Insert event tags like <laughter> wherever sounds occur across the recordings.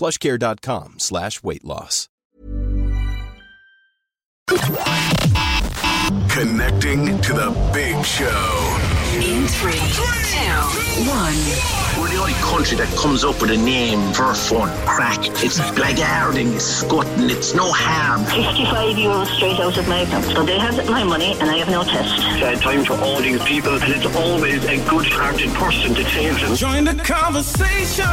plushcare.com slash weight loss. Connecting to the big show. In three, two, one. We're the only country that comes up with a name for fun. Crack. It's blackguarding, it's scutting, it's no harm. 55 euros straight out of my account. So they have my money and I have no test. Sad time for all these people and it's always a good-hearted person that saves them. Join the conversation.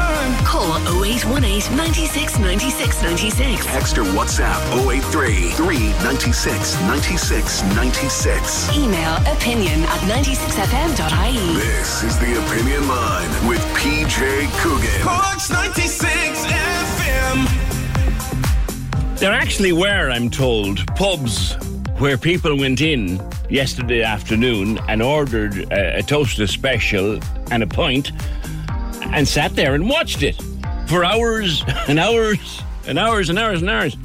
Call 0818 96 96 96. Text or WhatsApp 083 396 96 96. Email opinion at 96fm.ie. This is the Opinion Line with PJ Coogan. Corks 96 FM. There actually were, I'm told, pubs where people went in yesterday afternoon and ordered a, a toasted special and a pint and sat there and watched it for hours <laughs> and hours and hours and hours and hours.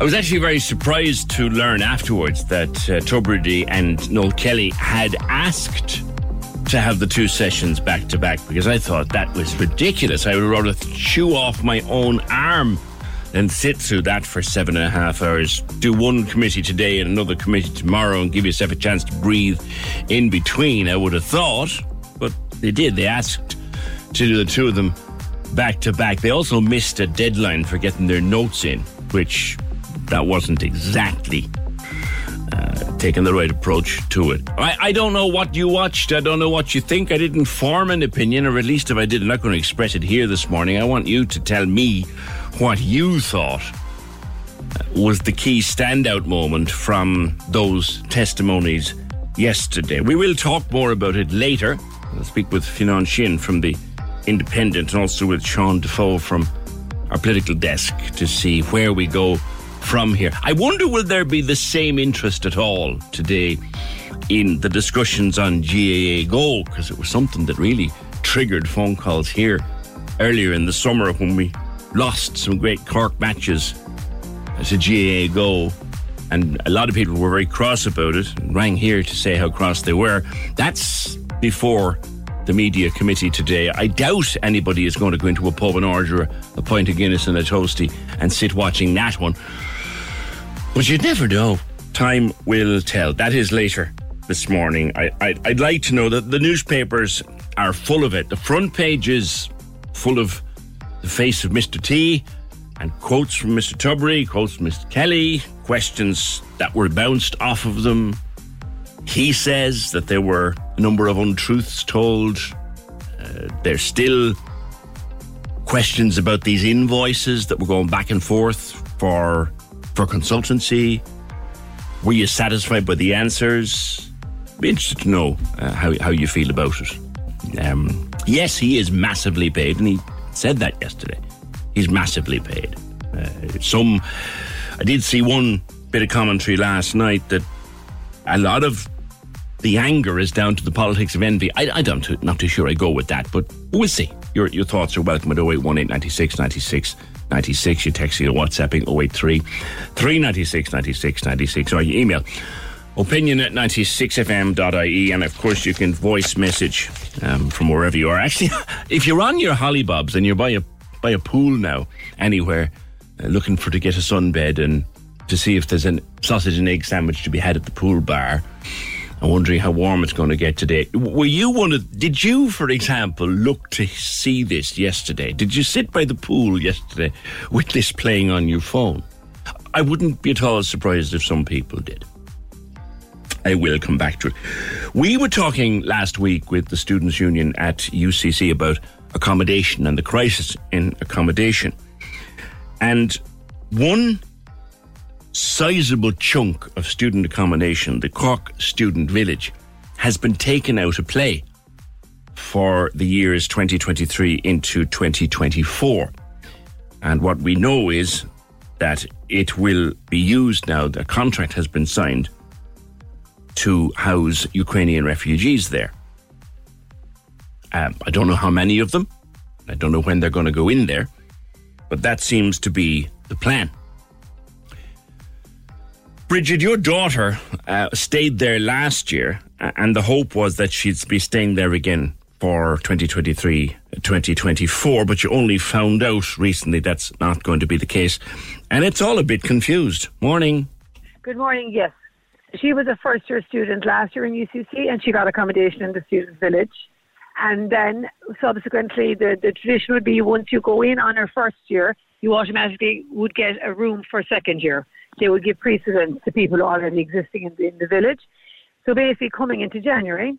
I was actually very surprised to learn afterwards that uh, Tubridy and Noel Kelly had asked to have the two sessions back to back because I thought that was ridiculous. I would rather chew off my own arm than sit through that for seven and a half hours. Do one committee today and another committee tomorrow and give yourself a chance to breathe in between, I would have thought. But they did. They asked to do the two of them back to back. They also missed a deadline for getting their notes in, which that wasn't exactly uh, taking the right approach to it. I, I don't know what you watched. I don't know what you think. I didn't form an opinion, or at least if I did, I'm not going to express it here this morning. I want you to tell me what you thought uh, was the key standout moment from those testimonies yesterday. We will talk more about it later. I'll speak with Fionnán Sheahan from the Independent and also with Sean Defoe from our political desk to see where we go from here. I wonder will there be the same interest at all today in the discussions on GAAGO because it was something that really triggered phone calls here earlier in the summer when we lost some great Cork matches as a GAAGO and a lot of people were very cross about it and rang here to say how cross they were. That's before the media committee today. I doubt anybody is going to go into a pub and order a, pint of Guinness and a toasty and sit watching that one. But you'd never know. Time will tell. That is later this morning. I, I, I'd like to know that the newspapers are full of it. The front page is full of the face of Mr. T and quotes from Mr. Tubridy, quotes from Mr. Kelly, questions that were bounced off of them. He says that there were a number of untruths told. Uh, there's still questions about these invoices that were going back and forth for for consultancy. Were you satisfied by the answers? Be interested to know uh, how how you feel about it. Um, yes, he is massively paid, and he said that yesterday. He's massively paid. Uh, some, I did see one bit of commentary last night that a lot of the anger is down to the politics of envy. I, I don't, not too sure I go with that, but we'll see. Your, your thoughts are welcome at 0818 96 96 96. You text me or WhatsApping 083 396 96 96 or you email opinion at 96fm.ie and of course you can voice message um, from wherever you are. Actually, <laughs> if you're on your hollybobs and you're by a, by a pool now, anywhere, uh, looking for to get a sunbed and to see if there's a sausage and egg sandwich to be had at the pool bar, I'm wondering how warm it's going to get today. Were you one of? Did you, for example, look to see this yesterday? Did you sit by the pool yesterday with this playing on your phone? I wouldn't be at all surprised if some people did. I will come back to it. We were talking last week with the Students' Union at UCC about accommodation and the crisis in accommodation. And one sizable chunk of student accommodation, the Cork Student Village, has been taken out of play for the years 2023 into 2024. And what we know is that it will be used now, the contract has been signed to house Ukrainian refugees there. Um, I don't know how many of them. I don't know when they're going to go in there, but that seems to be the plan. Bridget, your daughter uh, stayed there last year, and the hope was that she'd be staying there again for 2023 2024, but you only found out recently that's not going to be the case. And it's all a bit confused. Morning. Good morning, yes. She was a first year student last year in UCC and she got accommodation in the student village. And then subsequently, the, the tradition would be once you go in on her first year, you automatically would get a room for second year they would give precedence to people already existing in the, in the village. So basically, coming into January,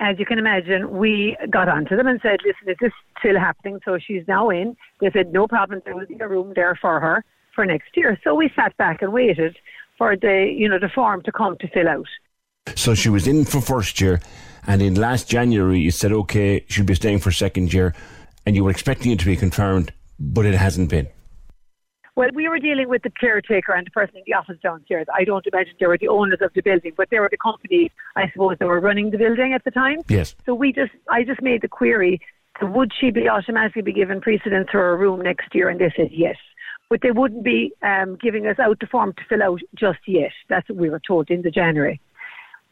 as you can imagine, we got onto them and said, listen, is this still happening? So she's now in. They said, no problem, there will be a room there for her for next year. So we sat back and waited for the, you know, the form to come to fill out. So she was in for first year, and in last January you said, okay, she'll be staying for second year, and you were expecting it to be confirmed, but it hasn't been. Well, we were dealing with the caretaker and the person in the office downstairs. I don't imagine they were the owners of the building, but they were the company, I suppose, that were running the building at the time. Yes. So we just, I just made the query: Would she be automatically be given precedence for a room next year? And they said yes, but they wouldn't be um, giving us out the form to fill out just yet. That's what we were told in the January.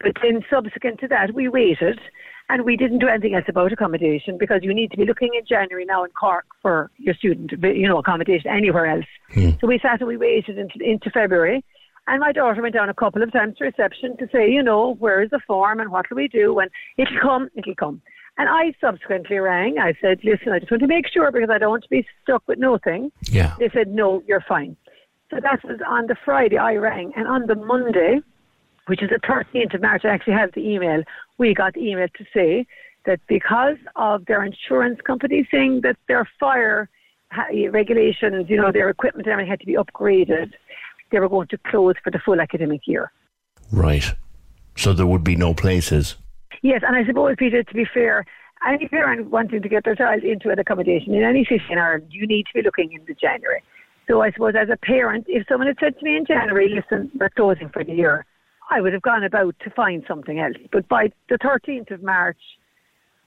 But then, subsequent to that, we waited and we didn't do anything else about accommodation because you need to be looking in January now in Cork for your student, you know, accommodation anywhere else. Hmm. So we sat and we waited into, into February. And my daughter went down a couple of times to reception to say, you know, where is the form and what do we do? And it'll come, it'll come. And I subsequently rang. I said, listen, I just want to make sure because I don't want to be stuck with nothing. Yeah. They said, no, you're fine. So that was on the Friday I rang. And on the Monday, which is the 13th of March, I actually have the email. We got the email to say that because of their insurance company saying that their fire regulations, you know, their equipment and everything had to be upgraded, they were going to close for the full academic year. Right. So there would be no places. Yes, and I suppose, Peter, to be fair, any parent wanting to get their child into an accommodation in any city in Ireland, you need to be looking into January. So I suppose as a parent, if someone had said to me in January, listen, we're closing for the year, I would have gone about to find something else. But by the 13th of March,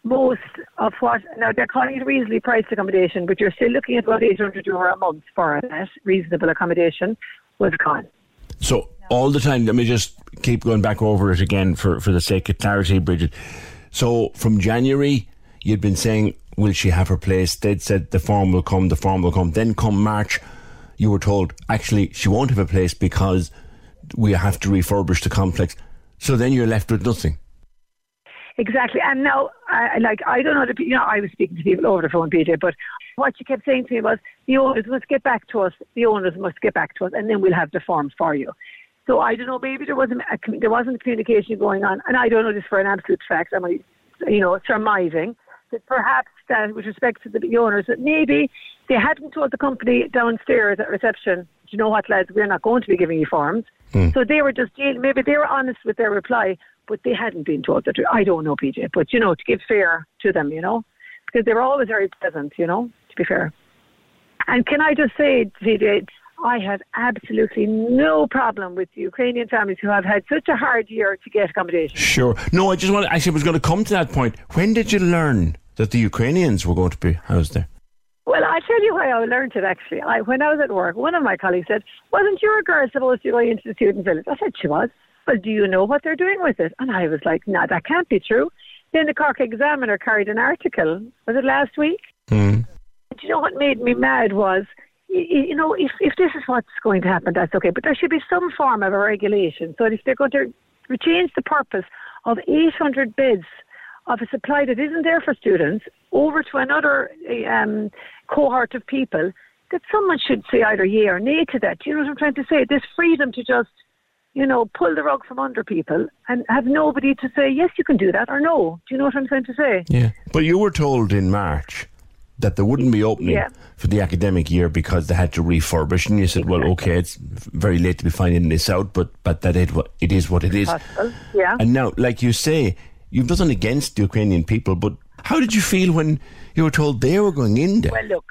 most of what now they're calling it reasonably priced accommodation, but you're still looking at about 800 euro a month for that reasonable accommodation was gone. So all the time, let me just keep going back over it again for, for the sake of clarity, Bridget. So from January, you'd been saying, will she have her place? They'd said the form will come, the form will come. Then come March, you were told, actually, she won't have a place because we have to refurbish the complex. So then you're left with nothing. Exactly. And now, I, like, I don't know, the, you know, I was speaking to people over the phone, Peter, but what she kept saying to me was, the owners must get back to us, the owners must get back to us, and then we'll have the forms for you. So I don't know, maybe there wasn't a, there wasn't communication going on, and I don't know this for an absolute fact. I'm, you know, surmising that perhaps that, with respect to the owners, that maybe they hadn't told the company downstairs at reception, you know what, lads, we're not going to be giving you forms. Mm. So they were just maybe they were honest with their reply, but they hadn't been told the truth. I don't know, PJ, but you know, to give fair to them, you know, because they were always very pleasant, you know, to be fair. And can I just say, PJ, I have absolutely no problem with the Ukrainian families who have had such a hard year to get accommodation. Sure. No, I just want. To, actually, I was going to come to that point. When did you learn that the Ukrainians were going to be housed there? Well, I tell you why I learned it actually. I, when I was at work, one of my colleagues said, Wasn't your girl supposed to go into the student village? I said, She was. Well, do you know what they're doing with it? And I was like, No, that can't be true. Then the Cork Examiner carried an article, was it last week? Mm. Do you know what made me mad was, you know, if, if this is what's going to happen, that's okay. But there should be some form of a regulation so if they're going to change the purpose of 800 beds of a supply that isn't there for students over to another um, cohort of people, that someone should say either yea or nay to that. Do you know what I'm trying to say? This freedom to just, you know, pull the rug from under people and have nobody to say, yes, you can do that, or no. Do you know what I'm trying to say? Yeah. But you were told in March that there wouldn't be opening Yeah. for the academic year because they had to refurbish, and you said, "Well, okay, it's very late to be finding this out, but but that it wa- it is what it is." Possible, yeah. And now, like you say, you've nothing against the Ukrainian people, but how did you feel when you were told they were going in there? Well, look,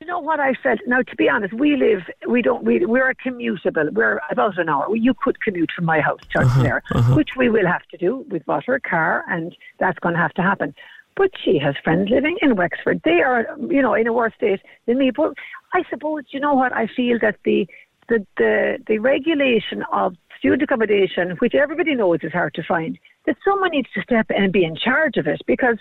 you know what I felt. Now, to be honest, we live. We don't. We we're a commutable. We're about an hour. You could commute from my house to Uh-huh, there, which we will have to do. We've bought her a car, and that's going to have to happen. But she has friends living in Wexford. They are, you know, in a worse state than me. But I suppose, you know what? I feel that the the the, the regulation of student accommodation, which everybody knows is hard to find, that someone needs to step in and be in charge of it because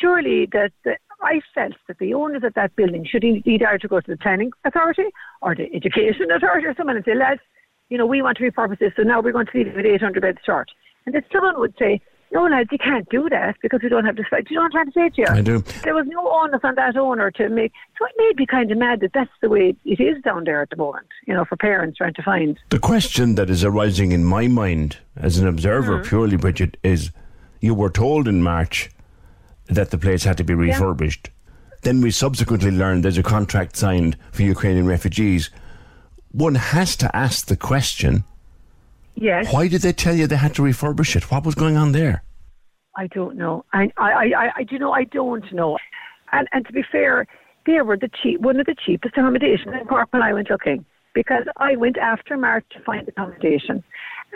surely that the, I felt that the owners of that building should either to go to the planning authority or the education <laughs> authority or someone and say, lads, you know, we want to repurpose this, so now we're going to leave it with 800 beds short. And that someone would say, no, lads, you can't do that because we don't have the space. Do you know what I'm trying to say to you? I do. There was no onus on that owner to make. So it made me kind of mad that that's the way it is down there at the moment, you know, for parents trying to find. The question that is arising in my mind as an observer, Mm-hmm. purely, Bridget, is you were told in March that the place had to be refurbished. Then we subsequently learned there's a contract signed for Ukrainian refugees. One has to ask the question Yes. why did they tell you they had to refurbish it? What was going on there? I don't know. I, I, I, I, you know. I don't know. And, and to be fair, they were the cheap, one of the cheapest accommodations in Cork when I went looking because I went after March to find accommodation,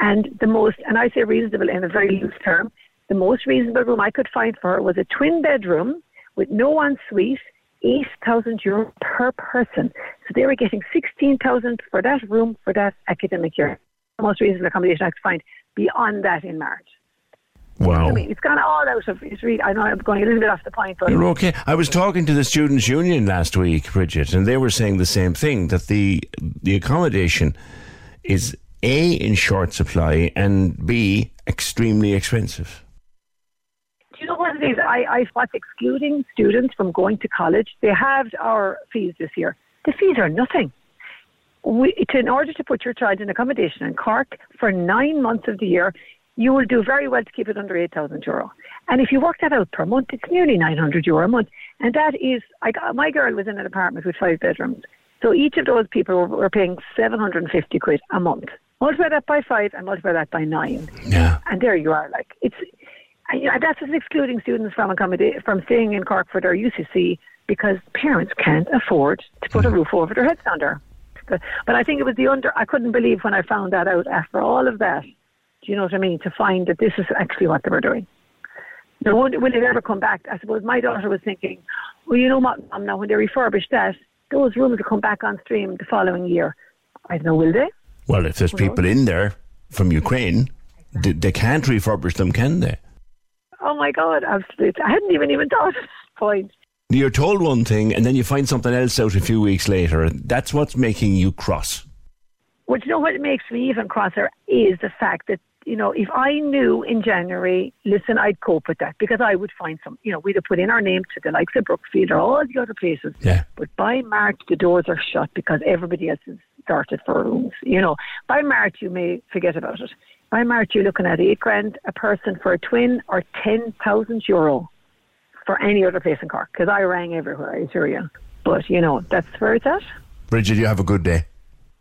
and the most, and I say reasonable in a very loose term, the most reasonable room I could find for her was a twin bedroom with no ensuite, eight thousand euro per person. So they were getting sixteen thousand for that room for that academic year. The most reasonable accommodation I could find beyond that in March. Wow. I mean, it's gone all out of. It's really. I know I'm going a little bit off the point, but You're okay. I was talking to the Students' Union last week, Bridget, and they were saying the same thing that the the accommodation is A, in short supply, and B, extremely expensive. Do you know what it is? I, I what's excluding students from going to college. They halved our fees this year. The fees are nothing. We, to, in order to put your child in accommodation in Cork for nine months of the year, you will do very well to keep it under 8,000 euro. And if you work that out per month, it's nearly 900 euro a month. And that is, I got, my girl was in an apartment with five bedrooms. So each of those people were, were paying 750 quid a month. Multiply that by five and multiply that by nine. Yeah. And there you are. Like, it's, and, you know, that's what's excluding students from accommodate, from staying in Cork or UCC because parents can't afford to put a mm-hmm. roof over their heads under. But, I think it was the under. I couldn't believe when I found that out after all of that. Do you know what I mean? To find that this is actually what they were doing. Now, will, will it ever come back? I suppose my daughter was thinking, well, you know what, Mum, now when they refurbish that, those rooms will come back on stream the following year. I don't know, will they? Well, if there's people in there from Ukraine, they can't refurbish them, can they? Oh my God, absolutely. I hadn't even even thought of this point. You're told one thing, and then you find something else out a few weeks later. That's what's making you cross. Well, you know what makes me even crosser is the fact that, you know, if I knew in January, listen, I'd cope with that because I would find some, you know, we'd have put in our name to the likes of Brookfield or all the other places. Yeah. But by March, the doors are shut because everybody else has started for rooms. You know, by March, you may forget about it. By March, you're looking at eight grand a person for a twin or 10,000 euro for any other place in Cork because I rang everywhere, I assure you. But, you know, that's where it's at. Bridget, you have a good day.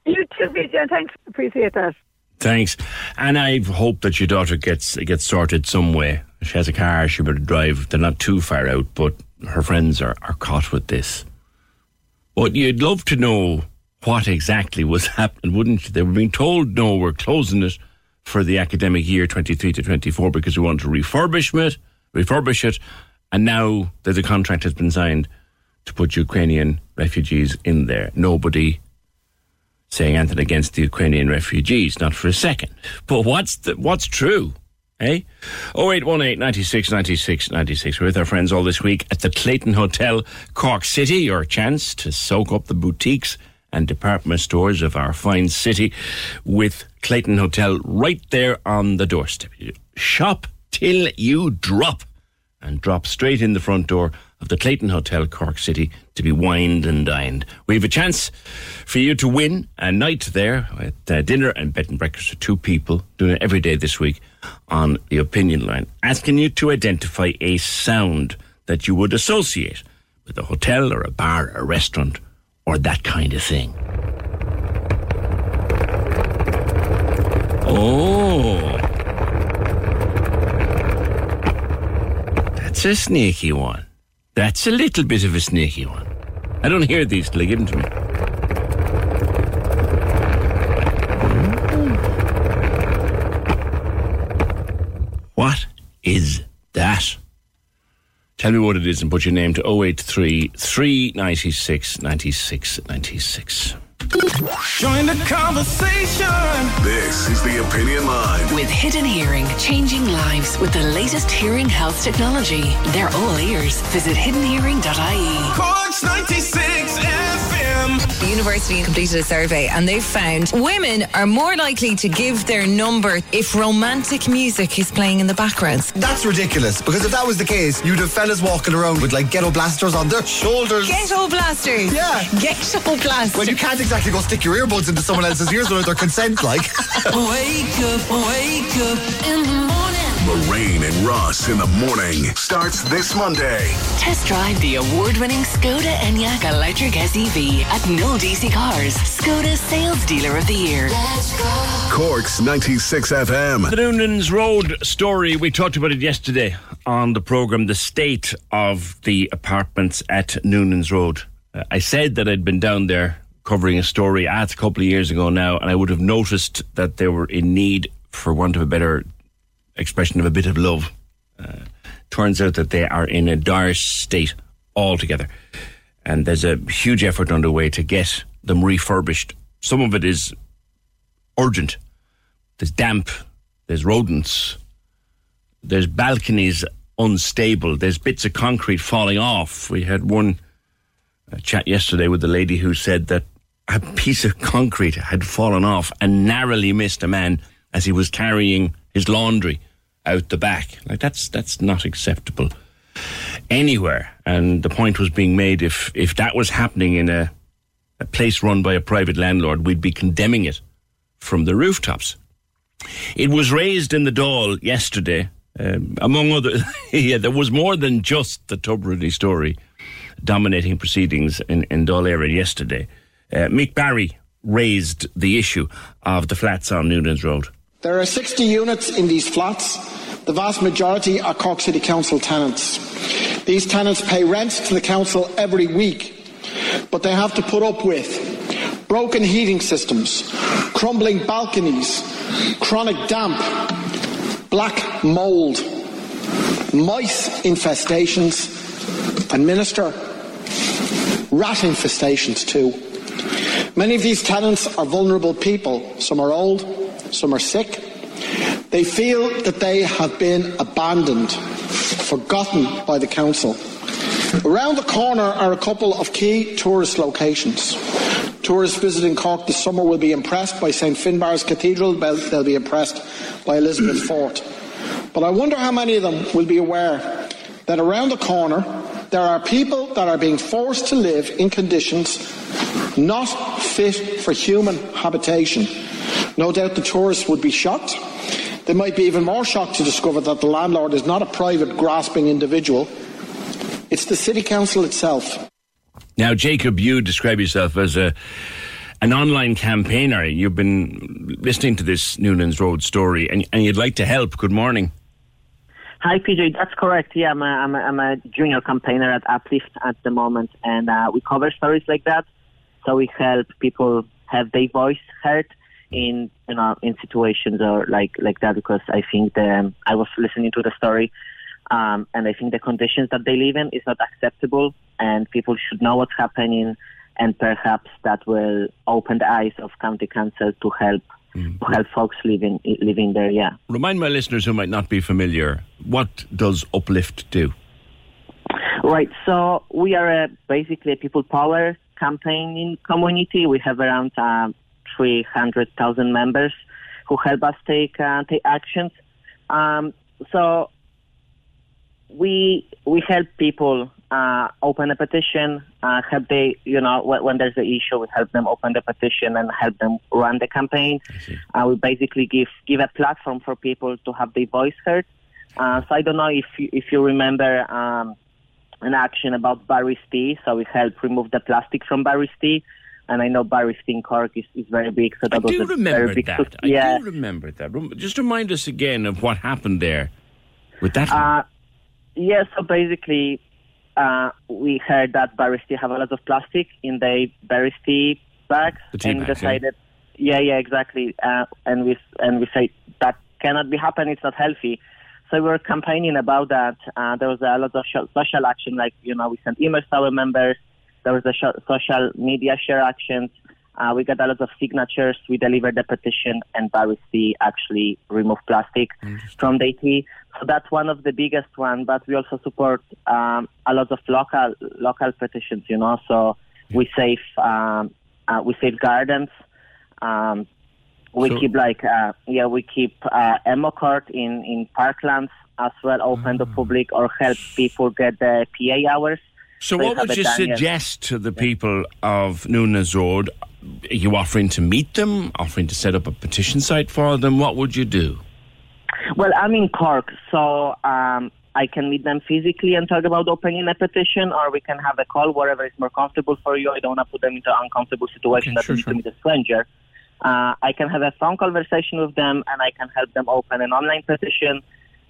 You too, PJ. Thanks. Appreciate that. Thanks. And I hope that your daughter gets gets sorted some way. She has a car, she better drive. They're not too far out, but her friends are, are caught with this. But you'd love to know what exactly was <laughs> happening, wouldn't you? They were being told, no, we're closing it for the academic year 23 to 24 because we want to refurbish it, refurbish it. And now that the contract has been signed to put Ukrainian refugees in there, nobody saying anything against the Ukrainian refugees, not for a second. But what's the, what's true? Eh? 0818 96 96 96. We're with our friends all this week at the Clayton Hotel, Cork City. Your chance to soak up the boutiques and department stores of our fine city with Clayton Hotel right there on the doorstep. Shop till you drop and drop straight in the front door of the Clayton Hotel, Cork City, to be wined and dined. We have a chance for you to win a night there with uh, dinner and bed and breakfast for two people, doing it every day this week on the opinion line, asking you to identify a sound that you would associate with a hotel or a bar, or a restaurant, or that kind of thing. Oh. That's a sneaky one. That's a little bit of a sneaky one. I don't hear these till they give them to me. Hmm. What is that? Tell me what it is and put your name to 083 396 96 96. Join the conversation. This is the Opinion Line. With Hidden Hearing, changing lives with the latest hearing health technology. They're all ears. Visit hiddenhearing.ie. Cork's 96 FM. The university completed a survey and they've found women are more likely to give their number if romantic music is playing in the background. That's ridiculous because if that was the case, you'd have fellas walking around with like ghetto blasters on their shoulders. Ghetto blasters. Yeah. Ghetto blasters. Well, you can't exactly go stick your earbuds into someone else's ears without their consent, like. <laughs> wake up, wake up in the morning. Lorraine and Ross in the morning starts this Monday. Test drive the award-winning Skoda Enyaq electric SUV at No DC Cars. Skoda Sales Dealer of the Year. Cork's 96 FM. The Noonan's Road story, we talked about it yesterday on the programme, the state of the apartments at Noonan's Road. Uh, I said that I'd been down there covering a story at a couple of years ago now, and I would have noticed that they were in need, for want of a better expression, of a bit of love. Uh, turns out that they are in a dire state altogether. And there's a huge effort underway to get them refurbished. Some of it is urgent. There's damp, there's rodents, there's balconies unstable, there's bits of concrete falling off. We had one uh, chat yesterday with the lady who said that a piece of concrete had fallen off and narrowly missed a man as he was carrying his laundry out the back. Like that's that's not acceptable anywhere. And the point was being made if if that was happening in a a place run by a private landlord, we'd be condemning it from the rooftops. It was raised in the Dáil yesterday, um, among other. <laughs> yeah, there was more than just the Tubridy story dominating proceedings in, in Dáil Éireann yesterday. Uh, Mick Barry raised the issue of the flats on Noonan's Road. There are 60 units in these flats. The vast majority are Cork City Council tenants. These tenants pay rent to the council every week, but they have to put up with broken heating systems, crumbling balconies, chronic damp, black mould, mice infestations, and minister, rat infestations too. Many of these tenants are vulnerable people. Some are old, some are sick. They feel that they have been abandoned, forgotten by the council. Around the corner are a couple of key tourist locations. Tourists visiting Cork this summer will be impressed by St Finbarr's Cathedral, they'll be impressed by Elizabeth Fort. But I wonder how many of them will be aware that around the corner there are people that are being forced to live in conditions not fit for human habitation. No doubt the tourists would be shocked. They might be even more shocked to discover that the landlord is not a private, grasping individual. It's the City Council itself. Now, Jacob, you describe yourself as a an online campaigner. You've been listening to this Noonan's Road story and, and you'd like to help. Good morning. Hi, PJ. That's correct. Yeah, I'm a, I'm a, I'm a junior campaigner at Uplift at the moment, and uh, we cover stories like that. So we help people have their voice heard in you know in situations or like like that because I think the I was listening to the story um, and I think the conditions that they live in is not acceptable and people should know what's happening and perhaps that will open the eyes of county council to help mm. to help folks living living there. Yeah. Remind my listeners who might not be familiar what does Uplift do? Right. So we are a, basically a people power campaigning community. We have around um, 300,000 members who help us take uh, take actions. Um, so we we help people uh, open a petition, uh, help they, you know, when, when there's an issue, we help them open the petition and help them run the campaign. Uh, we basically give give a platform for people to have their voice heard. Uh, so I don't know if you, if you remember um, an action about Barry's tea. So we help remove the plastic from Barry's tea. And I know Barry's tea Cork is, is very big. So that I was do a remember very big that. yeah. I do remember that. Just remind us again of what happened there with that. Uh, yeah, so basically, uh, we heard that Barry's tea have a lot of plastic in the Barry's tea bags, The and bags, yeah. decided, yeah, yeah, exactly. Uh, and we and we say that cannot be happen. It's not healthy. So we were campaigning about that. Uh, there was a lot of social action, like you know, we sent emails to our members. There was a sho- social media share actions. Uh, we got a lot of signatures. We delivered the petition, and Barry's tea actually removed plastic from the tea. So that's one of the biggest one. But we also support um, a lot of local local petitions. You know, so we save um, uh, we save gardens. Um, we So- keep like uh, yeah, we keep uh, ammo court in in parklands as well, open to public or help people get the PA hours. So, what would you suggest to the people of Noonan's Road? Are you offering to meet them, offering to set up a petition site for them? What would you do? Well, I'm in Cork, so um, I can meet them physically and talk about opening a petition, or we can have a call wherever is more comfortable for you. I don't want to put them into an uncomfortable situation that they need to meet a stranger. Uh, I can have a phone conversation with them, and I can help them open an online petition.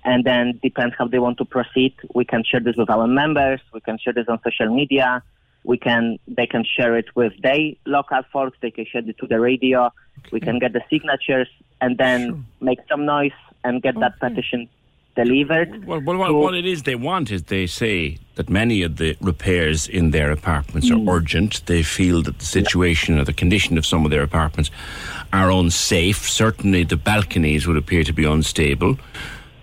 And then depends how they want to proceed. We can share this with our members. We can share this on social media. We can they can share it with their local folks. They can share it to the radio. We can get the signatures and then make some noise and get that petition delivered. Well, well what, what it is they want is they say that many of the repairs in their apartments are mm. urgent. They feel that the situation or the condition of some of their apartments are unsafe. Certainly, the balconies would appear to be unstable.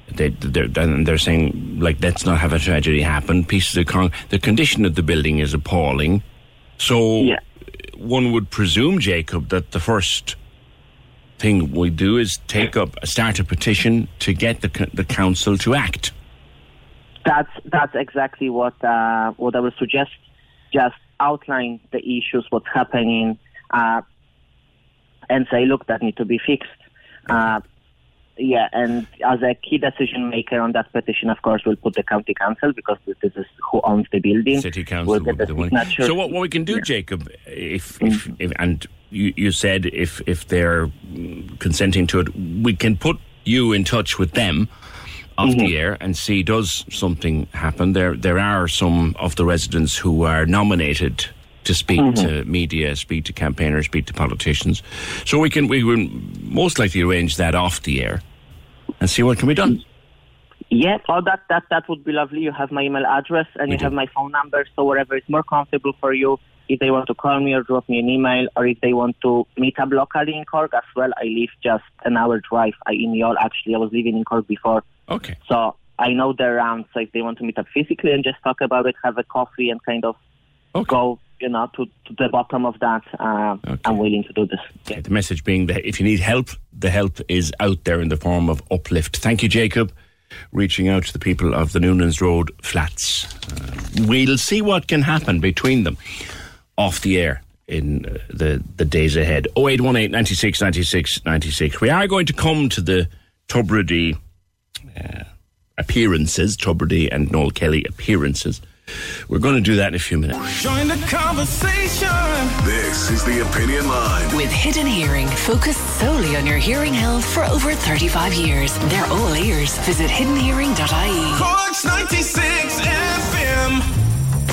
They, they're, they're saying, like, let's not have a tragedy happen. Pieces of concrete. The condition of the building is appalling. So, one would presume, Jacob, that the first thing we do is take up, start a petition to get the, the council to act. That's that's exactly what uh, what I would suggest. Just outline the issues, what's happening, uh, and say, look, that need to be fixed. Uh, yeah, and as a key decision maker on that petition, of course, we'll put the county council because this is who owns the building. City council We'll get be the the one. So what, what we can do, Jacob, if, if, mm-hmm. if and you, you said if if they're consenting to it, we can put you in touch with them off the mm-hmm. air and see does something happen. There there are some of the residents who are nominated to speak mm-hmm. to media, speak to campaigners, speak to politicians. So we can we will most likely arrange that off the air and see what can be done. Yeah, oh, that, that, that would be lovely. You have my email address and you have my phone number, so wherever is more comfortable for you, if they want to call me or drop me an email, or if they want to meet up locally in Cork as well, I live just an hour drive. I in Youghal, actually. I was living in Cork before. Okay. So I know they're around, so if they want to meet up physically and just talk about it, have a coffee and kind of go, you know, to, to the bottom of that, uh, I'm willing to do this. Okay, The message being that if you need help, the help is out there in the form of uplift. Thank you, Jacob. Reaching out to the people of the Noonans Road flats. Uh, we'll see what can happen between them off the air in uh, the, the days ahead. 0818 96 96 96. We are going to come to the Tubridy uh, appearances, Tubridy and Noel Kelly appearances. We're going to do that in a few minutes. Join the conversation. This is the Opinion Line. With Hidden Hearing, focused solely on your hearing health for over 35 years. They're all ears. Visit hiddenhearing.ie. Corks 96 FM.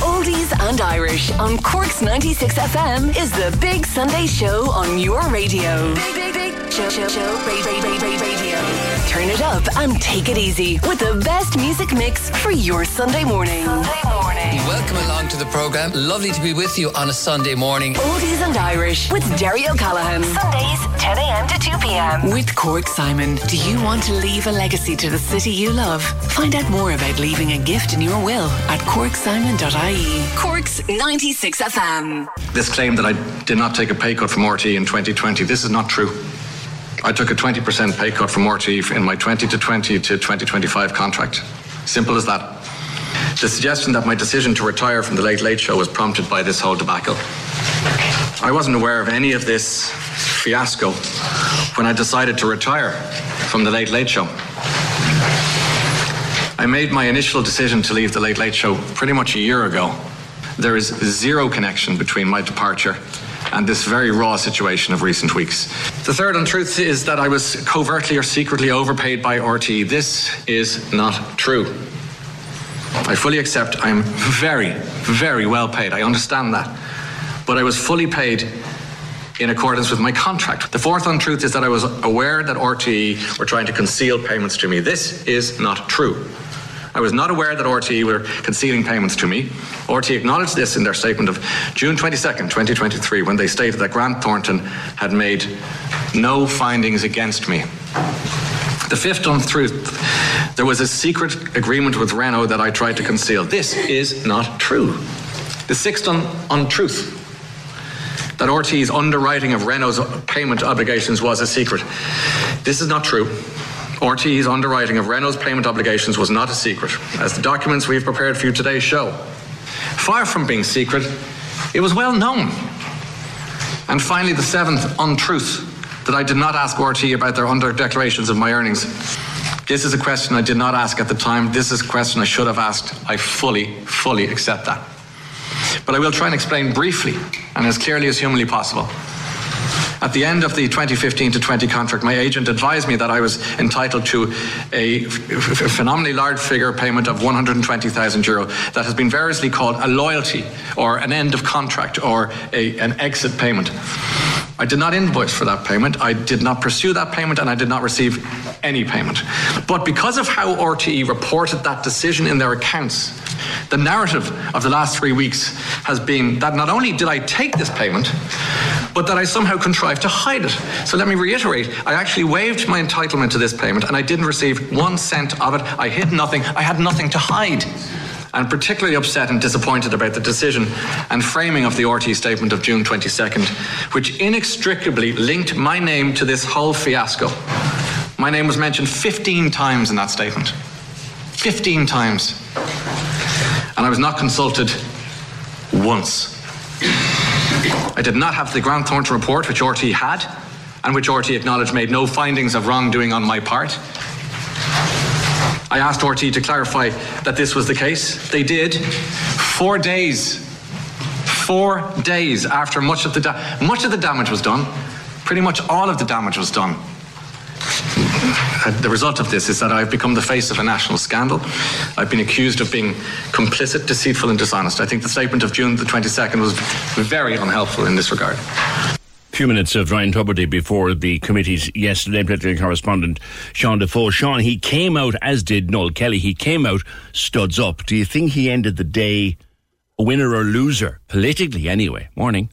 Oldies and Irish on Cork's 96 FM is the Big Sunday Show on your radio. Big, big, big show, show, show, ra- ra- ra- ra- radio. Turn it up and take it easy with the best music mix for your Sunday morning. Sunday morning. Welcome along to the program. Lovely to be with you on a Sunday morning. Oldies and Irish with Derry O'Callaghan. Sundays, 10 a.m. to 2 p.m. With Cork Simon. Do you want to leave a legacy to the city you love? Find out more about leaving a gift in your will at corksimon.ie. Cork's 96 FM. This claim that I did not take a pay cut from RTE in 2020, this is not true. I took a 20% pay cut from RTE in my 20 to 20 to 2025 contract. Simple as that. The suggestion that my decision to retire from the Late Late Show was prompted by this whole debacle. I wasn't aware of any of this fiasco when I decided to retire from the Late Late Show. I made my initial decision to leave the Late Late Show pretty much a year ago. There is zero connection between my departure and this very raw situation of recent weeks. The third untruth is that I was covertly or secretly overpaid by RTE. This is not true. I fully accept I am very, very well paid. I understand that. But I was fully paid in accordance with my contract. The fourth untruth is that I was aware that RTE were trying to conceal payments to me. This is not true. I was not aware that RTE were concealing payments to me. RTE acknowledged this in their statement of June 22nd, 2023, when they stated that Grant Thornton had made no findings against me. The fifth untruth there was a secret agreement with Renault that I tried to conceal. This is not true. The sixth un- untruth that RTE's underwriting of Renault's payment obligations was a secret. This is not true. RTE's underwriting of Renault's payment obligations was not a secret, as the documents we've prepared for you today show. Far from being secret, it was well known. And finally, the seventh untruth that I did not ask RTE about their under declarations of my earnings. This is a question I did not ask at the time. This is a question I should have asked. I fully, fully accept that. But I will try and explain briefly and as clearly as humanly possible. At the end of the 2015 to 20 contract, my agent advised me that I was entitled to a phenomenally large figure payment of 120,000 euro that has been variously called a loyalty or an end of contract or a, an exit payment. I did not invoice for that payment. I did not pursue that payment and I did not receive any payment. But because of how RTE reported that decision in their accounts, the narrative of the last three weeks has been that not only did I take this payment, but that I somehow contrived to hide it. So let me reiterate I actually waived my entitlement to this payment and I didn't receive one cent of it. I hid nothing, I had nothing to hide. I'm particularly upset and disappointed about the decision and framing of the RTE statement of June 22nd, which inextricably linked my name to this whole fiasco. My name was mentioned 15 times in that statement. 15 times. And I was not consulted once. I did not have the Grant Thornton report, which RTE had, and which RTE acknowledged made no findings of wrongdoing on my part. I asked RTE to clarify that this was the case. They did. Four days, four days after much of the da- much of the damage was done, pretty much all of the damage was done. Uh, the result of this is that I've become the face of a national scandal. I've been accused of being complicit, deceitful, and dishonest. I think the statement of June the 22nd was very unhelpful in this regard few minutes of Ryan Tubridy before the committees yesterday. Political correspondent Sean Defoe. Sean, he came out, as did Noel Kelly, he came out studs up. Do you think he ended the day a winner or loser, politically anyway? Morning.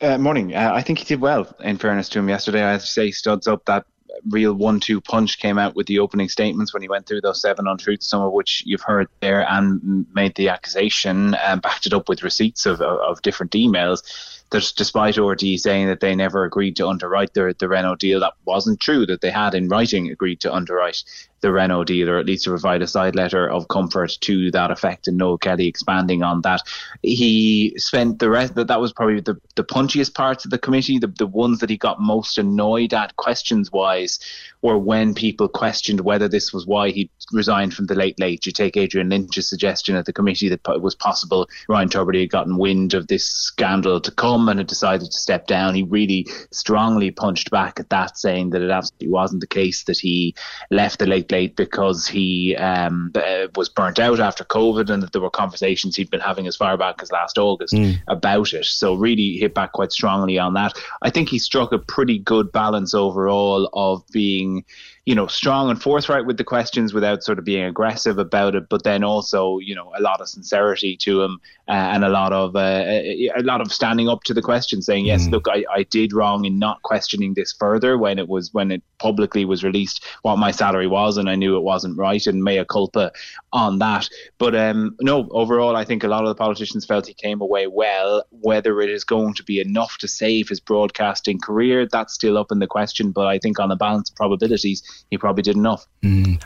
Uh, morning. Uh, I think he did well, in fairness to him yesterday. I say studs up that real one-two punch came out with the opening statements when he went through those seven untruths, some of which you've heard there, and made the accusation and backed it up with receipts of, of, of different emails that despite RTE saying that they never agreed to underwrite the, the Renault deal, that wasn't true, that they had in writing agreed to underwrite the Renault deal, or at least to provide a side letter of comfort to that effect. And Noel Kelly expanding on that. He spent the rest, that, that was probably the, the punchiest parts of the committee, the, the ones that he got most annoyed at questions wise, were when people questioned whether this was why he resigned from the late late. You take Adrian Lynch's suggestion at the committee that it was possible Ryan Tubridy had gotten wind of this scandal to come and had decided to step down. He really strongly punched back at that, saying that it absolutely wasn't the case that he left the late late because he um, uh, was burnt out after COVID and that there were conversations he'd been having as far back as last August mm. about it. So really hit back quite strongly on that. I think he struck a pretty good balance overall of being you know, strong and forthright with the questions without sort of being aggressive about it, but then also, you know, a lot of sincerity to him uh, and a lot of uh, a lot of standing up to the question, saying, "Yes, Mm. look, I, I did wrong in not questioning this further when it was when it publicly was released what my salary was, and I knew it wasn't right, and mea culpa on that." But um, no, overall, I think a lot of the politicians felt he came away well. Whether it is going to be enough to save his broadcasting career, that's still up in the question. But I think on the balance of probabilities, he probably did enough. Mm.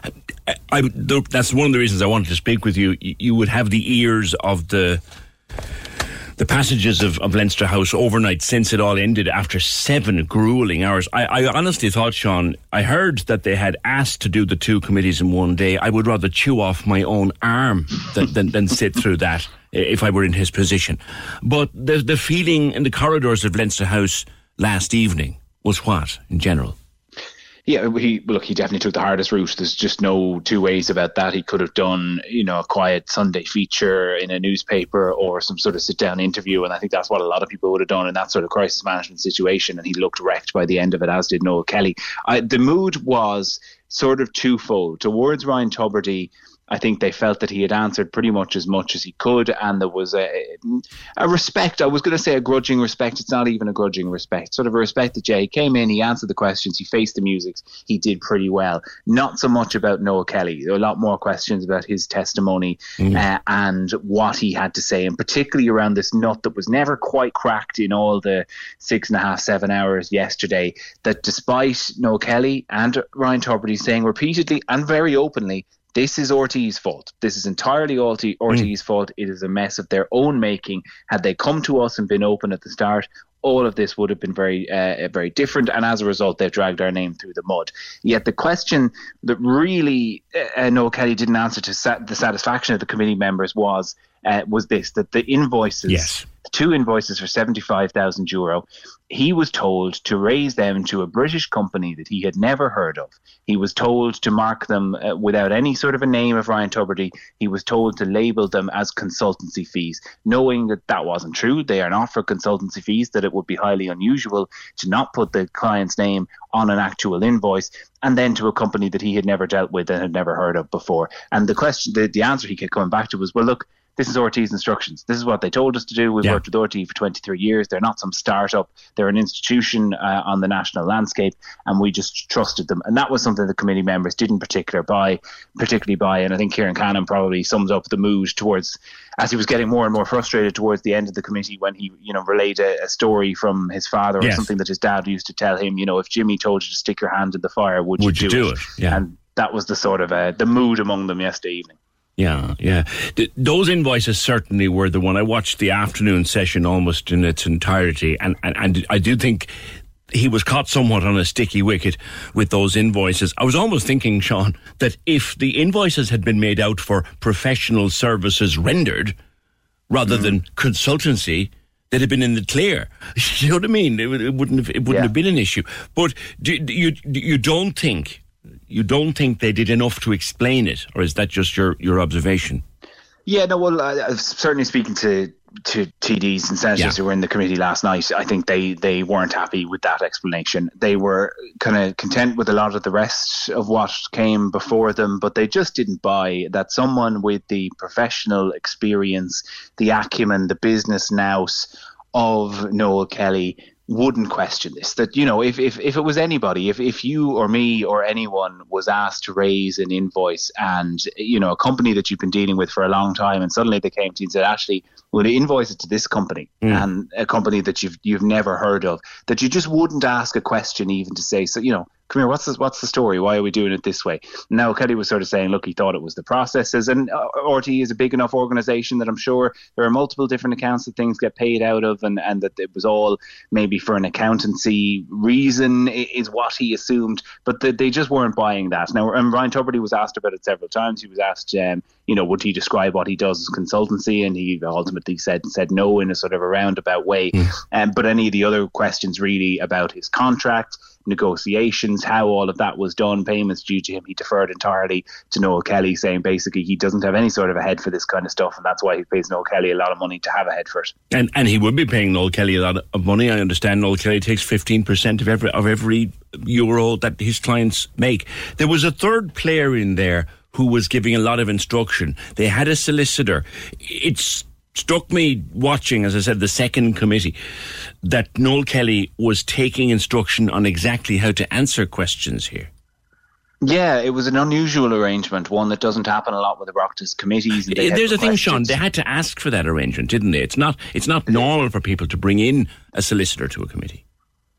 I, I, that's one of the reasons I wanted to speak with you. You, you would have the ears of the the passages of, of Leinster House overnight since it all ended after seven grueling hours. I, I honestly thought, Sean, I heard that they had asked to do the two committees in one day. I would rather chew off my own arm than, than, than sit through that if I were in his position. But the, the feeling in the corridors of Leinster House last evening was what, in general? Yeah, he look. He definitely took the hardest route. There's just no two ways about that. He could have done, you know, a quiet Sunday feature in a newspaper or some sort of sit-down interview, and I think that's what a lot of people would have done in that sort of crisis management situation. And he looked wrecked by the end of it, as did Noel Kelly. I, the mood was sort of twofold towards Ryan Tubridy. I think they felt that he had answered pretty much as much as he could, and there was a, a respect. I was going to say a grudging respect. It's not even a grudging respect. Sort of a respect that Jay came in, he answered the questions, he faced the music, he did pretty well. Not so much about Noel Kelly. There were a lot more questions about his testimony uh, and what he had to say, and particularly around this nut that was never quite cracked in all the six and a half, seven hours yesterday. That despite Noel Kelly and Ryan Tubridy saying repeatedly and very openly this is RT's fault. This is entirely RT, RT's fault. It is a mess of their own making. Had they come to us and been open at the start, all of this would have been very, uh, very different. And as a result, they've dragged our name through the mud. Yet the question that really uh, Noel Kelly didn't answer to sat- the satisfaction of the committee members was uh, was this: that the invoices, Yes. Two invoices for seventy five thousand euro, he was told to raise them to a British company that he had never heard of. He was told to mark them uh, without any sort of a name of Ryan Tubridy. He was told to label them as consultancy fees, knowing that that wasn't true. They are not for consultancy fees, that it would be highly unusual to not put the client's name on an actual invoice, and then to a company that he had never dealt with and had never heard of before. And the question, the, the answer he kept coming back to was, well, look, this is RT's instructions. This is what they told us to do. We've worked with RT for 23 years. They're not some startup. They're an institution uh, on the national landscape, and we just trusted them. And that was something the committee members didn't particular buy, particularly buy. And I think Ciarán Cannon probably sums up the mood towards as he was getting more and more frustrated towards the end of the committee when he, you know, relayed a, a story from his father or Yes. something that his dad used to tell him. You know, if Jimmy told you to stick your hand in the fire, would, Would you do it? it? Yeah. And that was the sort of uh, the mood among them yesterday evening. Yeah, yeah. Th- those invoices certainly were the one. I watched the afternoon session almost in its entirety, and, and, and I do think he was caught somewhat on a sticky wicket with those invoices. I was almost thinking, Sean, that if the invoices had been made out for professional services rendered rather mm. than consultancy, they'd have been in the clear. <laughs> you know what I mean? It, it wouldn't have, it wouldn't Yeah. have been an issue. But do, do you you don't think you don't think they did enough to explain it, or is that just your your observation? Yeah, no, well, I certainly speaking to to TDs and senators Yeah. who were in the committee last night. I think they they weren't happy with that explanation. They were kind of content with a lot of the rest of what came before them, but they just didn't buy that someone with the professional experience, the acumen, the business nous of Noel Kelly wouldn't question this. That, you know, if, if, if it was anybody, if, if you or me or anyone was asked to raise an invoice and, you know, a company that you've been dealing with for a long time and suddenly they came to you and said, actually, we'll invoice it to this company hmm. and a company that you've you've never heard of, that you just wouldn't ask a question even to say, so, you know, come here, what's the, what's the story? Why are we doing it this way? Now, Kelly was sort of saying, look, he thought it was the processes. And uh, RT is a big enough organization that I'm sure there are multiple different accounts that things get paid out of, and, and that it was all maybe for an accountancy reason, is what he assumed. But the, they just weren't buying that. Now, and Ryan Tubridy was asked about it several times. He was asked, um, you know, would he describe what he does as consultancy? And he ultimately said said no in a sort of a roundabout way. Um, but any of the other questions really about his contract, negotiations, how all of that was done, payments due to him, he deferred entirely to Noel Kelly, saying basically he doesn't have any sort of a head for this kind of stuff, and that's why he pays Noel Kelly a lot of money to have a head for it. And and he would be paying Noel Kelly a lot of money. I understand Noel Kelly takes fifteen percent of every of every euro that his clients make. There was a third player in there who was giving a lot of instruction. They had a solicitor. It's struck me watching, as I said, the second committee, that Noel Kelly was taking instruction on exactly how to answer questions here. Yeah, it was an unusual arrangement, one that doesn't happen a lot with the Oireachtas committees. There's a thing, Sean. They had to ask for that arrangement, didn't they? It's not. It's not normal for people to bring in a solicitor to a committee.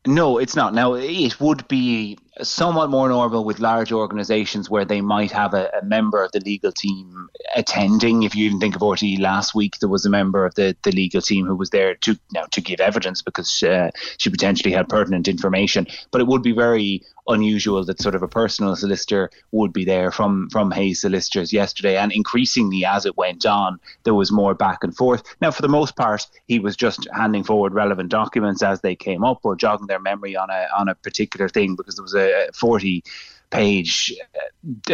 No, it's not. Now, it would be somewhat more normal with large organisations where they might have a, a, member of the legal team attending. If you even think of RTE last week, there was a member of the, the legal team who was there to now to give evidence because uh, she potentially had pertinent information. But it would be very unusual that sort of a personal solicitor would be there from from Hayes solicitors yesterday, and increasingly as it went on, there was more back and forth. Now, for the most part, he was just handing forward relevant documents as they came up, or jogging their memory on a on a particular thing because there was a Uh, 40 page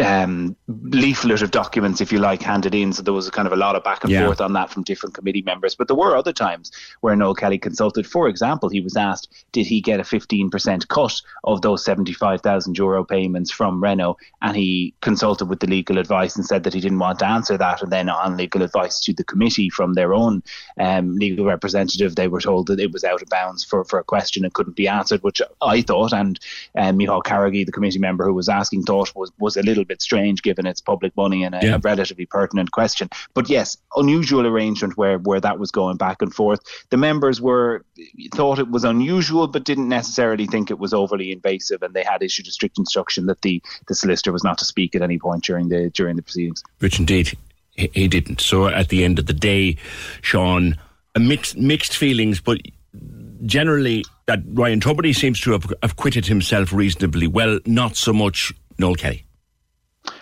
um, leaflet of documents, if you like, handed in. So there was kind of a lot of back and yeah. forth on that from different committee members. But there were other times where Noel Kelly consulted. For example, he was asked, did he get a 15% cut of those 75,000 euro payments from Renault? And he consulted with the legal advice and said that he didn't want to answer that. And then on legal advice to the committee from their own um, legal representative, they were told that it was out of bounds for, for a question and couldn't be answered, which I thought, and um, Micheál Carrigy, the committee member who was asking, thought was, was a little bit strange given it's public money and a, yeah. a, relatively pertinent question. But yes, unusual arrangement where where that was going back and forth. The members were thought it was unusual, but didn't necessarily think it was overly invasive, and they had issued a strict instruction that the the solicitor was not to speak at any point during the during the proceedings. Which indeed he, he didn't. So at the end of the day, Sean, a mixed mixed feelings, but generally that Ryan Tubridy seems to have acquitted himself reasonably well, not so much Noel Kelly.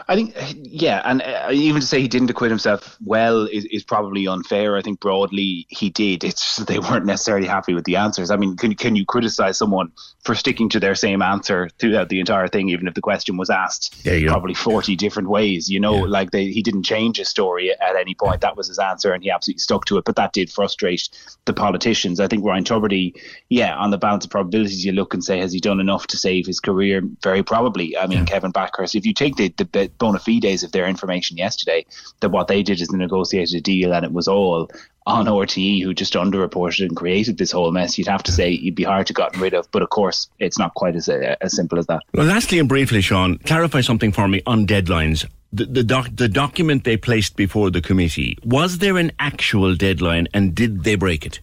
I think, yeah, and uh, even to say he didn't acquit himself well is, is probably unfair. I think broadly he did. It's they weren't necessarily happy with the answers. I mean, can can you criticize someone for sticking to their same answer throughout the entire thing, even if the question was asked probably forty different ways? You know, yeah. like they, he didn't change his story at any point. That was his answer, and he absolutely stuck to it. But that did frustrate the politicians. I think Ryan Tubridy, yeah, on the balance of probabilities, you look and say, has he done enough to save his career? Very probably. I mean, yeah. Kevin Bakhurst. If you take the, the the bona fides of their information yesterday that what they did is they negotiated a deal and it was all on RTE who just underreported and created this whole mess, you'd have to say you'd be hard to gotten rid of. But of course, it's not quite as uh, as simple as that. Well, lastly and briefly, Sean, clarify something for me on deadlines. The the, doc, the document they placed before the committee was there an actual deadline, and did they break it?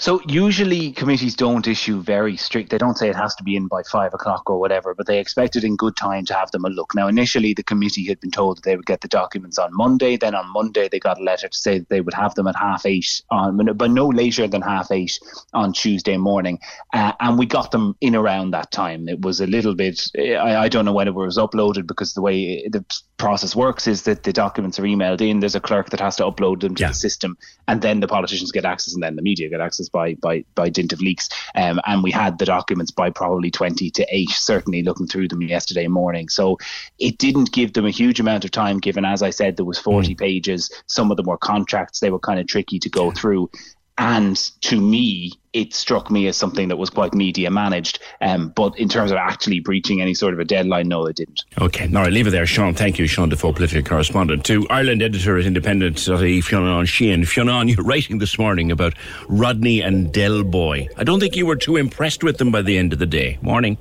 So usually committees don't issue very strict. They don't say it has to be in by five o'clock or whatever, but they expect it in good time to have them a look. Now, initially the committee had been told that they would get the documents on Monday. Then on Monday they got a letter to say that they would have them at half eight on, but no later than half eight on Tuesday morning. Uh, and we got them in around that time. It was a little bit. I, I don't know when it was uploaded because the way the process works is that the documents are emailed in. There's a clerk that has to upload them to yeah. the system, and then the politicians get access, and then the media get access by by by dint of leaks. Um, and we had the documents by probably twenty to eight. Certainly, looking through them yesterday morning. So it didn't give them a huge amount of time. Given, as I said, there was forty mm. pages. Some of them were contracts. They were kind of tricky to go through. And to me, it struck me as something that was quite media managed. Um, but in terms of actually breaching any sort of a deadline, no, it didn't. Okay, all right, leave it there, Sean. Thank you, Sean Defoe, political correspondent. To Ireland editor at Independent, Fionnán Sheahan. Fionnán, <laughs> you're writing this morning about Rodney and Del Boy. I don't think you were too impressed with them by the end of the day. Morning.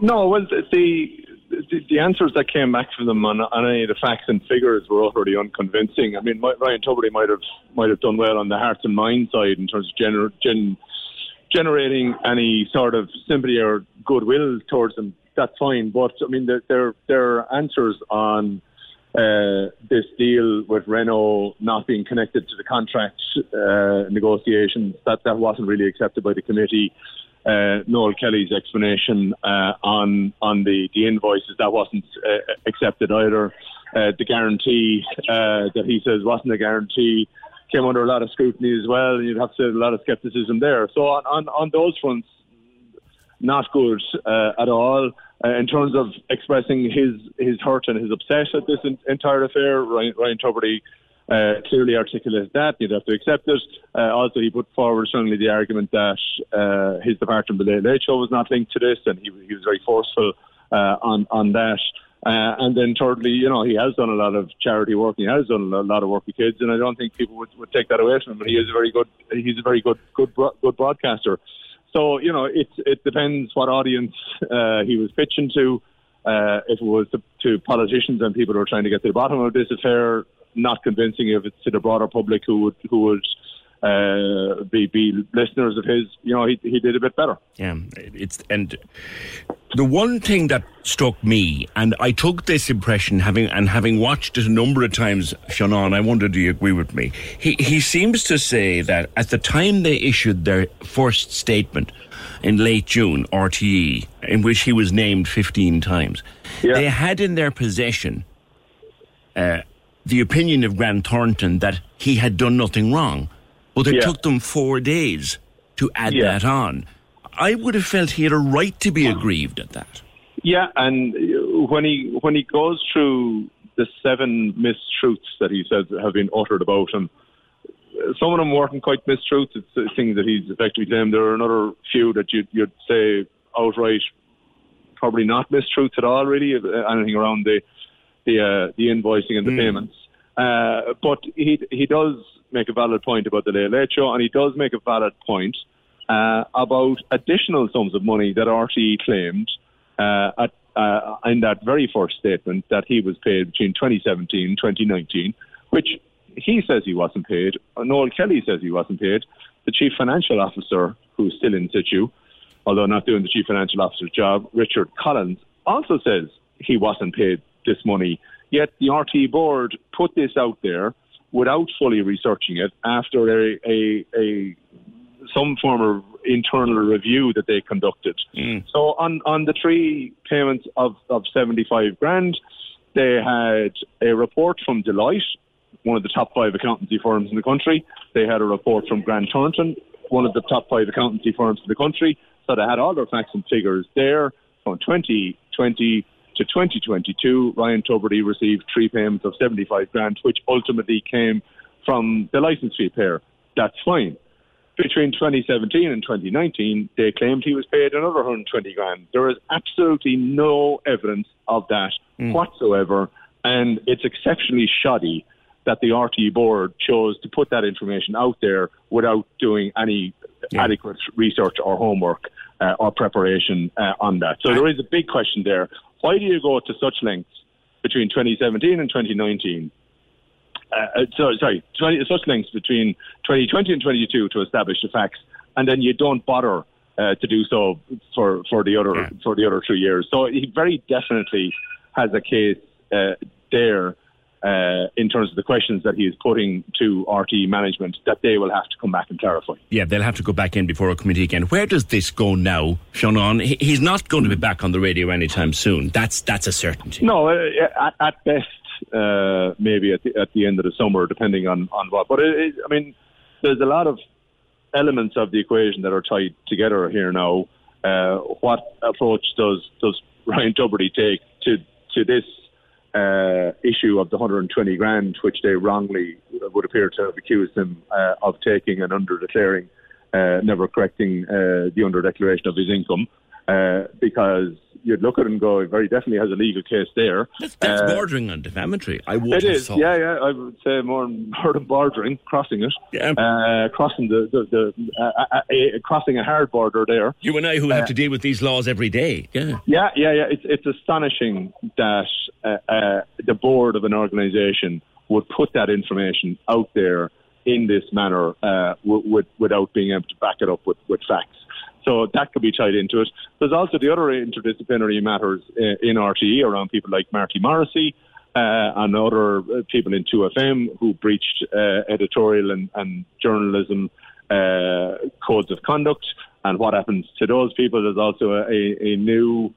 No, well, the the, the, answers that came back from them on, on, any of the facts and figures were utterly unconvincing. I mean, Ryan Tubridy might have might have done well on the hearts and minds side in terms of gener, gen, generating any sort of sympathy or goodwill towards them. That's fine, but I mean, their their, their answers on uh, this deal with Renault not being connected to the contract uh, negotiations that that wasn't really accepted by the committee uh, Noel Kelly's explanation uh, on on the, the invoices that wasn't uh, accepted either. Uh, the guarantee uh, that he says wasn't a guarantee came under a lot of scrutiny as well, and you'd have to say a lot of scepticism there. So on on, on those fronts, not good uh, at all. in terms of expressing his his hurt and his upset at this entire affair, Ryan, Ryan Tubridy uh, clearly articulated that. You'd have to accept it. Uh, also, he put forward strongly the argument that uh, his departure from the Late Show was not linked to this, and he, he was very forceful uh, on on that. Uh, and then thirdly, you know, he has done a lot of charity work. He has done a lot of work with kids, and I don't think people would, would take that away from him. But he is a very good. He's a very good good good broadcaster. So you know, it it depends what audience uh, he was pitching to. Uh, if it was to, to politicians and people who are trying to get to the bottom of this affair, not convincing if it's to the broader public who would who would uh, be be listeners of his. You know, he he did a bit better. Yeah, it's and the one thing that struck me, and I took this impression having and having watched it a number of times, Shannon. I wonder, do you agree with me? He he seems to say that at the time they issued their first statement in late June, RTE, in which he was named 15 times, Yeah. they had in their possession uh, the opinion of Grant Thornton that he had done nothing wrong. But it Yeah. took them four days to add Yeah. that on. I would have felt he had a right to be aggrieved at that. Yeah, and when he when he goes through the seven mistruths that he says have been uttered about him, some of them weren't quite mistruths. It's things that he's effectively saying. There are another few that you'd, you'd say outright, probably not mistruths at all. Really, anything around the the uh, the invoicing and the payments. Uh, but he he does make a valid point about the Late Late Show, and he does make a valid point uh, about additional sums of money that RTE claimed uh, at, uh, in that very first statement that he was paid between 2017 and 2019, which he says he wasn't paid. Noel Kelly says he wasn't paid. The chief financial officer, who's still in situ, although not doing the chief financial officer's job, Richard Collins, also says he wasn't paid this money. Yet the RT board put this out there without fully researching it after a, a, a some form of internal review that they conducted. Mm. So on, on the three payments of, of 75 grand, they had a report from Deloitte, one of the top five accountancy firms in the country. They had a report from Grant Thornton, one of the top five accountancy firms in the country. So they had all their facts and figures there from 2020 to 2022. Ryan Tubridy received three payments of 75 grand, which ultimately came from the license fee payer. That's fine. Between 2017 and 2019, they claimed he was paid another 120 grand. There is absolutely no evidence of that whatsoever, and it's exceptionally shoddy that the RTE board chose to put that information out there without doing any adequate research or homework uh, or preparation uh, on that. So there is a big question there. Why do you go to such lengths between 2017 and 2019 uh, uh, so, sorry, 20, such links between 2020 and 22 to establish the facts, and then you don't bother uh, to do so for, for the other for the other two years. So he very definitely has a case uh, there uh, in terms of the questions that he is putting to RT management that they will have to come back and clarify. Yeah, they'll have to go back in before a committee again. Where does this go now, Shannon? He- He's not going to be back on the radio anytime soon. That's that's a certainty. No, uh, at, at best, uh, maybe at the, at the end of the summer, depending on, on what. But it, it, I mean, there's a lot of elements of the equation that are tied together here now. Uh, what approach does does Ryan Tubridy take to to this uh, issue of the 120 grand, which they wrongly would appear to have accused him uh, of taking and under declaring, uh, never correcting uh, the under declaration of his income? Uh, because you'd look at it and go, he very definitely has a legal case there. That's, that's Uh, bordering on defamatory. I would it is, thought. yeah, yeah. I would say more, <laughs> more than bordering, crossing it, uh, crossing the, the, the uh, uh, crossing a hard border there. You and I, who have to deal with these laws every day. Yeah. Yeah, yeah, yeah. It's it's astonishing that uh, uh, the board of an organisation would put that information out there in this manner uh, w- with, without being able to back it up with, with facts. So that could be tied into it. There's also the other interdisciplinary matters uh, in RTE around people like Marty Morrissey uh, and other uh, people in 2FM who breached uh, editorial and, and journalism uh, codes of conduct and what happens to those people. There's also a, a new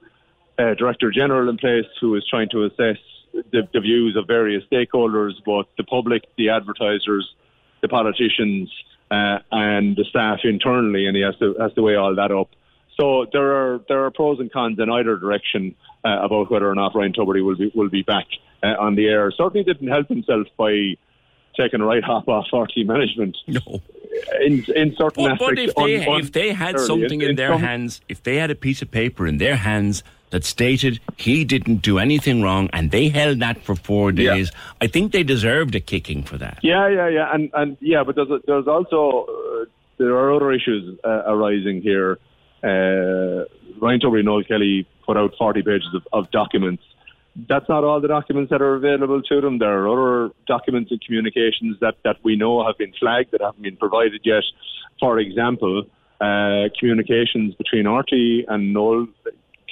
uh, Director General in place who is trying to assess the, the views of various stakeholders, both the public, the advertisers, the politicians, uh, and the staff internally, and he has to has to weigh all that up. So there are there are pros and cons in either direction uh, about whether or not Ryan Tubridy will be will be back uh, on the air. Certainly didn't help himself by taking a right hop off RT management. No. In, in certain But, aspects, but if they un- if they had unnecessarily. something in, in their some- hands, if they had a piece of paper in their hands that stated he didn't do anything wrong, and they held that for four Yeah. days, I think they deserved a kicking for that. Yeah, yeah, yeah, and and yeah, but there's a, there's also uh, there are other issues uh, arising here. Uh, Ryan Tubridy and Noel Kelly put out 40 pages of, of documents. That's not all the documents that are available to them. There are other documents and communications that, that we know have been flagged that haven't been provided yet. For example, uh, communications between RT and Noel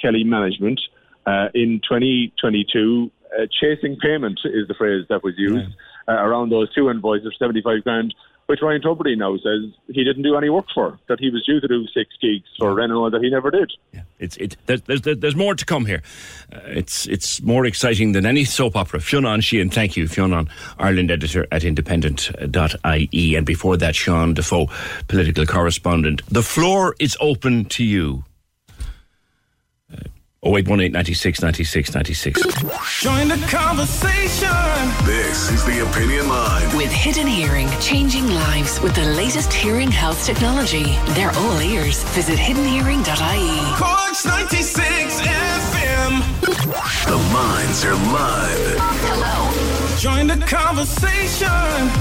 Kelly management uh, in 2022. Uh, chasing payment is the phrase that was used uh, around those two invoices, of 75 grand, which Ryan Tubridy now says he didn't do any work for, that he was due to do six gigs for Renault that he never did. Yeah. It's it. There's there's, there's more to come here. Uh, it's it's more exciting than any soap opera. Fionn Sheahan, thank you, Fionn, Ireland editor at independent.ie, and before that, Sean Defoe, political correspondent. The floor is open to you. Uh, 0818 96 96 96. Join the conversation. This is the Opinion Line. With Hidden Hearing, changing lives with the latest hearing health technology. They're all ears. Visit hiddenhearing.ie. Corks 96 FM. The lines are live. Hello. Join the conversation.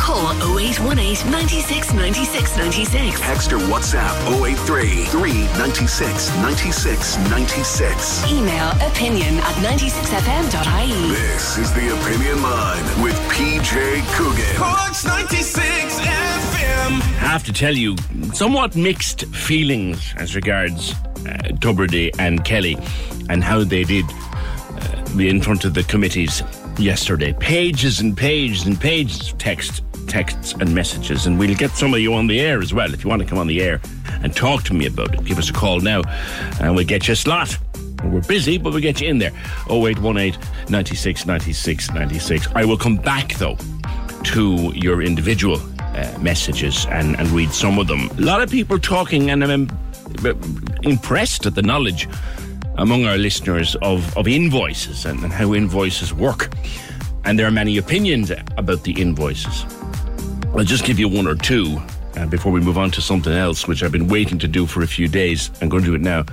Call 0818 96 96 96. Text or WhatsApp 083 396 96 96. Email opinion at 96fm.ie. This is the Opinion Line with PJ Coogan. Corks 96 FM. have to tell you, somewhat mixed feelings as regards uh, Tubridy and Kelly and how they did uh, in front of the committees yesterday. Pages and pages and pages of text, texts and messages. And we'll get some of you on the air as well. If you want to come on the air and talk to me about it, give us a call now and we'll get you a slot. We're busy, but we'll get you in there. 0818 96 96 96. I will come back though to your individual uh, messages and, and read some of them. A lot of people talking, and I'm impressed at the knowledge among our listeners of, of invoices and, and how invoices work. And there are many opinions about the invoices. I'll just give you one or two uh, before we move on to something else, which I've been waiting to do for a few days. I'm going to do it now.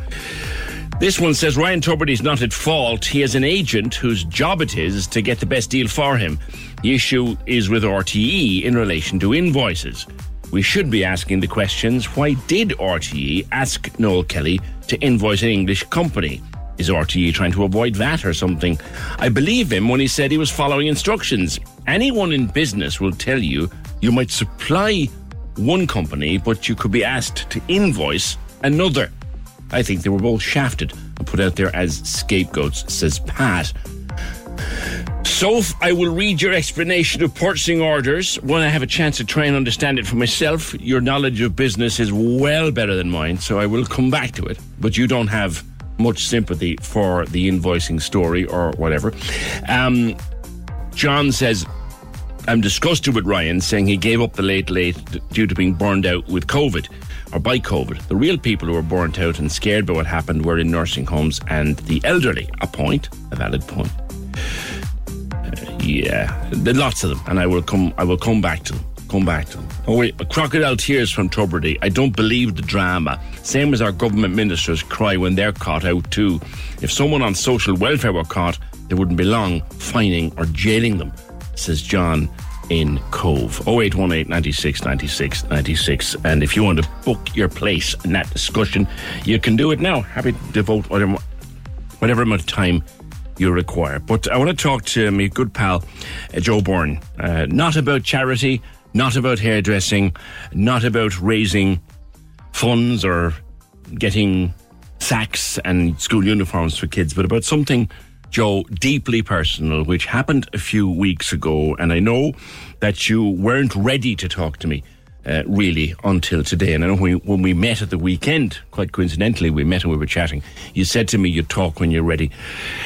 This one says Ryan Tubridy's not at fault. He has an agent whose job it is to get the best deal for him. The issue is with RTE in relation to invoices. We should be asking the questions why did RTE ask Noel Kelly to invoice an English company? Is RTE trying to avoid VAT or something? I believe him when he said he was following instructions. Anyone in business will tell you you might supply one company, but you could be asked to invoice another. I think they were both shafted and put out there as scapegoats, says Pat. Soph, I will read your explanation of purchasing orders when I have a chance to try and understand it for myself. Your knowledge of business is well better than mine, so I will come back to it. But you don't have much sympathy for the invoicing story or whatever. Um, John says, I'm disgusted with Ryan saying he gave up the late late due to being burned out with COVID or by COVID. The real people who were burnt out and scared by what happened were in nursing homes and the elderly. A point, a valid point. Yeah, lots of them, and I will come. I will come back to them. Come back to them. Oh wait, crocodile tears from Tubridy. I don't believe the drama. Same as our government ministers cry when they're caught out too. If someone on social welfare were caught, there wouldn't be long fining or jailing them, says John in Cobh. 0818 96 96 96. And if you want to book your place in that discussion, you can do it now. Happy to devote whatever, whatever amount of time you require. But I want to talk to my good pal, uh, Joe Bourne. Uh, not about charity, not about hairdressing, not about raising funds or getting sacks and school uniforms for kids, but about something, Joe, deeply personal, which happened a few weeks ago. And I know that you weren't ready to talk to me. Uh, really, until today. And I know when we, when we met at the weekend, quite coincidentally, we met and we were chatting. You said to me, you'd talk when you're ready.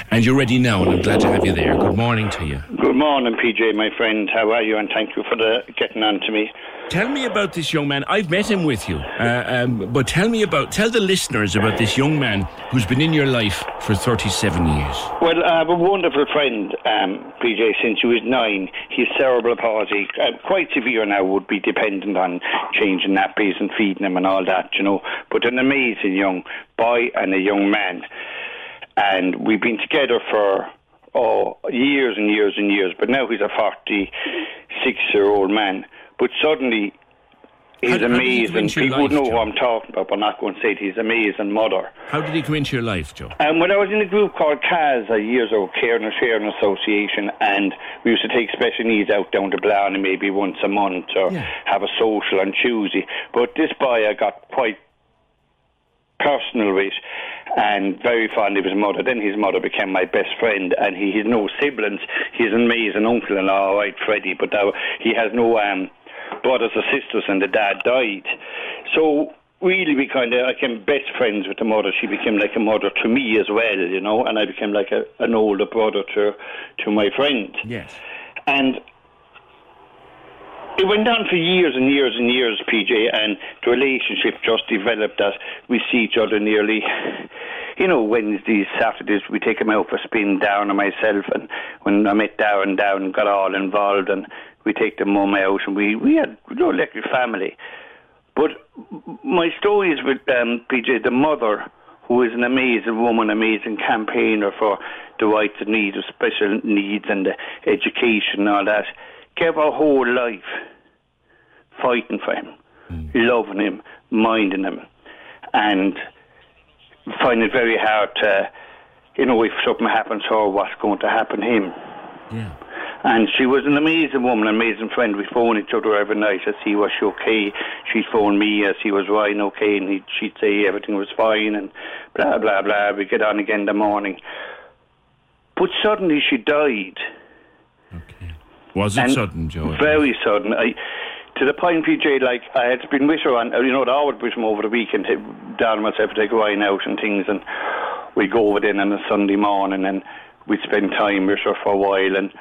And you're ready now, and I'm glad to have you there. Good morning to you. Good morning, PJ, my friend. How are you? And thank you for the getting on to me. Tell me about this young man. I've met him with you, uh, um, but tell me about, tell the listeners about this young man who's been in your life for 37 years. Well, I have a wonderful friend, um, PJ, since he was nine. He's cerebral palsy, uh, quite severe now, would be dependent on changing nappies and feeding him and all that, you know. But an amazing young boy and a young man. And we've been together for oh, years and years and years, but now he's a 46 year old man. But suddenly, he's How- how he amazing. into your People life, know Joe? who I'm talking about, but I'm not going to say it. He's amazing mother. How did he come into your life, Joe? Um, when I was in a group called CASA years ago, Care and Sharing Association, and we used to take special needs out down to Blarney maybe once a month or have a social on Tuesday. But this boy I got quite personal with and very fond of his mother. Then his mother became my best friend and he has no siblings. He's an amazing uncle and all right, Freddie, but uh, he has no um, brothers or sisters and the dad died. So really we kind of I became best friends with the mother. She became like a mother to me as well, you know, and I became like a, an older brother to to my friend. Yes. And it went on for years and years and years, PJ, and the relationship just developed that we see each other nearly, you know, Wednesdays, Saturdays, we take him out for a spin, Down and myself, and when I met Down, Down got all involved, and we take the mum out, and we, we had, you know, a family. But my story is with um, PJ, the mother, who is an amazing woman, amazing campaigner for the rights and needs of special needs and the education and all that, gave her whole life fighting for him, loving him, minding him, and find it very hard to, you know, if something happens to her, what's going to happen to him. Yeah. And she was an amazing woman, an amazing friend. We phone each other every night to see was she okay. She'd phone me as he was Ryan okay, and he'd, she'd say everything was fine, and blah blah blah. We get on again in the morning. But suddenly she died. Okay. Was it And sudden, Joe? Very sudden. I, to the point, PJ, like I had been with her on, uh, you know, I would with him over the weekend, down and myself to take Ryan out and things, and we'd go over then on a Sunday morning, and we'd spend time with her for a while, and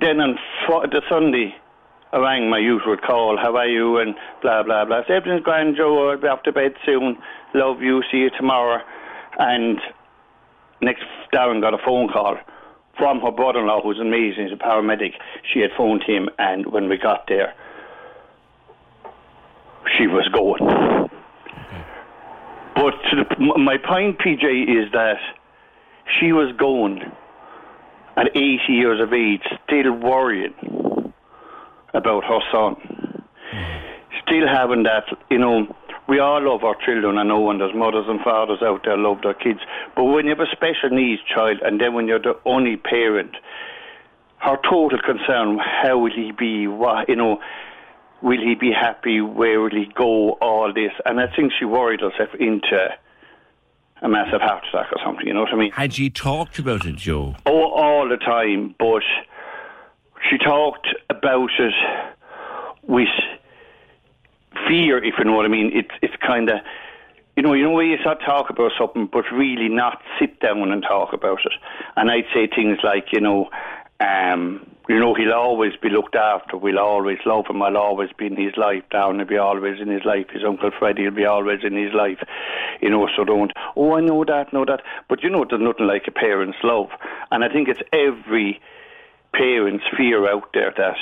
then on fr- the Sunday, I rang my usual call, how are you, and blah, blah, blah. So everything's grand, Joe, I'll be off to bed soon, love you, see you tomorrow. And next, Darren got a phone call from her brother-in-law, who's amazing, he's a paramedic. She had phoned him, and when we got there, she was going. But to the, my point, PJ, is that she was going at 80 years of age, still worrying about her son. Still having that, you know, we all love our children, I know, and there's mothers and fathers out there love their kids. But when you have a special needs child, and then when you're the only parent, her total concern, how will he be, what, you know, will he be happy, where will he go, all this. And I think she worried herself into a massive heart attack or something, you know what I mean? Had you talked about it, Joe? Oh, all the time, but she talked about it with fear, if you know what I mean. It's it's kind of, you know, you know where you start talk about something, but really not sit down and talk about it. And I'd say things like, you know, um, you know, he'll always be looked after. We'll always love him. I'll always be in his life. Down he'll be always in his life. His uncle Freddie will be always in his life. You know, so don't. Oh, I know that, know that. But you know, there's nothing like a parent's love, and I think it's every parent's fear out there that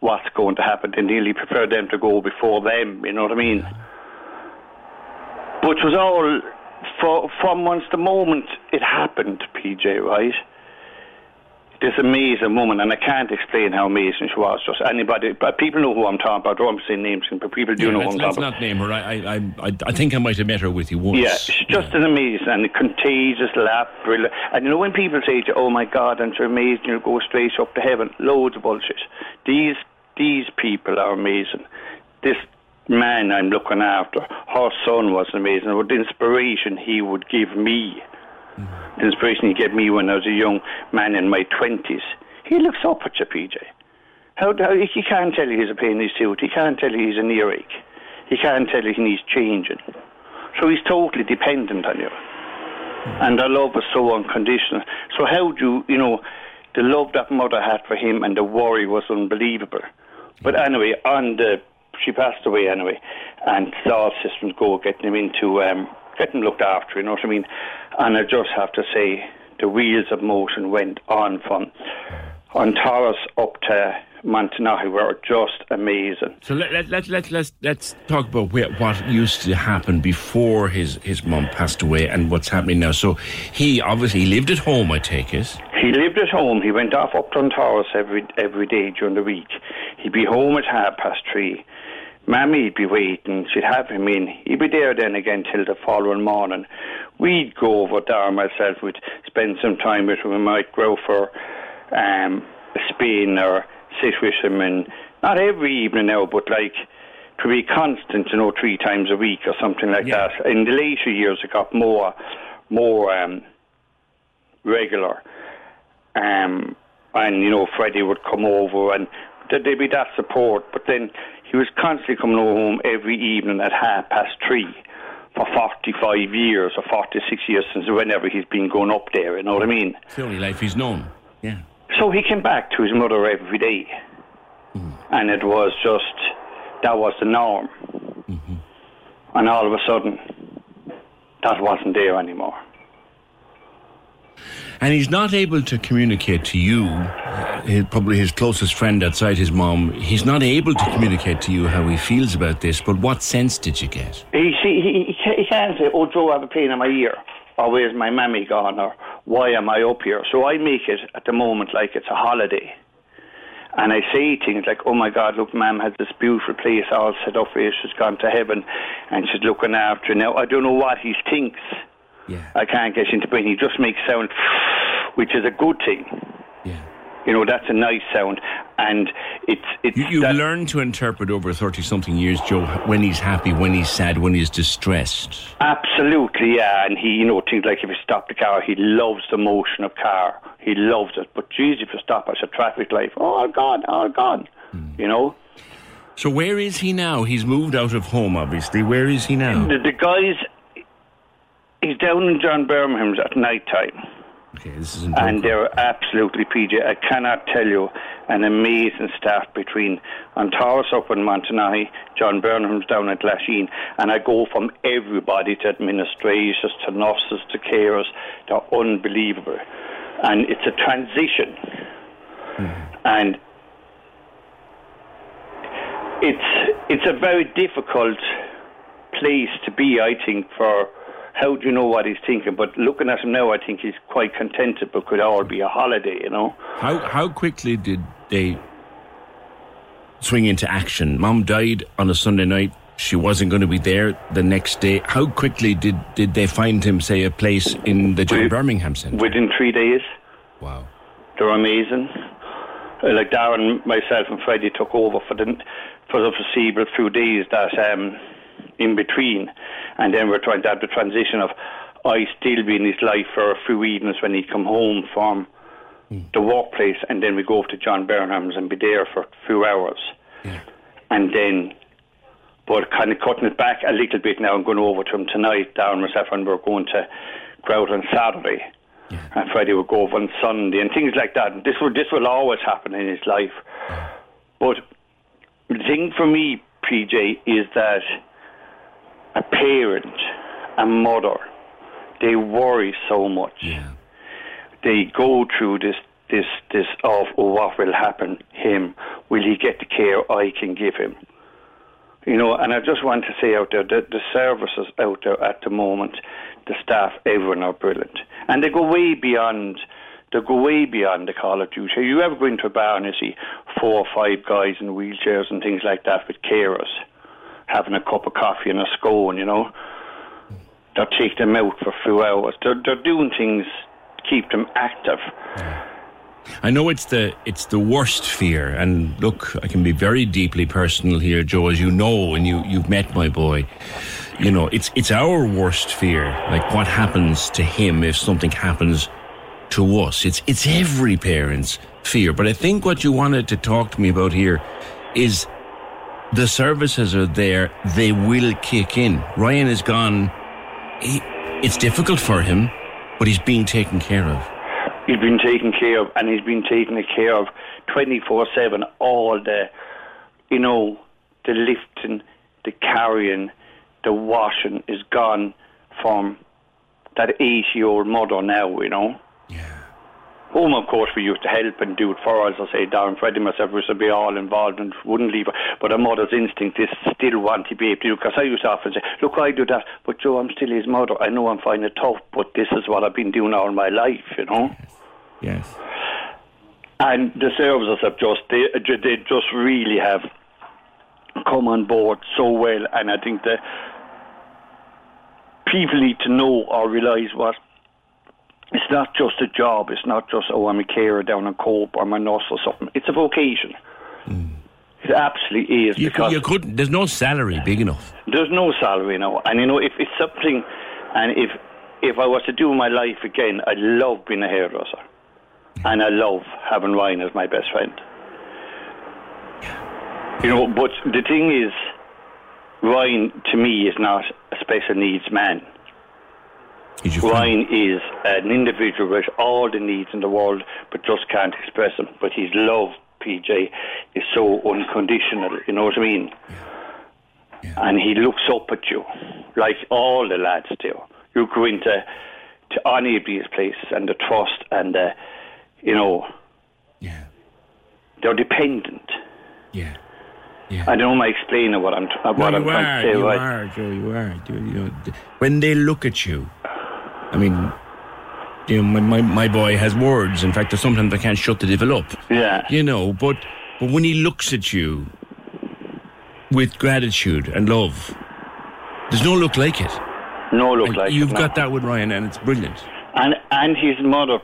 what's going to happen. They nearly prefer them to go before them. You know what I mean? But it was all for, from once the moment it happened, PJ, right? This amazing woman, and I can't explain how amazing she was. Just anybody, but people know who I'm talking about. I don't want to say names, but people do Yeah, know who I'm let's not name her. I, I, I, I think I might have met her with you once. Yeah, she's just an amazing and contagious laugh. brilliant. And you know when people say to you, "Oh my God, and you're amazing, you'll go straight up to heaven," loads of bullshit. These these people are amazing. This man I'm looking after, her son was amazing. What inspiration he would give me, Mm. the inspiration he gave me when I was a young man in my twenties. He looks up at you, PJ. How, how he can't tell you he's a pain in his suit. He can't tell you he's an earache. He can't tell you he needs changing. So he's totally dependent on you. Mm. And the love is so unconditional. So how do you, you know, the love that mother had for him and the worry was unbelievable. But anyway, on the uh, she passed away anyway, and all systems go getting him into um, getting looked after. You know what I mean? And I just have to say, the wheels of motion went on from on Taurus up to Montenotte were just amazing. So let, let, let, let, let's, let's talk about where, what used to happen before his, his mum passed away and what's happening now. So he obviously lived at home, I take it. He lived at home. He went off up to Taurus every every day during the week. He'd be home at half past three. Mammy'd be waiting. She'd have him in. He'd be there then again till the following morning. We'd go over there myself. We'd spend some time with him. We might go for um, a spin or sit with him. And not every evening now, but like to be constant, you know, three times a week or something like that. In the later years, it got more, more um, regular. Um, and you know, Freddie would come over, and there'd be that support. But then he was constantly coming home every evening at half past three for 45 years or 46 years since whenever he's been going up there, you know what I mean? It's the only life he's known. Yeah. So he came back to his mother every day. Hmm. And it was just, that was the norm. Mm-hmm. And all of a sudden, that wasn't there anymore. And he's not able to communicate to you, uh, probably his closest friend outside his mom. He's not able to communicate to you how he feels about this. But what sense did you get? He, see, he, he, he can't say, oh, Joe, I have a pain in my ear. Or where's my mammy gone? Or why am I up here? So I make it at the moment like it's a holiday. And I say things like, oh my God, look, Mum has this beautiful place all set up you. She's gone to heaven and she's looking after. Now, I don't know what he thinks. Yeah. I can't get into brain. He just makes sound, which is a good thing. Yeah. You know, that's a nice sound. And it's. it's You, you've that- learned to interpret over 30 something years, Joe, when he's happy, when he's sad, when he's distressed. Absolutely, yeah. And he, you know, things like if you stop the car, he loves the motion of car. He loves it. But geez, if you stop at a traffic light, oh, all gone, all gone. Hmm. You know? So where is he now? He's moved out of home, obviously. Where is he now? The, the guys, he's down in John Birmingham's at night time. Okay, this is And they're absolutely, PJ, I cannot tell you, an amazing staff between Antares up in Montenotte, John Burnham's down at Lasheen, and I go from everybody to administrators, to nurses, to carers. They're unbelievable. And it's a transition. Hmm. And it's, it's a very difficult place to be, I think, for how do you know what he's thinking? But looking at him now, I think he's quite contented, but could all be a holiday, you know? How how quickly did they swing into action? Mom died on a Sunday night. She wasn't going to be there the next day. How quickly did, did they find him, say, a place in the John Birmingham Centre? Within three days. Wow. They're amazing. Uh, Like Darren, myself, and Freddie took over for the for the foreseeable few days that um, in between, and then we're trying to have the transition of I still be in his life for a few evenings when he come home from hmm. the workplace, and then we go to John Burnham's and be there for a few hours, and then. But kind of cutting it back a little bit now and going over to him tonight, Darren, myself, and we're going to out on Saturday and Friday we'll go over on Sunday and things like that. This will this will always happen in his life. But the thing for me, PJ, is that a parent, a mother, they worry so much. Yeah. They go through this this this of oh, what will happen him? Will he get the care I can give him? You know, and I just want to say out there that the services out there at the moment, the staff, everyone are brilliant. And they go way beyond they go way beyond the call of duty. You ever go into a bar and you see four or five guys in wheelchairs and things like that with carers having a cup of coffee and a scone, you know? They'll take them out for a few hours. They're, they're doing things to keep them active. I know it's the it's the worst fear, and look, I can be very deeply personal here, Joe, as you know, and you you've met my boy. You know, it's it's our worst fear, like what happens to him if something happens to us. It's it's every parent's fear. But I think what you wanted to talk to me about here is the services are there; they will kick in. Ryan is gone. He, it's difficult for him, but he's being taken care of. He's been taken care of, and he's been taken care of 24 7 all the you know, the lifting, the carrying, the washing is gone from that 80 year old mother now, you know. Home, of course, we used to help and do it for us. I say, Darren, Freddie, myself, we used to be all involved and wouldn't leave her. But a mother's instinct is still want to be able to do Because I used to often say, look, I do that, but Joe, I'm still his mother. I know I'm finding it tough, but this is what I've been doing all my life, you know. Yes. And the services have just, they, they just really have come on board so well. And I think that people need to know or realise what it's not just a job. It's not just oh I'm a carer down in Cope or I'm a nurse or something. It's a vocation. Hmm. It absolutely is You, because you couldn't. There's no salary big enough. there's no salary now. And you know if it's something, and if if I was to do my life again, I love being a hairdresser, and I love having Ryan as my best friend. You know, but the thing is, Ryan to me is not a special needs man. Ryan is an individual with all the needs in the world, but just can't express them. But his love, PJ, is so unconditional. You know what I mean? And he looks up at you, like all the lads do. You go into to any of these places, and the trust, and the, you know, yeah, they're dependent. Yeah. Yeah. I don't know explaining what I'm what No, I'm you trying are, to say. you right? are, Joe. You are. You, you know, when they look at you, I mean, you know, my, my, my boy has words. In fact, sometimes I can't shut the devil up. Yeah. You know, but but when he looks at you with gratitude and love, there's no look like it. No look And like it, You've no. got that with Ryan, and it's brilliant. and and his mother,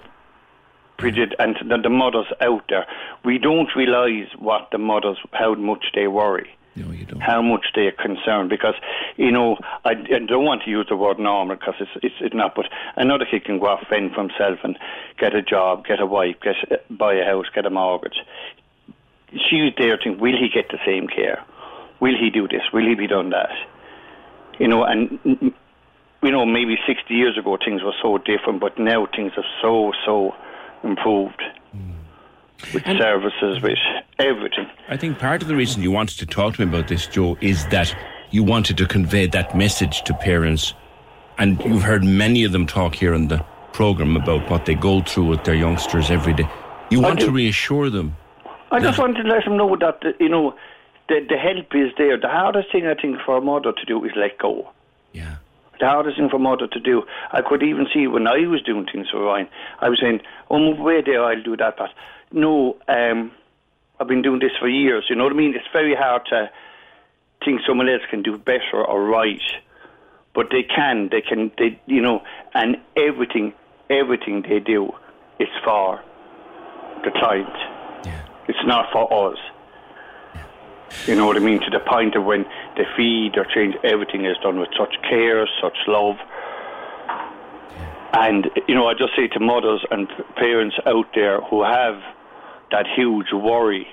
Bridget, and the, the mothers out there, we don't realise what the mothers, how much they worry. No, you don't. How much they are concerned because, you know, I, I don't want to use the word normal because it's, it's it's not. But another kid can go off fend for himself and get a job, get a wife, get buy a house, get a mortgage. She's there thinking, will he get the same care? Will he do this? Will he be done that? You know, and mm, you know, maybe 60 years ago things were so different, but now things are so, so improved with services, with everything. I think part of the reason you wanted to talk to me about this, Joe, is that you wanted to convey that message to parents, and you've heard many of them talk here on the program about what they go through with their youngsters every day. You want to reassure them. I just wanted to let them know that, uh, you know, the, the help is there. The hardest thing, I think, for a mother to do is let go. Yeah. The hardest thing for a mother to do. I could even see when I was doing things for Ryan, I was saying, oh, move away there, I'll do that. But no, um, I've been doing this for years. You know what I mean? It's very hard to think someone else can do better or right. But they can, they can, they, you know, and everything, everything they do is for the client. It's not for us. You know what I mean? To the point of when they feed or change, everything is done with such care, such love. And, you know, I just say to mothers and parents out there who have that huge worry,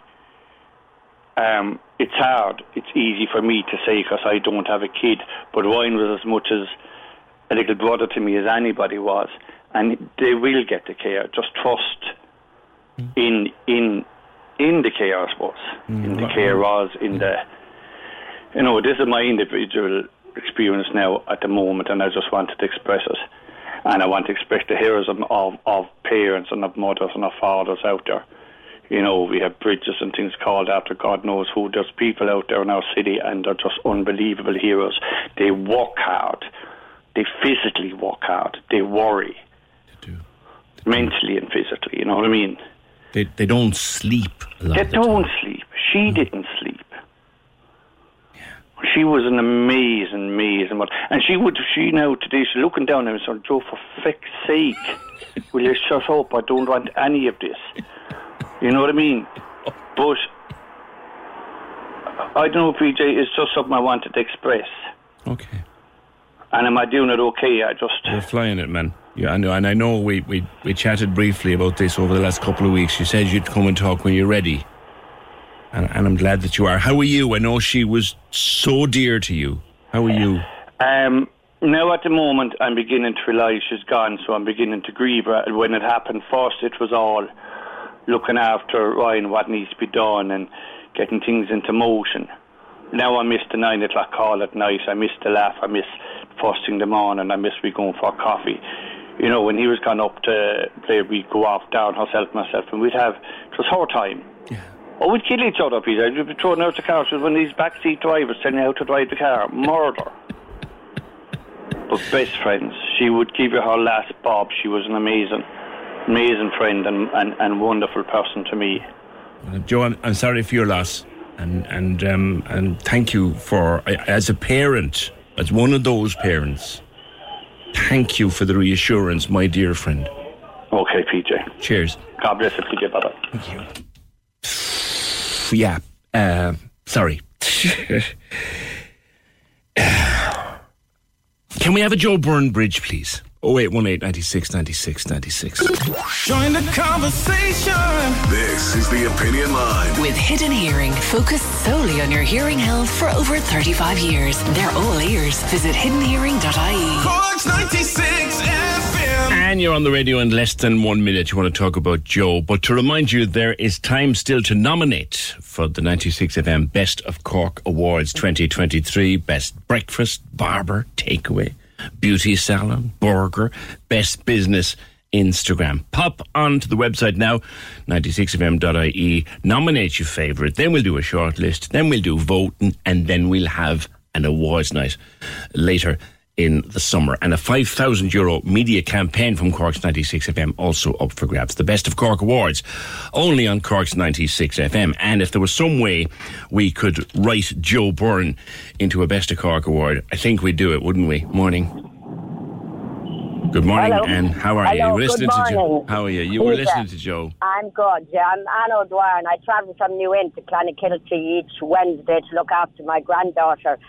um, it's hard. It's easy for me to say because I don't have a kid, but Ryan was as much as a little brother to me as anybody was. And they will get the care. Just trust in in in the care, I suppose. in the carers, in the you know, this is my individual experience now at the moment, and I just wanted to express it. And I want to express the heroism of, of parents and of mothers and of fathers out there. You know, we have bridges and things called after God knows who. There's people out there in our city, and they're just unbelievable heroes. They work hard. They physically work hard. They worry. They do. Mentally and physically, you know what I mean? They, they don't sleep They don't time. sleep. She didn't sleep. She was an amazing, amazing mother. And she would, she now today, she's looking down and saying, Joe, for feck's sake, will you shut up? I don't want any of this. You know what I mean? But, I don't know, PJ, it's just something I wanted to express. Okay. And am I doing it okay? I just, You're flying it, man. Yeah, I know, and I know we, we, we chatted briefly about this over the last couple of weeks. You said you'd come and talk when you're ready. And, and I'm glad that you are. How are you? I know she was so dear to you. How are you? Um, now at the moment, I'm beginning to realise she's gone, so I'm beginning to grieve. her. When it happened first, it was all looking after Ryan, what needs to be done, and getting things into motion. Now I miss the nine o'clock call at night. I miss the laugh. I miss first thing in the morning. I miss we going for coffee. You know, when he was gone up to play, we'd go off down, herself, myself, and we'd have, it was our time. Yeah. Oh, we'd kill each other, Peter. We'd be throwing out the cars with one of these backseat drivers telling you how to drive the car. Murder. <laughs> but best friends. She would give you her last bob. She was an amazing, amazing friend and, and, and wonderful person to me. Uh, Joe, I'm, I'm sorry for your loss. And, and, um, and thank you for, as a parent, as one of those parents, thank you for the reassurance, my dear friend. Okay, PJ. Cheers. God bless you, PJ. Bye bye. Thank you. Yeah. Uh, sorry. <laughs> Can we have a Joe Byrne bridge, please? 0818 96 96 96. Join the conversation. This is the Opinion Line. With Hidden Hearing, focused solely on your hearing health for over 35 years. They're all ears. Visit hiddenhearing.ie. Corks 96 FM. And you're on the radio in less than one minute. You want to talk about Joe. But to remind you, there is time still to nominate for the 96 FM Best of Cork Awards 2023 Best Breakfast, Barber, Takeaway beauty salon, burger, best business. Instagram. Pop onto the website now, 96fm.ie, nominate your favourite, then we'll do a short list, then we'll do voting, and then we'll have an awards night later in the summer. And a 5,000 euro media campaign from Cork's 96 FM also up for grabs. The Best of Cork Awards only on Cork's 96 FM. And if there was some way we could write Joe Byrne into a Best of Cork Award, I think we'd do it, wouldn't we? Morning. Good morning, Hello. and how are you? Hello, You were listening good to Joe. morning. How are you? You were listening to Joe. I'm good, yeah. I'm Anne O'Dwyer and I travel from New Inn to Clonakilty each Wednesday to look after my granddaughter.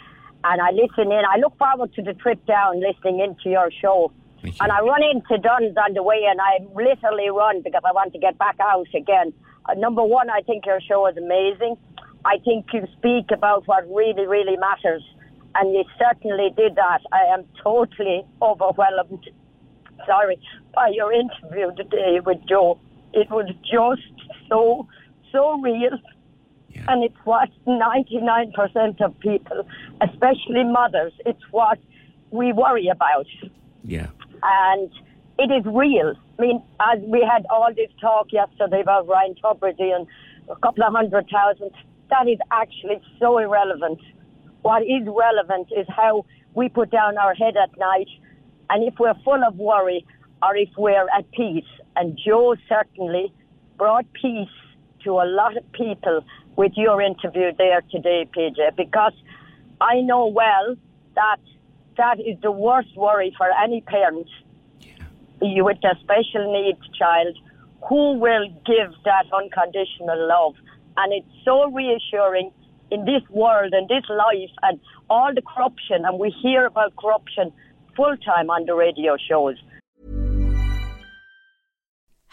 And I listen in. I look forward to the trip down listening into your show. And I run into Dunnes on the way and I literally run because I want to get back out again. Uh, number one, I think your show is amazing. I think you speak about what really, really matters. And you certainly did that. I am totally overwhelmed sorry, by your interview today with Joe. It was just so, so real. And it's what 99% of people, especially mothers, it's what we worry about. Yeah. And it is real. I mean, as we had all this talk yesterday about Ryan Tubridy and a couple of hundred thousand, that is actually so irrelevant. What is relevant is how we put down our head at night and if we're full of worry or if we're at peace. And Joe certainly brought peace to a lot of people with your interview there today, PJ, because I know well that that is the worst worry for any parent you with a special needs child who will give that unconditional love. And it's so reassuring in this world and this life and all the corruption, and we hear about corruption full time on the radio shows.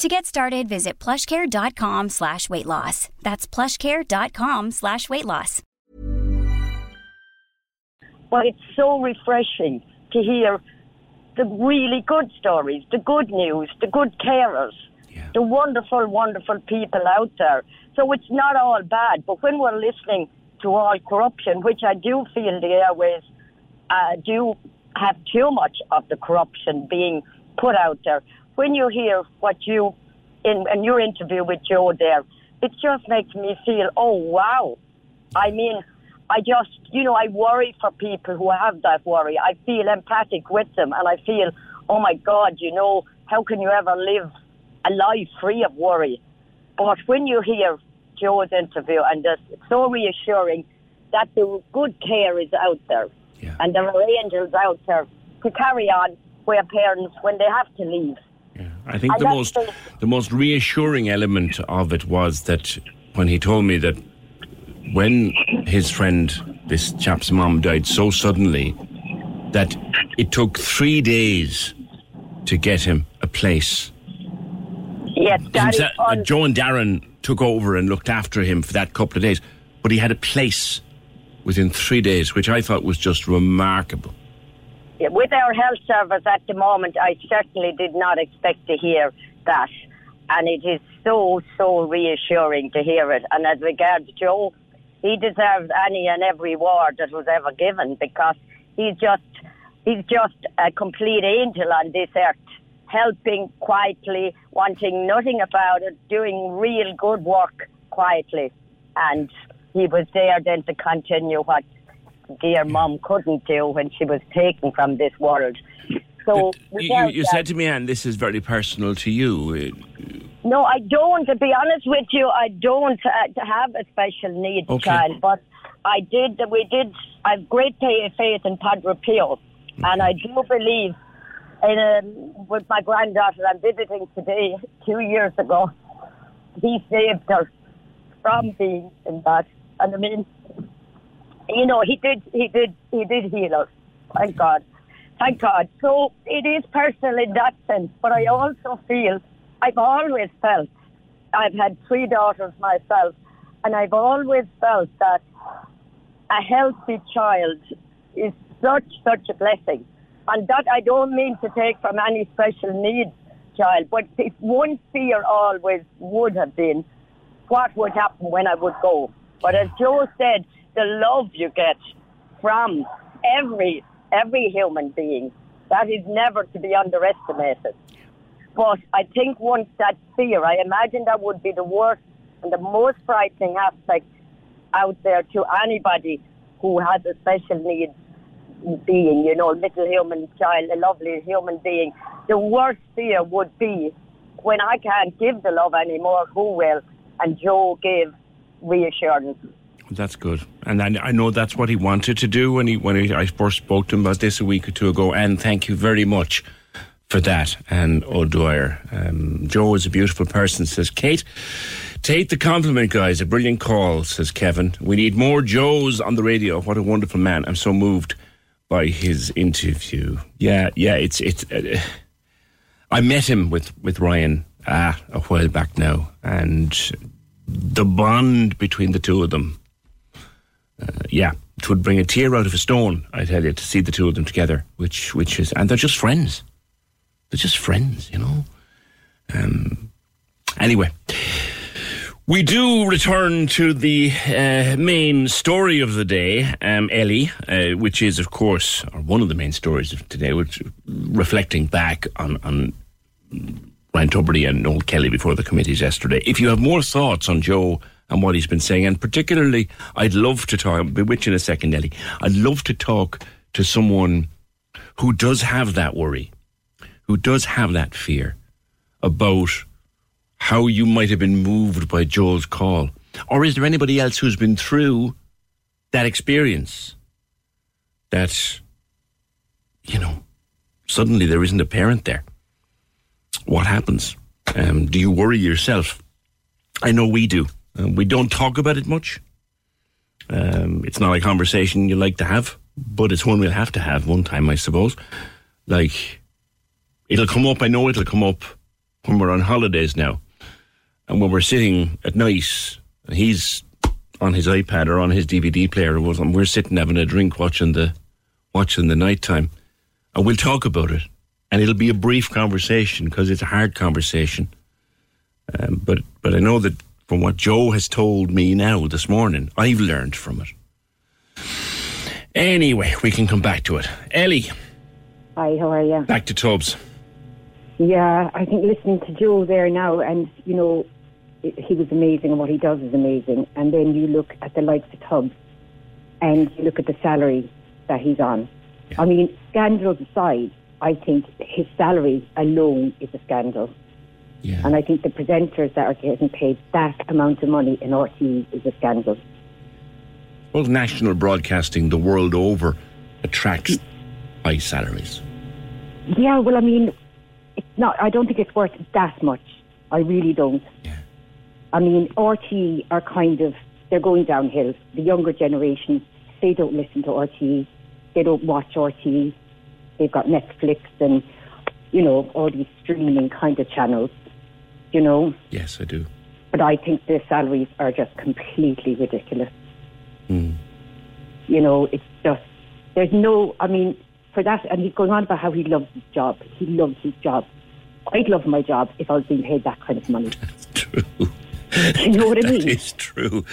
To get started, visit plushcare.com slash weight loss. That's plushcare.com slash weight loss. But it's so refreshing to hear the really good stories, the good news, the good carers, the wonderful, wonderful people out there. So it's not all bad. But when we're listening to all corruption, which I do feel the airways uh, do have too much of the corruption being put out there, when you hear what you, in, in your interview with Joe there, it just makes me feel, oh, wow. I mean, I just, you know, I worry for people who have that worry. I feel empathic with them and I feel, oh my God, you know, how can you ever live a life free of worry? But when you hear Joe's interview and it's so reassuring that the good care is out there and there are angels out there to carry on where parents, when they have to leave, I think the most the- the most reassuring element of it was that when he told me that when his friend, this chap's mom, died so suddenly, that it took three days to get him a place. Yes, that Himself- uh, Joe and Darren took over and looked after him for that couple of days, but he had a place within three days, which I thought was just remarkable. With our health service at the moment, I certainly did not expect to hear that. And it is so, so reassuring to hear it. And as regards Joe, he deserves any and every award that was ever given because he's just, he's just a complete angel on this earth, helping quietly, wanting nothing about it, doing real good work quietly. And he was there then to continue what dear mum couldn't do when she was taken from this world. So You, you, that- said to me, and this is very personal to you. no, I don't. To be honest with you, I don't uh, have a special needs Okay. child, but I did. We did. I've great fa- faith in Padre Pio, and I do believe in um, with my granddaughter. I'm visiting today. Two years ago, he saved her from being in that, and I mean, you know, he did. He did. He did heal us. Thank God. Thank God. So it is personal in that sense, but I also feel I've always felt I've had three daughters myself, and I've always felt that a healthy child is such such a blessing, and that I don't mean to take from any special needs child, but if one fear always would have been what would happen when I would go. But as Joe said, the love you get from every every human being that is never to be underestimated. But I think once that fear, I imagine that would be the worst and the most frightening aspect out there to anybody who has a special needs being, you know, little human child, a lovely human being. The worst fear would be when I can't give the love anymore, who will? And Joe gave reassurance. That's good, and I, I know that's what he wanted to do when he when he, I first spoke to him about this a week or two ago. And thank you very much for that, and O'Dwyer. Um, Joe is a beautiful person, says Kate. Take the compliment, guys. A brilliant call, says Kevin. We need more Joes on the radio. What a wonderful man! I'm so moved by his interview. Yeah, yeah. It's it's. Uh, I met him with with Ryan ah, a while back now, and the bond between the two of them uh, yeah, it would bring a tear out of a stone, I tell you, to see the two of them together, which which is, and they're just friends. They're just friends, you know. Um, anyway, we do return to the uh, main story of the day, um, Ellie, uh, which is, of course, or one of the main stories of today, which reflecting back on on Ryan Tubridy and Noel Kelly before the committees yesterday. If you have more thoughts on Joe and what he's been saying, and particularly, I'd love to talk, I'll be with you in a second, Ellie. I'd love to talk to someone who does have that worry, who does have that fear about how you might have been moved by Joel's call. Or is there anybody else who's been through that experience that, you know, suddenly there isn't a parent there. What happens? Um, do you worry yourself? I know we do. Uh, we don't talk about it much. Um, it's not a conversation you like to have, but it's one we'll have to have one time, I suppose. Like, it'll come up. I know it'll come up when we're on holidays now, and when we're sitting at night, and he's on his iPad or on his DVD player, and we're sitting having a drink, watching the watching the nighttime, and we'll talk about it, and it'll be a brief conversation because it's a hard conversation. Um, but but I know that from what Joe has told me now this morning, I've learned from it. Anyway, we can come back to it. Ellie, Hi, how are you? back to Tubbs. Yeah, I think listening to Joe there now, and you know, he was amazing, and what he does is amazing. And then you look at the likes of Tubbs, and you look at the salary that he's on. I mean, scandals aside, I think his salary alone is a scandal. And I think the presenters that are getting paid that amount of money in RTE is a scandal. Well, national broadcasting the world over attracts high salaries. Yeah, well, I mean, it's not. I don't think it's worth that much. I really don't. I mean, RTE are kind of they're going downhill. The younger generation, they don't listen to RTE. They don't watch RTE. They've got Netflix and you know all these streaming kind of channels. You know, Yes, I do. but I think the salaries are just completely ridiculous. Hmm. You know, it's just there's no. I mean, for that, and he's going on about how he loves his job. He loves his job. I'd love my job if I was being paid that kind of money. <laughs> That's true. you know what I <laughs> mean? That is true.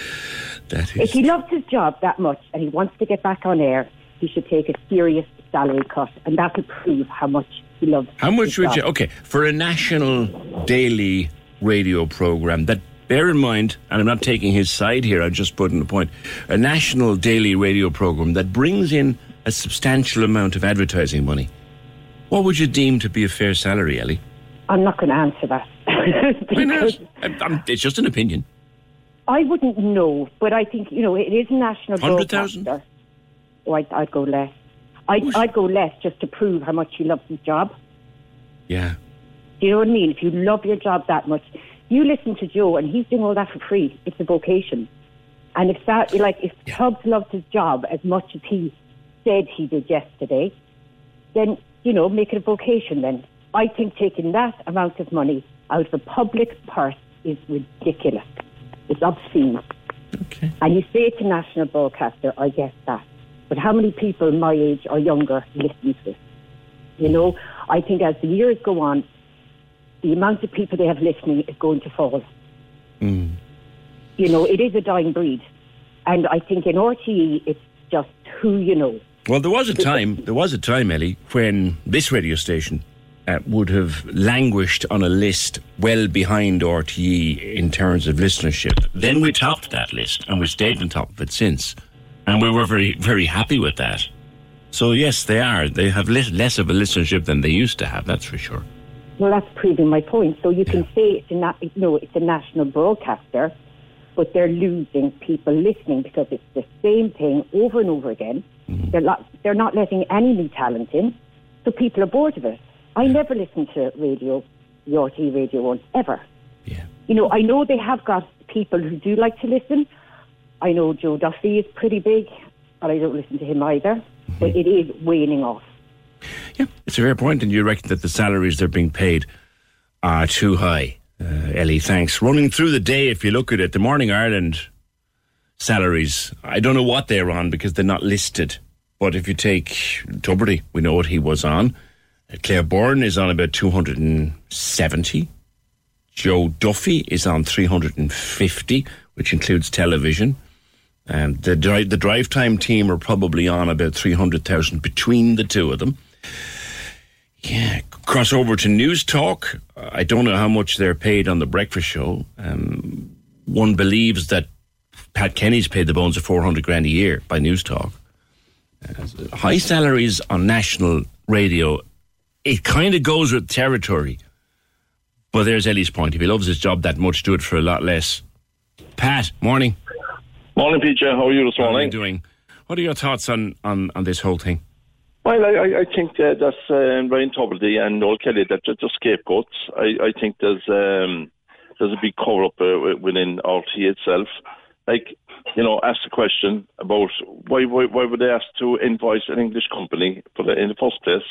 That If he loves his job that much and he wants to get back on air, he should take a serious salary cut, and that would prove how much he loves. How much would job. you? Okay, for a national daily radio program that. Bear in mind, and I'm not taking his side here, I'm just putting a point. A national daily radio program that brings in a substantial amount of advertising money. What would you deem to be a fair salary, Ellie? I'm not going to answer that. <laughs> Why not? I'm- it's just an opinion. I wouldn't know, but I think you know it is national 100,000? broadcaster. Oh, I'd, I'd go less. I'd, I'd go less just to prove how much he loves his job. Yeah. Do you know what I mean? If you love your job that much, you listen to Joe, and he's doing all that for free. It's a vocation. And if that, like, if Tubbs loves his job as much as he said he did yesterday, then you know, make it a vocation. Then I think taking that amount of money out of the public purse is ridiculous. It's obscene. Okay. And you say it's a national broadcaster, I get that. But how many people my age or younger listen to this? You know, I think as the years go on, the amount of people they have listening is going to fall. Mm. You know, it is a dying breed. And I think in RTE, it's just who you know. Well, there was a time, there was a time, Ellie, when this radio station uh, would have languished on a list well behind RTE in terms of listenership. Then we topped that list, and we stayed on top of it since, and we were very, very happy with that. So yes, they are. They have less of a listenership than they used to have. That's for sure. Well, that's proving my point. So you can say it's a na- no, it's a national broadcaster, but they're losing people listening because it's the same thing over and over again. Mm-hmm. They're not they're not letting any new talent in, so people are bored of it. I never listen to radio, the RT radio one ever. Yeah. You know, I know they have got people who do like to listen. I know Joe Duffy is pretty big, but I don't listen to him either. But it is waning off. Yeah, it's a fair point, and you reckon that the salaries they're being paid are too high. Uh, Ellie, thanks. Running through the day, if you look at it, the Morning Ireland salaries, I don't know what they're on because they're not listed. But if you take Tubridy, we know what he was on. Uh, Claire Byrne is on about 270. Joe Duffy is on 350, which includes television. And the, dri- the drive time team are probably on about 300,000 between the two of them. Yeah, cross over to News Talk. I don't know how much they're paid on the breakfast show. Um, one believes that Pat Kenny's paid the bones of 400 grand a year by News Talk. Uh, high salaries on national radio, it kind of goes with territory. But there's Ellie's point. If he loves his job that much, do it for a lot less. Pat, morning. Morning, PJ. How are you this morning? How are you doing? What are your thoughts on, on, on this whole thing? Well, I, I- think uh, that's uh, Ryan Tubridy and Noel Kelly that they're just scapegoats. I, I think there's um, there's a big cover up uh, within RT itself. Like, you know, ask the question about why why, why were they asked to invoice an English company for the, in the first place?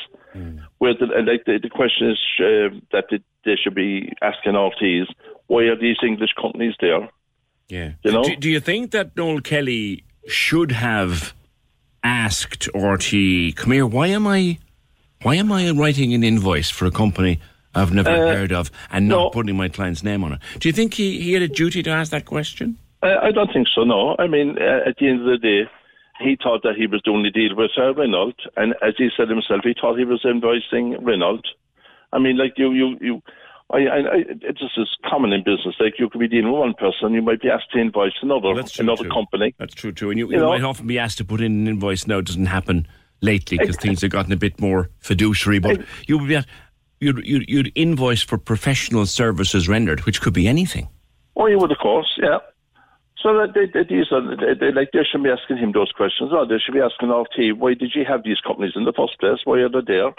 Where the, like the, the question is uh, that they, they should be asking RTs why are these English companies there? Yeah. You know? Do, do you think that Noel Kelly should have asked RT, come here, why am I why am I writing an invoice for a company I've never Uh, heard of and not no. putting my client's name on it? Do you think he, he had a duty to ask that question? I, I don't think so. No, I mean, uh, at the end of the day, he thought that he was doing the deal with uh, Renault, and as he said himself, he thought he was invoicing Renault. I mean, like you, you, you. I, I, I, it's just as common in business. Like you could be dealing with one person, you might be asked to invoice another, another true. company. That's true too. And you, You you know? might often be asked to put in an invoice now. It doesn't happen lately because things have gotten a bit more fiduciary. But you would be at, you'd, you'd, you'd invoice for professional services rendered, which could be anything. Oh, you would, of course, yeah. So that they, they, these are they, they, like they should be asking him those questions. Or they should be asking oh, RT, why did you have these companies in the first place? Why are they there?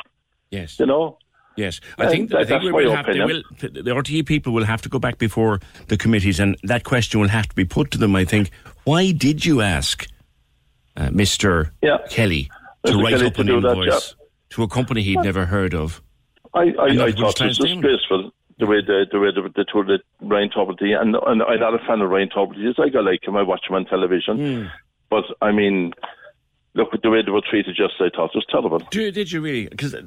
Yes. You know. Yes, I And think, I think we will have, they will, the RTE people will have to go back before the committees, and that question will have to be put to them. I think. Why did you ask uh, Mr. Yeah. Kelly to Mr. write Kelly up to an do that, invoice to a company he'd never heard of? I, I, I thought it was client's name on it. disgraceful the way the the way the, the tour that Ryan Tubridy and and I'm not a fan of Ryan. Like I like him, I watch him on television, Hmm. but I mean, look at the way they were treated. Just I thought it was terrible. Did, did you really? Because uh,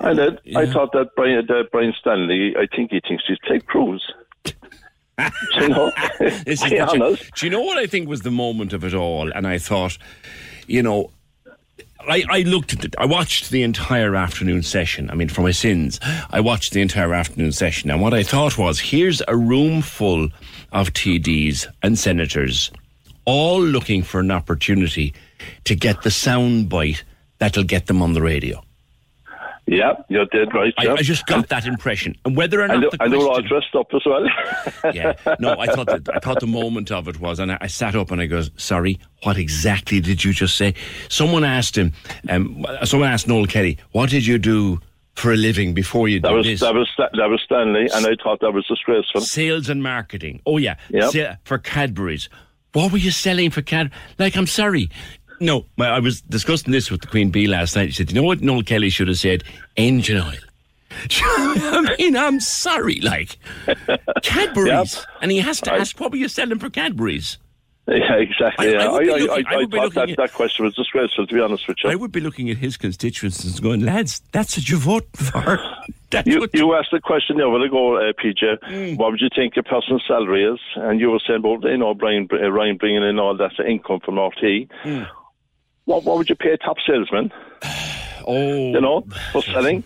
I did. I thought that Brian that Brian Stanley. I think he thinks he's Ted Cruz. <laughs> you know, This <laughs> is <laughs> be the- honest. Do you know what I think was the moment of it all? And I thought, you know, I, I looked at it. I watched the entire afternoon session. I mean, for my sins, I watched the entire afternoon session. And what I thought was, here's a room full of TDs and senators, all looking for an opportunity to get the sound bite that'll get them on the radio. Yeah, you're dead right. I. I just got that impression. And whether or not and, the they, and they were all dressed up as well. <laughs> yeah. No, I thought that, I thought the moment of it was, and I, I sat up and I goes, "Sorry, what exactly did you just say?" Someone asked him. Um, someone asked Noel Kelly, "What did you do for a living before you That did was this?" that was that was Stanley, and I thought that was disgraceful. Sales and marketing. Oh yeah, Yep. Se- for Cadbury's. What were you selling for Cad? Like, I'm sorry. No, I was discussing this with the Queen Bee last night. She said, "You know what Noel Kelly should have said? Engine oil." <laughs> I mean, I'm sorry, like <laughs> Cadbury's, and he has to ask, "What were you selling for Cadbury's?" <laughs> Yeah, exactly. I- looking- thought that, at- that question was disgraceful, to be honest with you. I would be looking at his constituents and going, "Lads, that's what you vote for." <laughs> <laughs> That's you, what you asked the question the other ago, uh, PJ. Mm. What would you think a person's salary is? And you were saying well, you know Brian, uh, Ryan bringing in all that income from RT. Mm. What what would you pay a top salesman? <sighs> Oh, you know, for selling.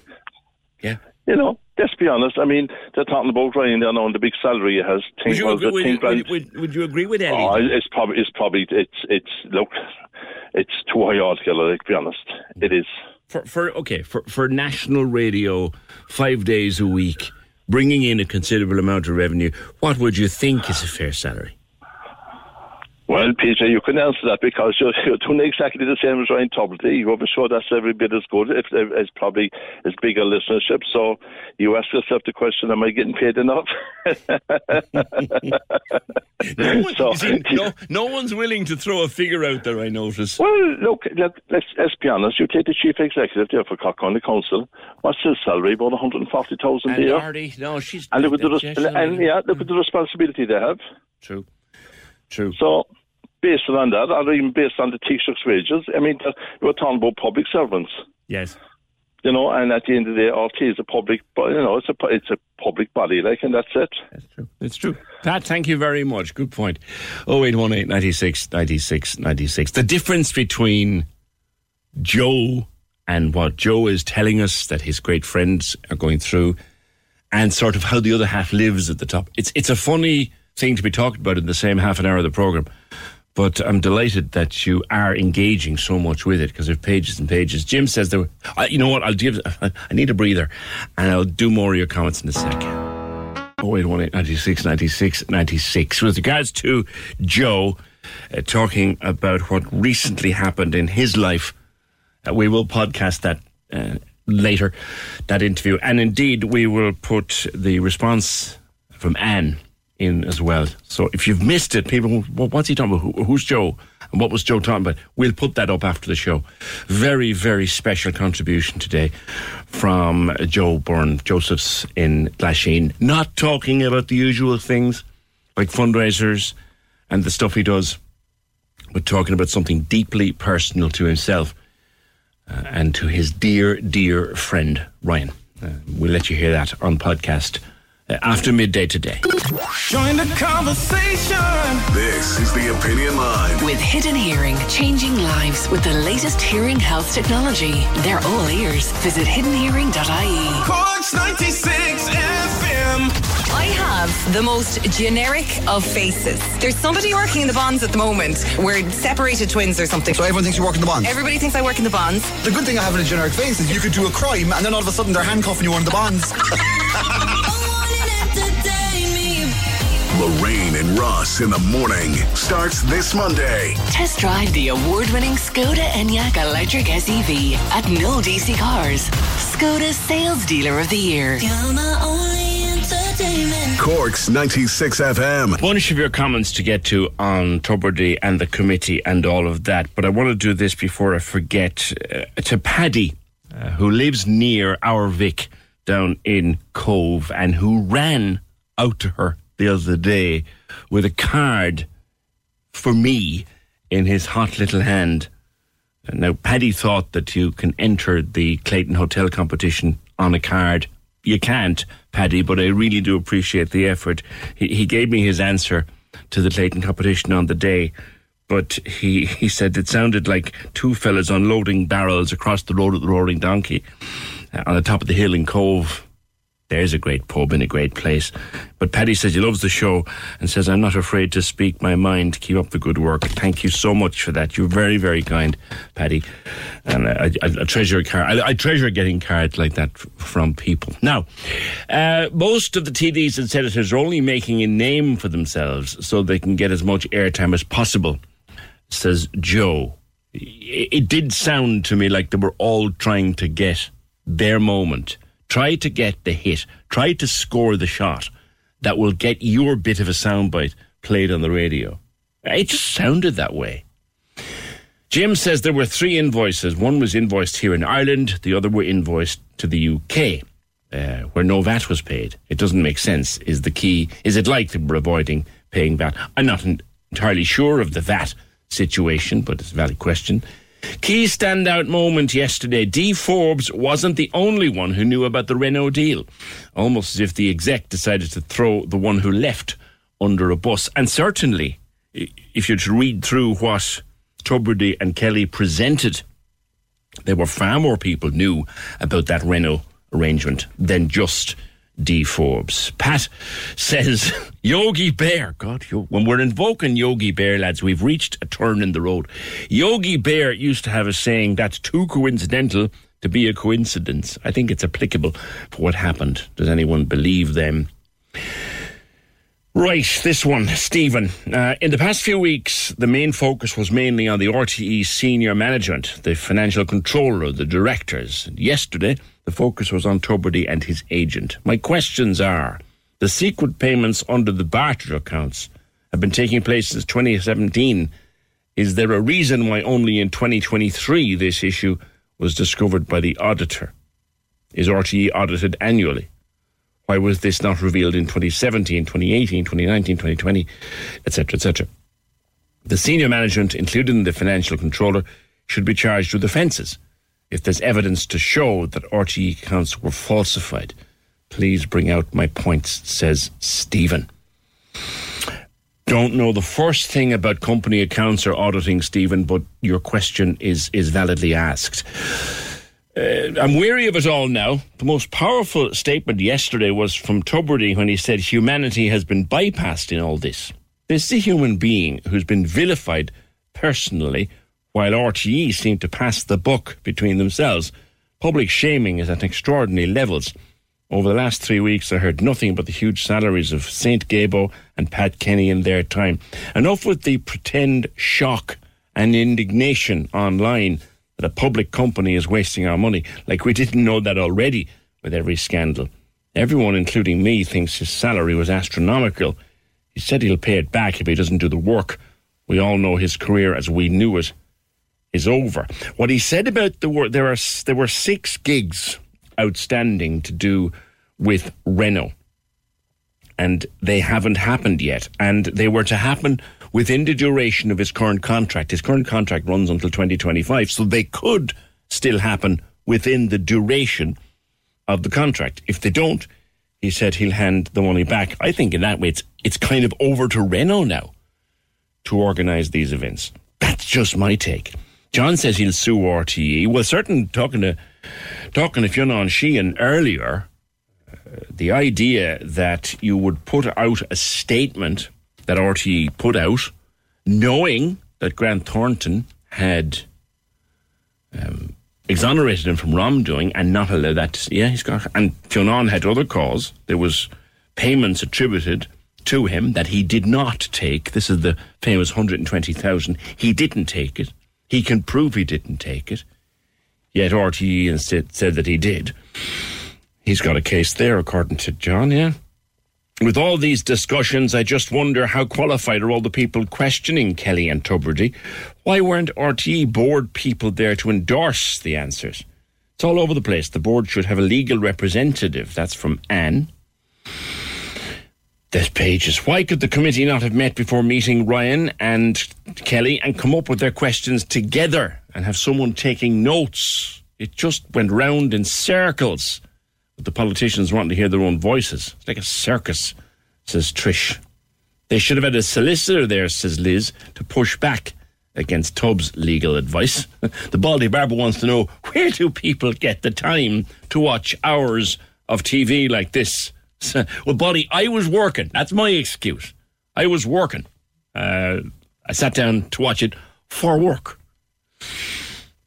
Yeah. You know, let's be honest. I mean, they're talking about Ryan now and the big salary he has. Would you, agree, uh, would, think you, would, would, would you agree with Ellie? Oh, it's probably it's probably it's it's look, it's too high altogether. Like, to be honest, it is. for, for okay for for national radio five days a week bringing in a considerable amount of revenue what would you think is a fair salary Well, Peter, you can answer that because you're, you're doing exactly the same as Ryan Tubridy. You I'm sure that's every bit as good, if, it's probably as big a listenership. So you ask yourself the question: Am I getting paid enough? <laughs> no, one, So- see, no, no one's willing to throw a figure out there I notice Well, look, let, let's let's be honest. You take the chief executive there for Cork County Council. What's his salary? About one hundred and forty thousand a and year. Artie, no she's And look at the that's- res- yes, and, and yeah, look at the responsibility they have. True, true. So, based on that, or even based on the Taoiseach's wages, I mean, we're talking about public servants. yes You know, and at the end of the day, RT is a public, you know, it's a it's a public body, er like, and that's it. That's true. It's true Pat thank you very much good point 0818 96 96 96 the difference between Joe and what Joe is telling us that his great friends are going through and sort of how the other half lives at the top. It's it's a funny thing to be talked about in the same half an hour of the program. But I'm delighted that you are engaging so much with it because there's pages and pages. Jim says there. Uh, you know what? I'll give. I need a breather, and I'll do more of your comments in a second. Oh wait, one eight ninety six ninety six ninety six. With regards to Joe, uh, talking about what recently happened in his life. Uh, we will podcast that uh, later, that interview. And indeed, we will put the response from Anne in as well. So if you've missed it, people, what's he talking about? Who, who's Joe? And what was Joe talking about? We'll put that up after the show. Very, very special contribution today from Joe Byrne, Joseph's in Glasheen. Not talking about the usual things like fundraisers and the stuff he does, but talking about something deeply personal to himself uh, and to his dear, dear friend, Ryan. Uh, we'll let you hear that on podcast Uh, after midday today. Join the conversation. This is the Opinion Line. With Hidden Hearing, changing lives with the latest hearing health technology. They're all ears. Visit hiddenhearing.ie. Corks 96 FM. I have the most generic of faces. There's somebody working in the bonds at the moment. We're separated twins or something. So everyone thinks you work in the bonds? Everybody thinks I work in the bonds. The good thing I have in a generic face is you could do a crime and then all of a sudden they're handcuffing you on the bonds. <laughs> Lorraine and Ross in the morning starts this Monday. Test drive the award-winning Skoda Enyaq electric SUV at No DC Cars. Skoda Sales Dealer of the Year. Corks 96 FM. Bunch of your comments to get to on Tubridy and the committee and all of that, but I want to do this before I forget. Uh, to Paddy, uh, who lives near our Vic down in Cobh and who ran out to her the other day with a card for me in his hot little hand. Now, Paddy thought that you can enter the Clayton Hotel competition on a card. You can't, Paddy, but I really do appreciate the effort. He, he gave me his answer to the Clayton competition on the day, but he, he said it sounded like two fellas unloading barrels across the road at the Roaring Donkey uh, on the top of the hill in Cobh. There's a great pub in a great place. But Paddy says he loves the show and says, I'm not afraid to speak my mind. Keep up the good work. Thank you so much for that. You're very, very kind, Paddy. And I, I, I treasure a card. I, I, treasure getting cards like that from people. Now, uh, most of the TDs and senators are only making a name for themselves so they can get as much airtime as possible, says Joe. It, it did sound to me like they were all trying to get their moment try to get the hit, try to score the shot that will get your bit of a soundbite played on the radio. It just sounded that way. Jim says there were three invoices. One was invoiced here in Ireland, the other were invoiced to the UK, uh, where no VAT was paid. It doesn't make sense, is the key. Is it like we're avoiding paying VAT? I'm not entirely sure of the VAT situation, but it's a valid question. Key standout moment yesterday. Dee Forbes wasn't the only one who knew about the Renault deal. Almost as if the exec decided to throw the one who left under a bus. And certainly, if you're read through what Tubridy and Kelly presented, there were far more people knew about that Renault arrangement than just Dee Forbes. Pat says, <laughs> Yogi Bear, God, when we're invoking Yogi Bear, lads, we've reached a turn in the road. Yogi Bear used to have a saying that's too coincidental to be a coincidence. I think it's applicable for what happened. Does anyone believe them? Right, this one, Stephen. Uh, in the past few weeks, the main focus was mainly on the RTE senior management, the financial controller, the directors. Yesterday, the focus was on Tubridy and his agent. My questions are the secret payments under the barter accounts have been taking place since 2017. Is there a reason why only in 2023 this issue was discovered by the auditor? Is RTE audited annually? Why was this not revealed in 2017, 2018, 2019, 2020, etc., etc.? The senior management, including the financial controller, should be charged with offences if there's evidence to show that RTE accounts were falsified. Please bring out my points, says Stephen. Don't know the first thing about company accounts or auditing, Stephen, but your question is, is validly asked. Uh, I'm weary of it all now. The most powerful statement yesterday was from Tubridy when he said humanity has been bypassed in all this. This is a human being who's been vilified personally while RTE seem to pass the buck between themselves. Public shaming is at extraordinary levels. Over the last three weeks, I heard nothing but the huge salaries of St. Gaybo and Pat Kenny in their time. Enough with the pretend shock and indignation online that a public company is wasting our money, like we didn't know that already with every scandal. Everyone, including me, thinks his salary was astronomical. He said he'll pay it back if he doesn't do the work. We all know his career as we knew it is over. What he said about the work, there are there were six gigs outstanding to do with Renault, and they haven't happened yet, and they were to happen within the duration of his current contract. His current contract runs until 2025, so they could still happen within the duration of the contract. If they don't, he said he'll hand the money back. I think in that way it's it's kind of over to Renault now to organise these events. That's just my take. John says he'll sue RTE. Well, certain talking to talking to Fionn Sheahan earlier, uh, the idea that you would put out a statement that RTE put out, knowing that Grant Thornton had um, exonerated him from wrongdoing and not allow that. To, yeah, he's got. And Fionn had other cause. There was payments attributed to him that he did not take. This is the famous 120,000. He didn't take it. He can prove he didn't take it. Yet RTE instead said that he did. He's got a case there, according to John, yeah. With all these discussions, I just wonder how qualified are all the people questioning Kelly and Tubridy? Why weren't RTE board people there to endorse the answers? It's all over the place. The board should have a legal representative. That's from Anne. There's pages. Why could the committee not have met before meeting Ryan and Kelly and come up with their questions together and have someone taking notes? It just went round in circles. But the politicians want to hear their own voices. It's like a circus, says Trish. They should have had a solicitor there, says Liz, to push back against Tubs' legal advice. <laughs> the Baldy Barber wants to know where do people get the time to watch hours of TV like this? <laughs> well, buddy, I was working. That's my excuse. I was working. Uh, I sat down to watch it for work.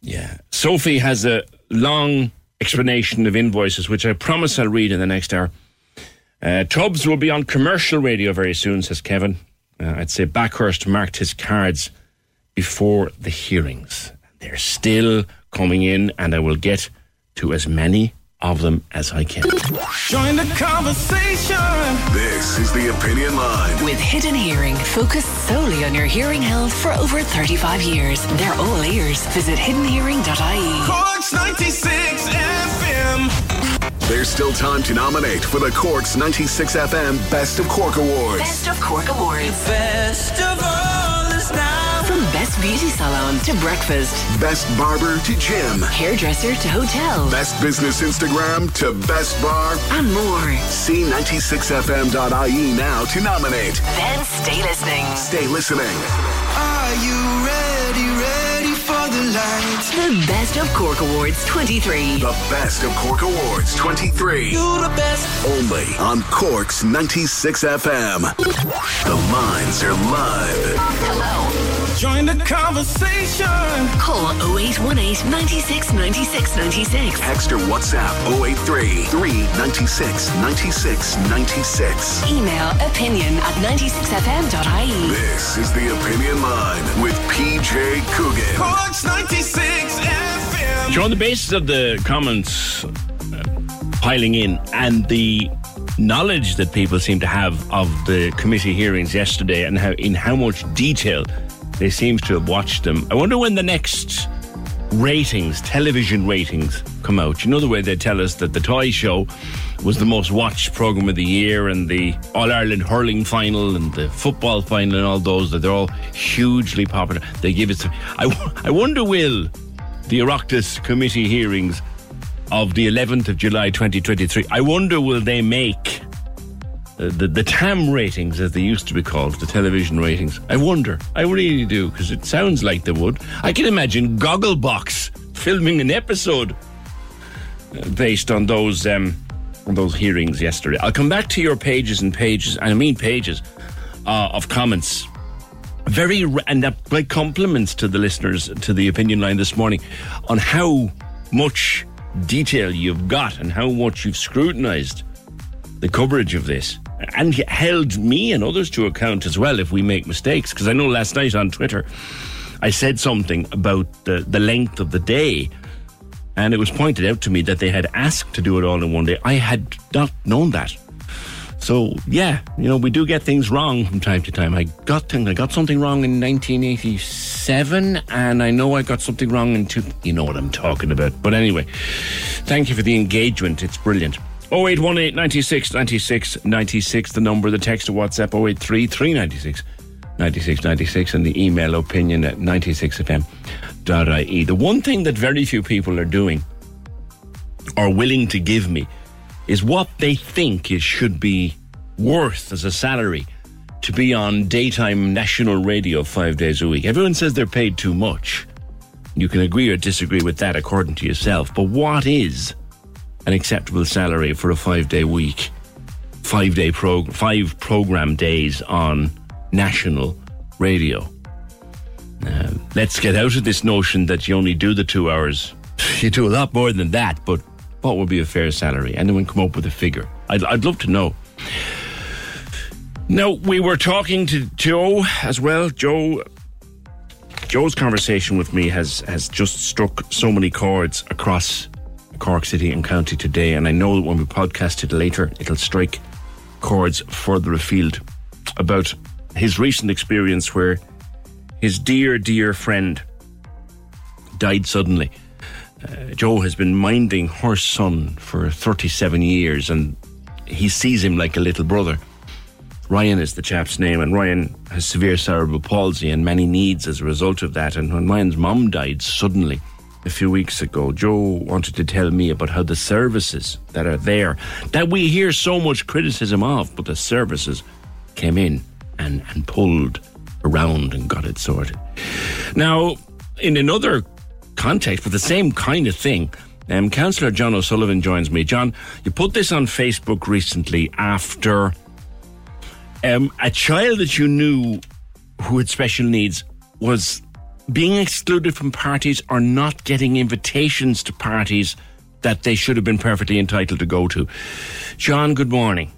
Yeah. Sophie has a long explanation of invoices, which I promise I'll read in the next hour. Uh, Tubs will be on commercial radio very soon, says Kevin. Uh, I'd say Bakhurst marked his cards before the hearings. They're still coming in, and I will get to as many of them as I can. Join the conversation. This is the Opinion Line. With Hidden Hearing, focused solely on your hearing health for over 35 years. They're all ears. Visit hiddenhearing.ie. Corks 96 FM. There's still time to nominate for the Corks 96 FM Best of Cork Awards. Best of Cork Awards. Best best beauty salon to breakfast, Best Barber to Gym. hairdresser to hotel, Best Business Instagram to Best Bar. and more. See 96fm.ie now to nominate. Then stay listening. Stay listening. Are you ready, ready for the lights? The Best of Cork Awards 23. The Best of Cork Awards 23. You're the best. Only on Cork's 96 FM. The lines are live. Hello. Join the conversation. Call 0818 96 96 96. Text or WhatsApp 083 396 96 96. Email opinion at 96fm.ie. This is the Opinion Line with PJ Coogan. Corks 96 FM. So, on the basis of the comments uh, piling in and the knowledge that people seem to have of the committee hearings yesterday and how in how much detail they seem to have watched them, I wonder when the next ratings, television ratings, come out. You know the way they tell us that the toy show was the most watched program of the year, and the All Ireland hurling final and the football final and all those that they're all hugely popular. They give it. I I wonder will the Oireachtas committee hearings of the 11th of July 2023. I wonder will they make uh, the, the TAM ratings, as they used to be called, the television ratings. I wonder. I really do, because it sounds like they would. I can imagine Gogglebox filming an episode uh, based on those um, on those hearings yesterday. I'll come back to your pages and pages, and I mean pages, uh, of comments. Very, and that my compliments to the listeners to the opinion line this morning on how much detail you've got and how much you've scrutinised the coverage of this and held me and others to account as well if we make mistakes. Because I know last night on Twitter I said something about the, the length of the day, and it was pointed out to me that they had asked to do it all in one day. I had not known that. So yeah, you know, we do get things wrong from time to time. I got things, I got something wrong in 1987, and I know I got something wrong in two. You know what I'm talking about. But anyway, thank you for the engagement. It's brilliant. 0818 96 96 96, the number, the text to WhatsApp 083 396 96 96, and the email opinion at 96fm.ie. The one thing that very few people are doing or willing to give me is what they think it should be worth as a salary to be on daytime national radio five days a week. Everyone says they're paid too much. You can agree or disagree with that according to yourself. But what is an acceptable salary for a five day week? Five day prog- five program days on national radio. Uh, let's get out of this notion that you only do the two hours. <laughs> You do a lot more than that, but what would be a fair salary? Anyone come up with a figure? I'd, I'd love to know. Now, we were talking to Joe as well. Joe Joe's conversation with me has, has just struck so many chords across Cork City and County today, and I know that when we podcast it later, it'll strike chords further afield about his recent experience where his dear, dear friend died suddenly. Uh, Joe has been minding her son for 37 years and he sees him like a little brother. Ryan is the chap's name, and Ryan has severe cerebral palsy and many needs as a result of that. And when Ryan's mum died suddenly a few weeks ago, Joe wanted to tell me about how the services that are there, that we hear so much criticism of, but the services came in and, and pulled around and got it sorted. Now, in another context, but the same kind of thing, um, Councillor John O'Sullivan joins me. John, you put this on Facebook recently after um, a child that you knew who had special needs was being excluded from parties or not getting invitations to parties that they should have been perfectly entitled to go to. John, good morning.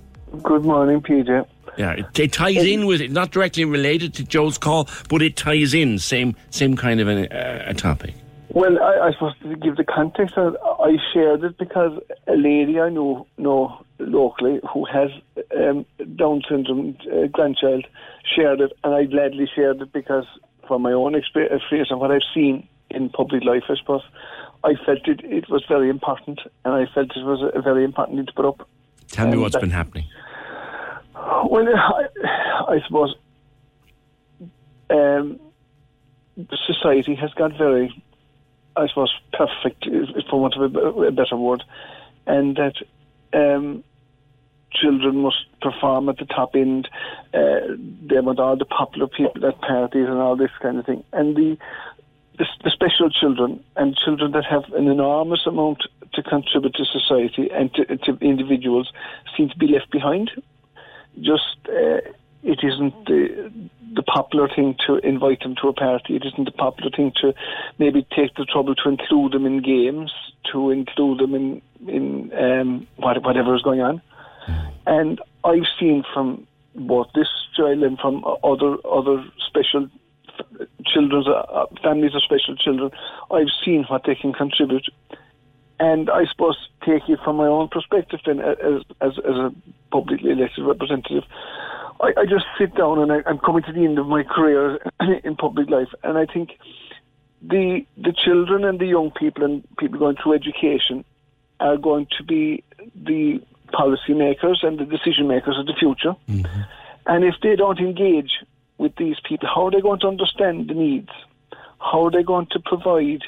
Good morning, PJ. Yeah, it, it ties in with it, not directly related to Joe's call, but it ties in, same same kind of an, uh, a topic. Well, I, I suppose to give the context, I shared it because a lady I know know locally who has um, Down syndrome uh, grandchild shared it, and I gladly shared it because from my own experience and what I've seen in public life, I suppose, I felt it, it was very important, and I felt it was a very important thing to put up. Tell me what's that, been happening. Well, I, I suppose um, society has got very, I suppose, perfect, for want of a, a better word, and that um, children must perform at the top end. Uh, they want all the popular people at parties and all this kind of thing. And the, the, the special children and children that have an enormous amount to contribute to society and to, to individuals seem to be left behind. Just uh, it isn't the, the popular thing to invite them to a party. It isn't the popular thing to maybe take the trouble to include them in games, to include them in in um, whatever is going on. And I've seen from both this child and from other other special children's uh, families of special children, I've seen what they can contribute. And I suppose take it from my own perspective, then as as, as a publicly elected representative, I, I just sit down and I, I'm coming to the end of my career <coughs> in public life, and I think the the children and the young people and people going through education are going to be the policymakers and the decision makers of the future. Mm-hmm. And if they don't engage with these people, how are they going to understand the needs? How are they going to provide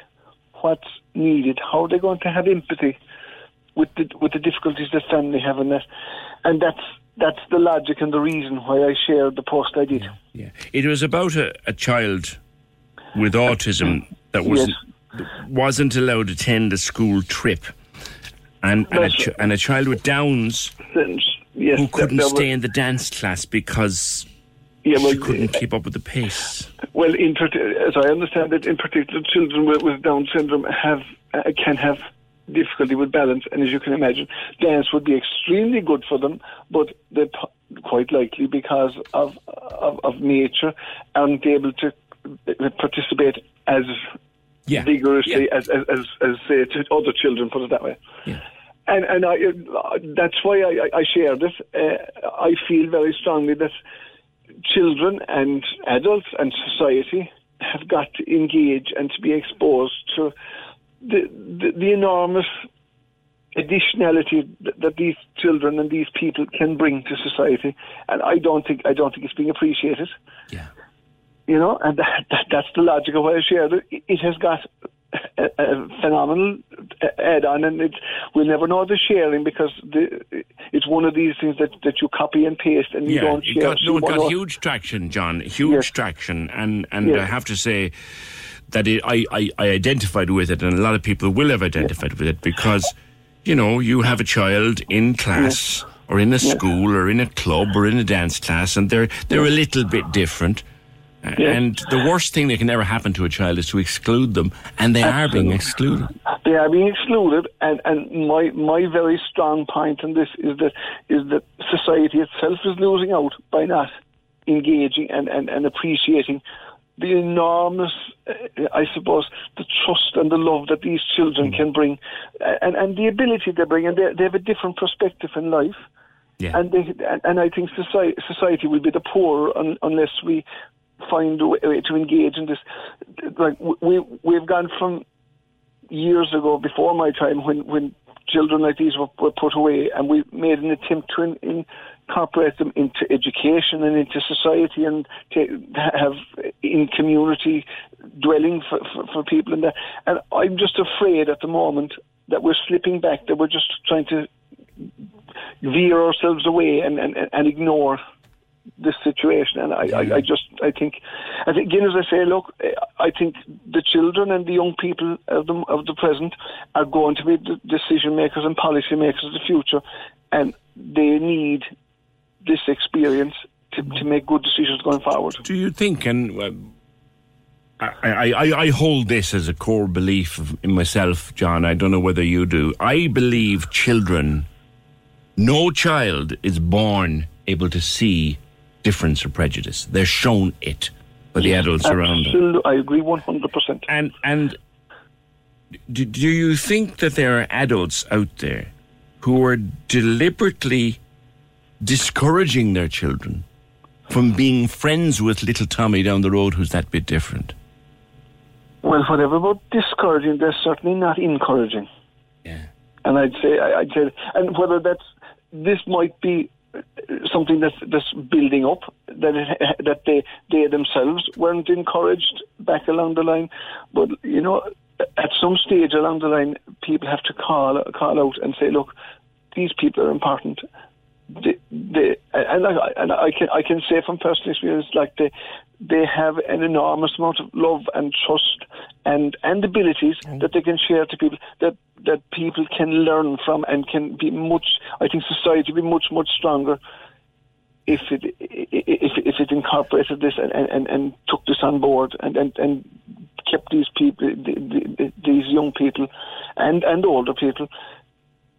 what's needed? How are they going to have empathy with the with the difficulties that family have in that? And that's that's the logic and the reason why I shared the post I did. Yeah, yeah. it was about a, a child with autism that wasn't yes. wasn't allowed to attend a school trip and and a, ch- and a, child with Downs yes, who couldn't stay in the dance class because yeah, well, she couldn't keep up with the pace. Well, as I understand it, in particular, children with, with Down syndrome have uh, can have difficulty with balance, and as you can imagine, dance would be extremely good for them, but they p- quite likely because of, of of nature aren't able to uh, participate as Yeah. vigorously as, as as as say to other children. Put it that way. And and I, uh, that's why I, I- share this. Uh, I feel very strongly that children and adults and society have got to engage and to be exposed to the the, the enormous additionality that, that these children and these people can bring to society. And I don't think I don't think it's being appreciated. Yeah. You know, and <laughs> that, that, that's the logic of why I shared it. It has got a, a phenomenal add-on, and it, we'll never know the sharing because the, it's one of these things that, that you copy and paste and you yeah, don't it share. got, no, it got huge traction, John. Huge Yes. traction, and and Yes. I have to say that it, I, I I identified with it, and a lot of people will have identified with it because you know you have a child in class or in a school or in a club or in a dance class, and they're they're a little bit different. And the worst thing that can ever happen to a child is to exclude them, and they are being excluded. They are being excluded, and, and my my very strong point in this is that is that society itself is losing out by not engaging and, and, and appreciating the enormous, uh, I suppose, the trust and the love that these children can bring, uh, and and the ability they bring, and they, they have a different perspective in life. Yeah. And they, and, and I think society, society will be the poorer un, unless we find a way, to engage in this. Like we we've gone from years ago, before my time, when when children like these were, were put away, and we made an attempt to in, incorporate them into education and into society, and to have in community dwelling for, for, for people in that. And I'm just afraid at the moment that we're slipping back, that we're just trying to veer ourselves away and, and, and ignore this situation. And I, I, I just, I think, I think again, as I say, look, I think the children and the young people of the, of the present are going to be the decision makers and policy makers of the future, and they need this experience to, to make good decisions going forward. Do you think, and uh, I, I, I hold this as a core belief in myself, John. I don't know whether you do. I believe children, no child is born able to see difference or prejudice. They're shown it by the adults around them. I agree 100%. And, and do, do you think that there are adults out there who are deliberately discouraging their children from being friends with little Tommy down the road who's that bit different? Well, whatever about discouraging, they're certainly not encouraging. Yeah. And I'd say, I'd say, and whether that's this might be something that's that's building up that it, <laughs> that they they themselves weren't encouraged back along the line, but you know, at some stage along the line, people have to call call out and say, look, these people are important. They, they and I and I can I can say from personal experience, like they they have an enormous amount of love and trust and and abilities that they can share to people that that people can learn from and can be much. I think society will be much much stronger if it if if it incorporated this and and, and took this on board and and, and kept these people the, the, these young people and and older people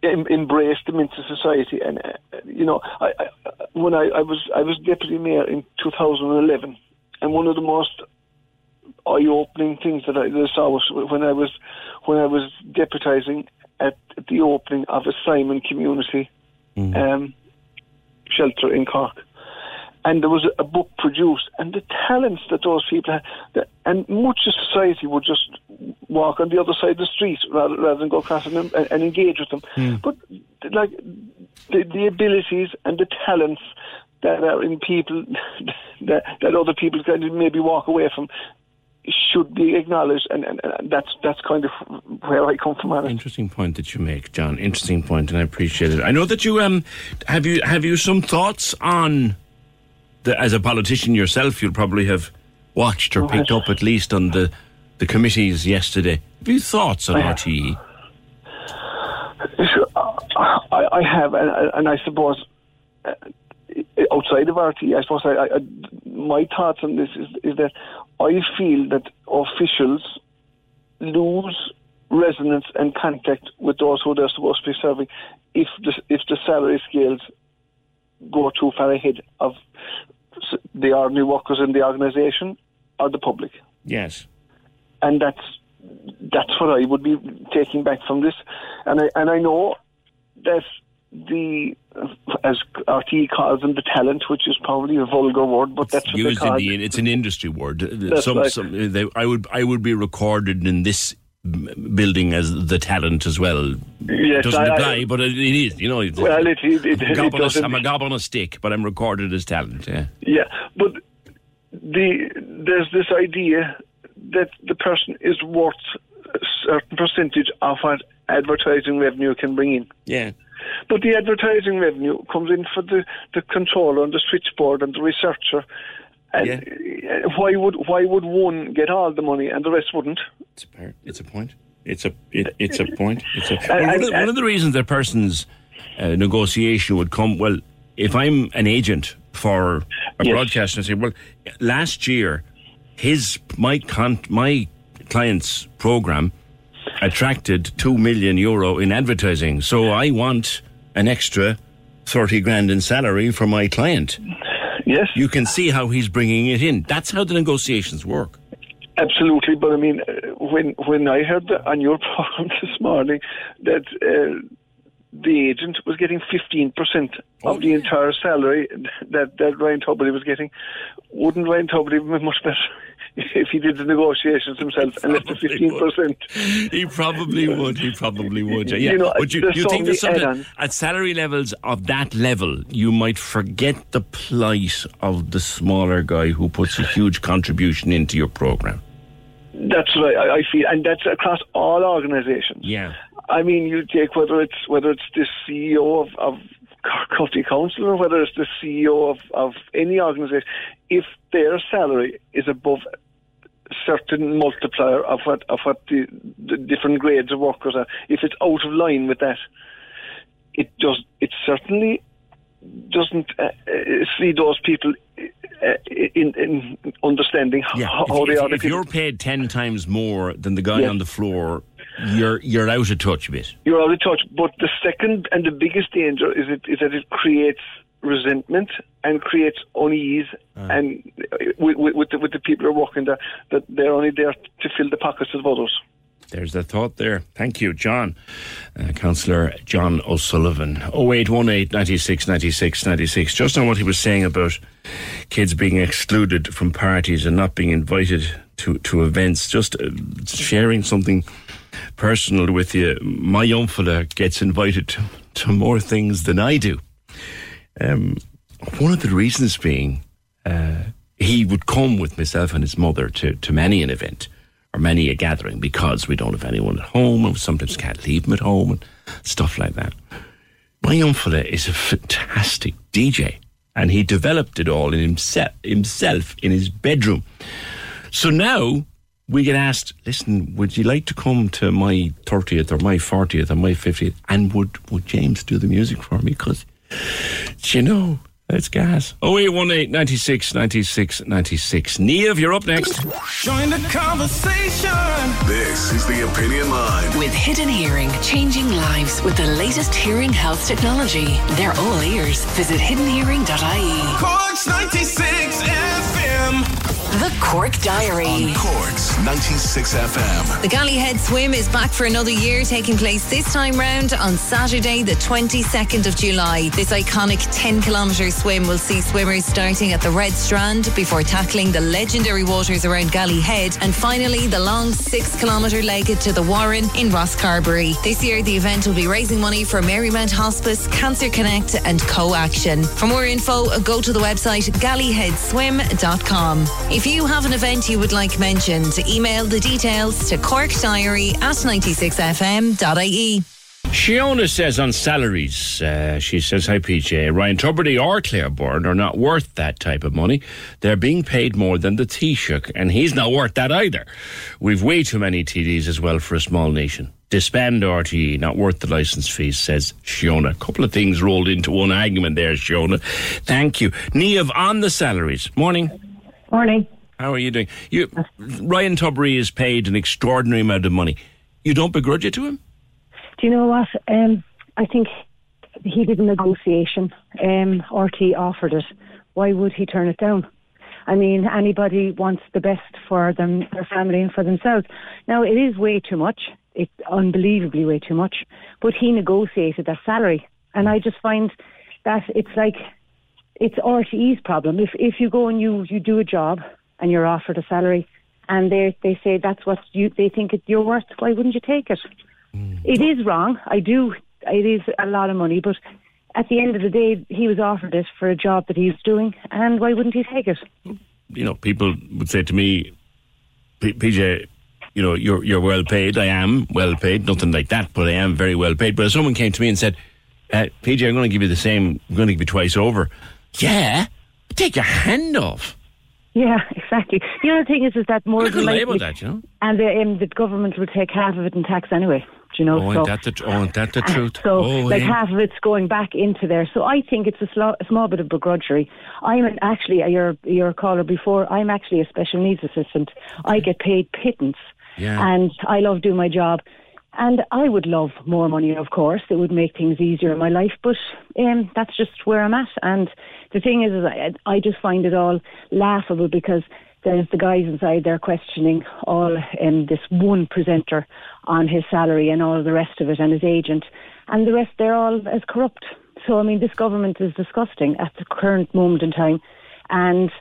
em- embraced them into society. And uh, you know, I, I, when I, I was I was deputy mayor in 2011, and one of the most eye-opening things that I, that I saw was when I was when I was deputising at the opening of a Simon community um, shelter in Cork. And there was a, book produced, and the talents that those people had, and much of society would just walk on the other side of the street rather, rather than go across and, and, and engage with them. Hmm. But like the, the abilities and the talents that are in people <laughs> that, that other people can maybe walk away from should be acknowledged, and, and, and that's that's kind of where I come from. Interesting point that you make, John. Interesting point, and I appreciate it. I know that you um have you have you some thoughts on the as a politician yourself. You'll probably have watched or picked up at least on the the committees yesterday. Have you thoughts on? I- RTE? I, I have, and, and I suppose uh, outside of RT, I suppose I, I, my thoughts on this is, is that I feel that officials lose resonance and contact with those who they're supposed to be serving if the, if the salary scales go too far ahead of the ordinary workers in the organisation or the public. Yes. And that's that's what I would be taking back from this. And I and I know that the as RTE calls them the talent, which is probably a vulgar word, but that's what they Used in call the, it's an industry word. Uh, that's some, right. some, uh, they, I would I would be recorded in this building as the talent as well. Yes, doesn't I- I- apply, but it, it is. You know, Well, it- it- it- I'm, it a- doesn't- I'm a gob on a stick, but I'm recorded as talent. Yeah. Yeah, but the there's this idea that the person is worth a certain percentage of what advertising revenue can bring in. Yeah. But the advertising revenue comes in for the, the controller and the switchboard and the researcher. And uh, why would why would one get all the money and the rest wouldn't? It's a it's a point. It's a it, it's a point. It's a I- well, one, I- of the, one of the reasons a person's uh, negotiation would come. Well, if I'm an agent for a Yes. broadcaster, I say, well, last year his my con, my client's program attracted two million euro in advertising, so I want an extra thirty grand in salary for my client. Yes, you can see how he's bringing it in. That's how the negotiations work. Absolutely, but I mean, uh, when when I heard the, on your program this morning that uh, the agent was getting fifteen percent of the entire salary that that Ryan Tubridy was getting, wouldn't Ryan Tubridy be much better if he did the negotiations himself and left the fifteen percent? He probably would. He probably would. Yeah. You know, but you, you think that something at salary levels of that level, you might forget the plight of the smaller guy who puts a huge contribution into your program. That's right. I, I feel, and that's across all organisations. Yeah. I mean, you take whether it's whether it's the CEO of, of County Council or whether it's the CEO of, of any organisation, if their salary is above a certain multiplier of what of what the, the different grades of workers are, if it's out of line with that, it does it certainly doesn't uh, uh, see those people uh, in, in understanding how, how If, they if- are. if people. you're paid ten times more than the guy Yes. on the floor, you're you're out of touch a bit. You're out of touch. But the second and the biggest danger is it is that it creates resentment and creates unease and uh, with, with, with, the, with the people who are working there that they're only there to fill the pockets of others. There's the thought there. Thank you, John. Uh, Councillor John O'Sullivan. 0818 96 96 96. Just on what he was saying about kids being excluded from parties and not being invited to, to events, just uh, sharing something personal with you. My young fella gets invited to, to more things than I do. Um, one of the reasons being, uh, he would come with myself and his mother to, to many an event or many a gathering because we don't have anyone at home and we sometimes can't leave him at home and stuff like that. My young fella is a fantastic DJ and he developed it all in himself, himself in his bedroom. So now we get asked, listen, would you like to come to my 30th or my 40th or my 50th? And would, would James do the music for me? Because, you know, it's gas. 0818 96 96 96. Neve, you're up next. Join the conversation. This is the Opinion Line. With Hidden Hearing, changing lives with the latest hearing health technology. They're all ears. Visit hiddenhearing.ie. Corks 96 FM. The Cork Diary. On Corks 96 FM. The Galleyhead Swim is back for another year, taking place this time round on Saturday, the 22nd of July. This iconic 10 kilometre swim will see swimmers starting at the Red Strand before tackling the legendary waters around Galleyhead and finally the long 6 kilometre leg to the Warren in Rosscarbery. This year, the event will be raising money for Marymount Hospice, Cancer Connect, and Co Action. For more info, go to the website galleyheadswim.com. If you have an event you would like mentioned, email the details to corkdiary at 96fm.ie. Shiona says on salaries, uh, she says, Hi PJ, Ryan Tubridy or Claire Byrne are not worth that type of money. They're being paid more than the Taoiseach, and he's not worth that either. We've way too many TDs as well for a small nation. Disband RTE, not worth the licence fees, says Shiona. A couple of things rolled into one argument there, Shiona. Thank you. Neve, on the salaries. Morning. Morning. How are you doing? You, Ryan Tubridy is paid an extraordinary amount of money. you don't begrudge it to him? Do you know what? Um, I think he did a negotiation. Um, RT offered it. Why would he turn it down? I mean, anybody wants the best for them, their family, and for themselves. Now, it is way too much. It's unbelievably way too much. But he negotiated that salary, and I just find that it's like it's RTE's problem. If if you go and you you do a job and you're offered a salary, and they they say that's what you they think it, you're worth, why wouldn't you take it? It is wrong. I do. It is a lot of money, but at the end of the day, he was offered it for a job that he's doing, and why wouldn't he take it? You know, people would say to me, "P- PJ, you know, you're you're well paid. I am well paid. Nothing like that, but I am very well paid. But if someone came to me and said, uh, PJ, I'm going to give you the same. I'm going to give you twice over. Yeah, take your hand off. Yeah, <laughs> exactly. The other thing is, is that more than about that, you know. and the, um, the government will take half of it in tax anyway. Do you know? Oh, so, that the, oh, ain't that the truth? So, oh, like half of it's going back into there. So I think it's a, slo- a small bit of begrudgery. I'm an, actually, uh, your your caller before. I'm actually a special needs assistant. I get paid pittance, Yeah. and I love doing my job. And I would love more money, of course. It would make things easier in my life, but um, that's just where I'm at. And the thing is, is I, I just find it all laughable because there's the guys inside there questioning all um, this one presenter on his salary and all the rest of it and his agent, and the rest they're all as corrupt. So I mean, this government is disgusting at the current moment in time, and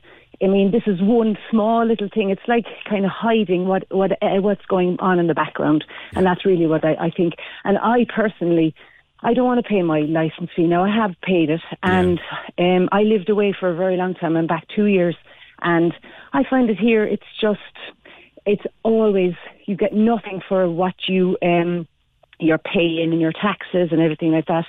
I mean, this is one small little thing. It's like kind of hiding what what uh, what's going on in the background, and that's really what I, I think. And I personally, I don't want to pay my license fee now. I have paid it, and um, I lived away for a very long time. I'm back two years, and I find it here. It's just, it's always you get nothing for what you um, you're paying and your taxes and everything like that.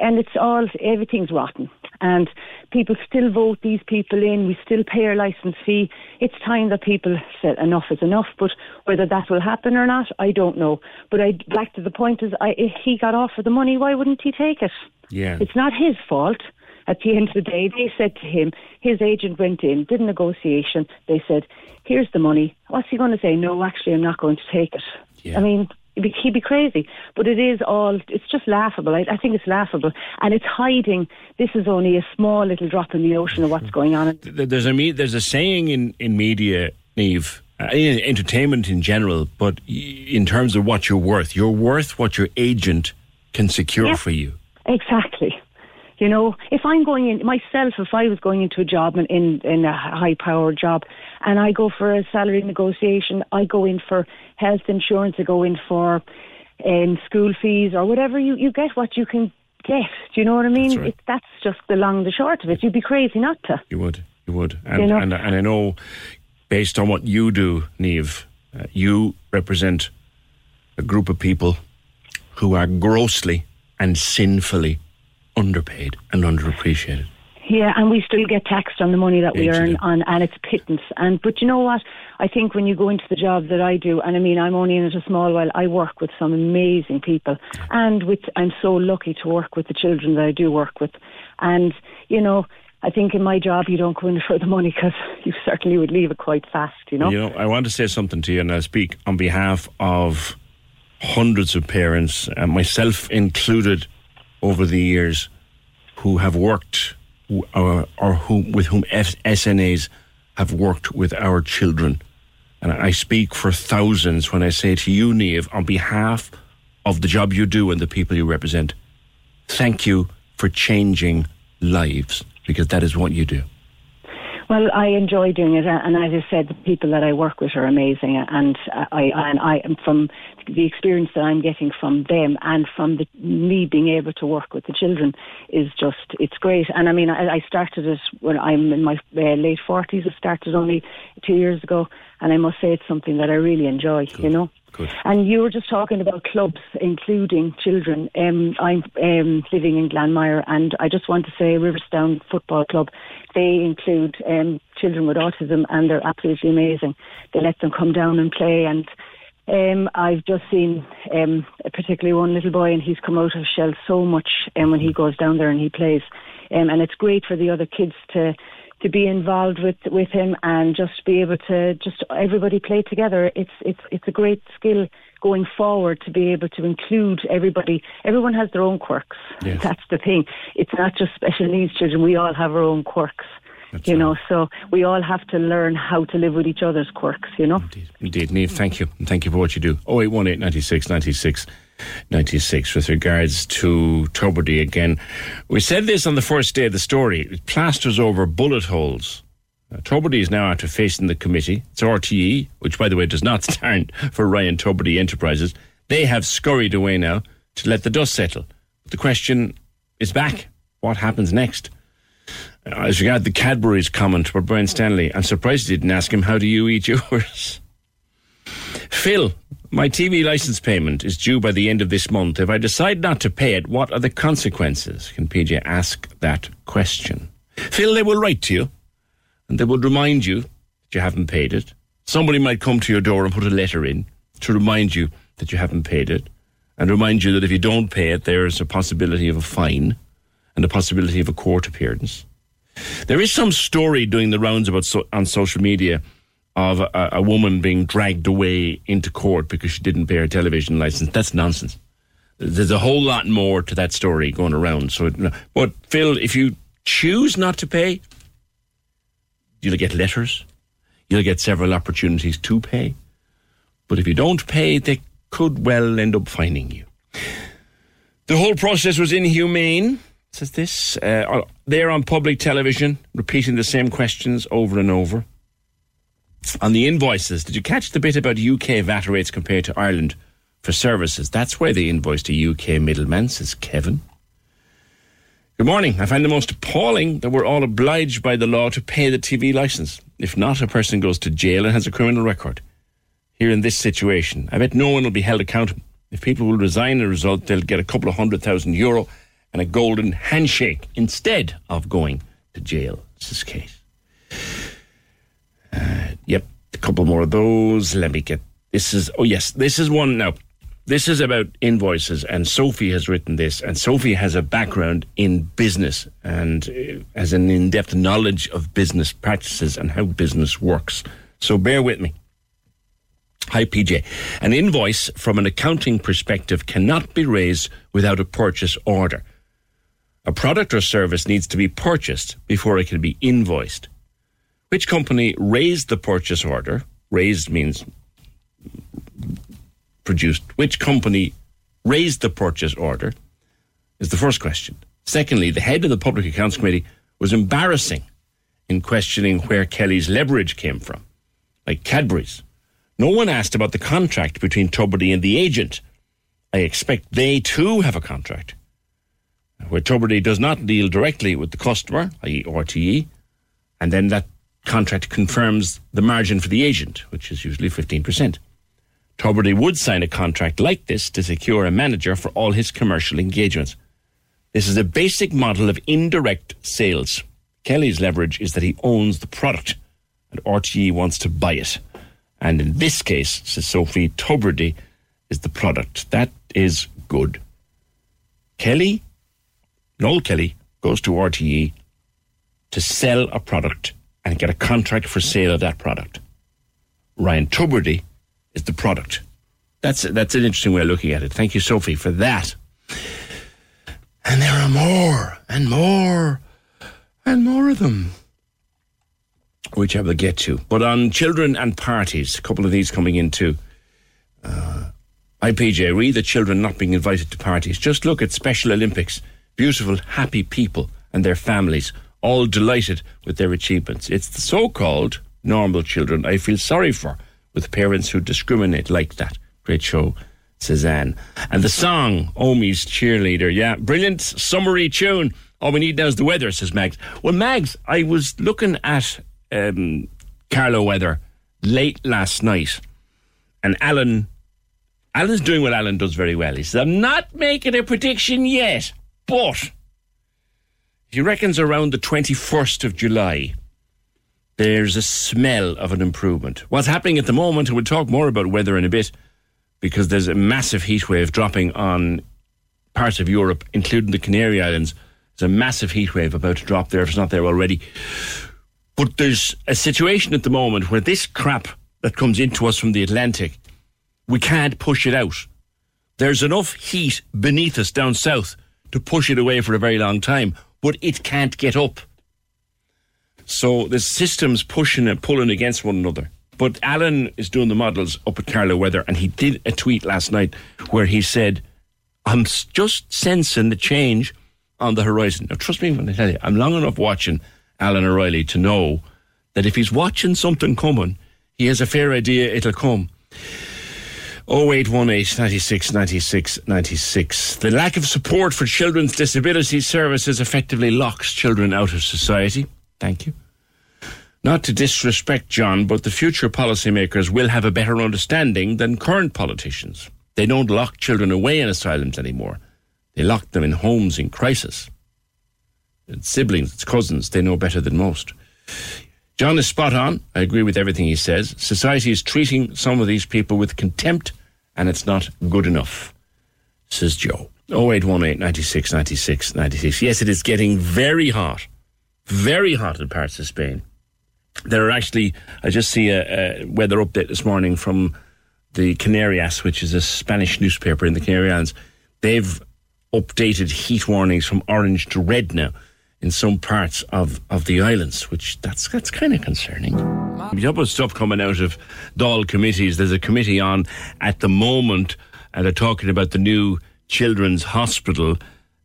And it's all everything's rotten. And people still vote these people in. We still pay our license fee. It's time that people said enough is enough. But whether that will happen or not, I don't know. But I back to the point is, I, if he got offered the money, why wouldn't he take it? Yeah. It's not his fault. At the end of the day, they said to him, his agent went in, did a negotiation. They said, here's the money. What's he going to say? No, actually, I'm not going to take it. Yeah. I mean, he'd be, he'd be crazy. But it is all, it's just laughable. I, I think it's laughable. And it's hiding, this is only a small little drop in the ocean of what's going on. There's a there's a saying in in media, Neve, uh, in entertainment in general, but in terms of what you're worth, you're worth what your agent can secure for you. Exactly. You know, if I'm going in myself, if I was going into a job in in, in a high powered job, and I go for a salary negotiation, I go in for health insurance, I go in for um, school fees or whatever. You you get what you can get. Do you know what I mean? That's, it, that's just the long and the short of it. You'd be crazy not to. You would, you would, and You know? and, and I know, based on what you do, Neve, uh, you represent a group of people who are grossly and sinfully underpaid and underappreciated. Yeah, and we still get taxed on the money that we Yeah, earn on, and it's pittance. And but you know what? I think when you go into the job that I do, and I mean I'm only in it a small while, I work with some amazing people, and with I'm so lucky to work with the children that I do work with, and you know. I think in my job you don't go in <laughs> for the money because you certainly would leave it quite fast, you know. You know, I want to say something to you, and I speak on behalf of hundreds of parents, and myself included, over the years, who have worked or, uh, or who with whom F- SNAs have worked with our children. And I speak for thousands when I say to you, Neve, on behalf of the job you do and the people you represent, thank you for changing lives because that is what you do. Well, I enjoy doing it, and as I said, the people that I work with are amazing, and I and I am from the experience that I'm getting from them and from the, me being able to work with the children is just it's great. And I mean, I, I started it when I'm in my uh, late forties. I started only two years ago, and I must say it's something that I really enjoy. You know. And you were just talking about clubs, including children. Um, I'm um, living in Glanmire, and I just want to say Riverstown Football Club. They include um, children with autism, and they're absolutely amazing. They let them come down and play, and um, I've just seen um, particularly one little boy, and he's come out of shell so much um, when he goes down there and he plays. Um, and it's great for the other kids to to be involved with with him and just be able to just everybody play together. It's it's it's a great skill going forward to be able to include everybody. Everyone has their own quirks. Yes. That's the thing. It's not just special needs children. We all have our own quirks. you know, so we all have to learn how to live with each other's quirks, you know? Indeed, Neve, thank you. And thank you for what you do. 0818 96 96 96 with regards to Tubridy again. We said this on the first day of the story. It plasters over bullet holes. Uh, is now after facing the committee. It's RTE, which, by the way, does not <laughs> stand for Ryan Tubridy Enterprises. They have scurried away now to let the dust settle. But the question is back. What happens next? Uh, As regard the Cadbury's comment about Brian Stanley, I'm surprised he didn't ask him, how do you eat yours? <laughs> Phil, my TV license payment is due by the end of this month. If I decide not to pay it, what are the consequences? Can PJ ask that question? Phil, they will write to you and they will remind you that you haven't paid it. Somebody might come to your door and put a letter in to remind you that you haven't paid it and remind you that if you don't pay it, there's a possibility of a fine and a possibility of a court appearance. There is some story doing the rounds about so, on social media of a, a woman being dragged away into court because she didn't pay her television license. That's nonsense. There's a whole lot more to that story going around. So, but Phil, if you choose not to pay, you'll get letters. You'll get several opportunities to pay. But if you don't pay, they could well end up fining you. The whole process was inhumane, says this. Uh, they're on public television, repeating the same questions over and over. On the invoices, did you catch the bit about UK VAT rates compared to Ireland for services? That's where they invoice a UK middleman, says Kevin. Good morning. I find the most appalling that we're all obliged by the law to pay the TV license. If not, a person goes to jail and has a criminal record. Here in this situation, I bet no one will be held accountable. If people will resign as a result, they'll get a couple of hundred thousand euro and a golden handshake instead of going to jail. This is Kate. Uh, yep, a couple more of those. Let me get. This is. Oh yes, this is one now. This is about invoices, and Sophie has written this, and Sophie has a background in business and uh, has an in-depth knowledge of business practices and how business works. So bear with me. Hi, PJ. An invoice from an accounting perspective cannot be raised without a purchase order. A product or service needs to be purchased before it can be invoiced. Which company raised the purchase order? Raised means produced. Which company raised the purchase order? Is the first question. Secondly, the head of the Public Accounts Committee was embarrassing in questioning where Kelly's leverage came from, like Cadbury's. No one asked about the contract between Tubridy and the agent. I expect they too have a contract. Where Tubridy does not deal directly with the customer, i.e., RTE, and then that contract confirms the margin for the agent, which is usually 15%. Tubridy would sign a contract like this to secure a manager for all his commercial engagements. This is a basic model of indirect sales. Kelly's leverage is that he owns the product, and RTE wants to buy it. And in this case, says Sophie, Tubridy is the product. That is good. Kelly, Noel Kelly, goes to RTE to sell a product and get a contract for sale of that product. Ryan Tubridy is the product. That's that's an interesting way of looking at it. Thank you, Sophie, for that. And there are more and more and more of them, which I will get to. But on children and parties, a couple of these coming in too. Uh, IPJ, read the children not being invited to parties. Just look at Special Olympics. Beautiful, happy people and their families, all delighted with their achievements. It's the so called normal children I feel sorry for with parents who discriminate like that. Great show, Cezanne. And the song, Omi's Cheerleader. Yeah, brilliant, summery tune. All we need now is the weather, says Mags. Well, Mags, I was looking at um, Carlow weather late last night, and Alan, Alan's doing what Alan does very well. He says, I'm not making a prediction yet, but he reckons around the 21st of July, there's a smell of an improvement. What's happening at the moment, and we'll talk more about weather in a bit, because there's a massive heat wave dropping on parts of Europe, including the Canary Islands. There's a massive heat wave about to drop there if it's not there already. But there's a situation at the moment where this crap that comes into us from the Atlantic, we can't push it out. There's enough heat beneath us down south to push it away for a very long time, but it can't get up. So the system's pushing and pulling against one another. But Alan is doing the models up at Carlow Weather, and he did a tweet last night where he said, I'm just sensing the change on the horizon. Now, trust me when I tell you, I'm long enough watching Alan O'Reilly to know that if he's watching something coming, he has a fair idea it'll come. 0818 96 96 96. The lack of support for children's disability services effectively locks children out of society. Thank you. Not to disrespect John, but the future policymakers will have a better understanding than current politicians. They don't lock children away in asylums anymore. They lock them in homes in crisis. It's siblings, it's cousins, they know better than most. John is spot on. I agree with everything he says. Society is treating some of these people with contempt, and it's not good enough, says Joe. 0818 96 96 96. Yes, it is getting very hot. Very hot in parts of Spain. There are actually, I just see a, a weather update this morning from the Canarias, which is a Spanish newspaper in the Canary Islands. They've updated heat warnings from orange to red now in some parts of, of the islands, which that's that's kind of concerning. You know, about stuff coming out of Dáil committees. There's a committee on at the moment, and they're talking about the new children's hospital.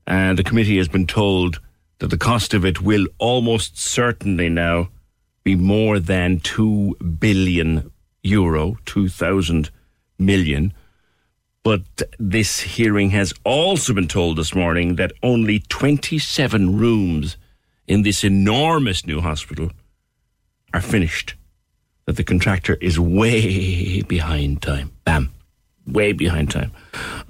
And the committee has been told that the cost of it will almost certainly now be more than two billion euro, two thousand million. But this hearing has also been told this morning that only 27 rooms in this enormous new hospital are finished. That the contractor is way behind time. Bam. Way behind time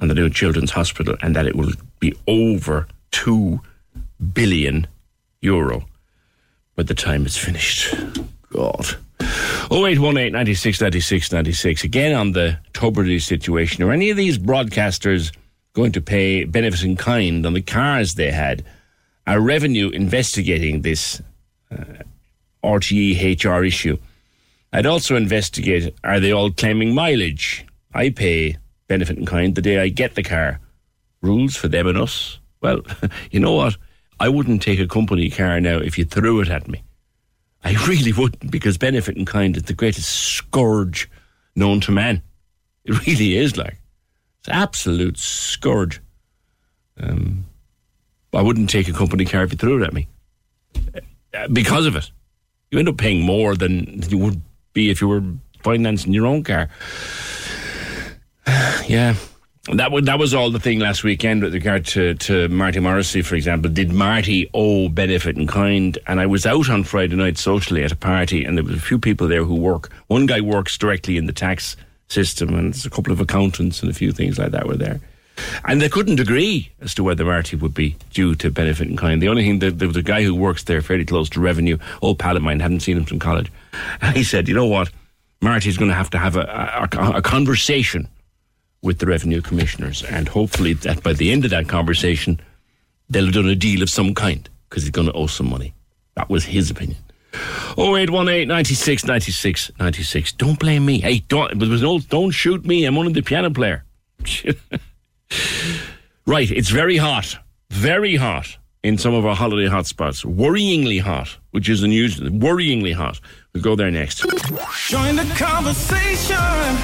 on the new children's hospital, and that it will be over 2 billion euro by the time it's finished. God. 0818 96 96 96. Again on the Tubridy situation. Are any of these broadcasters going to pay benefit in kind on the cars they had? Are revenue investigating this uh, RTE HR issue? I'd also investigate are they all claiming mileage? I pay benefit in kind the day I get the car. Rules for them and us? Well, <laughs> you know what? I wouldn't take a company car now if you threw it at me. I <laughs> really wouldn't because benefit in kind is the greatest scourge known to man. It really is like it's absolute scourge. Um, I wouldn't take a company car if you threw it at me Uh, because of it. You end up paying more than you would be if you were financing your own car. <sighs> yeah. That was that was all the thing last weekend with regard to, to Marty Morrissey, for example. Did Marty owe benefit in kind? And I was out on Friday night socially at a party, and there was a few people there who work. One guy works directly in the tax system, and there's a couple of accountants and a few things like that were there. And they couldn't agree as to whether Marty would be due to benefit in kind. The only thing there was a guy who works there fairly close to revenue, old pal of mine, hadn't seen him from college. <laughs> He said, you know what? Marty's going to have to have a, a, a conversation with the revenue commissioners, and hopefully that by the end of that conversation, they'll have done a deal of some kind because he's going to owe some money. That was his opinion. 0818 96 96 96. Don't blame me. Hey, don't, was no, don't shoot me. I'm only the piano player. <laughs> right, it's very hot. Very hot in some of our holiday hotspots. Worryingly hot, which is unusual. Worryingly hot. We'll go there next. Join the conversation.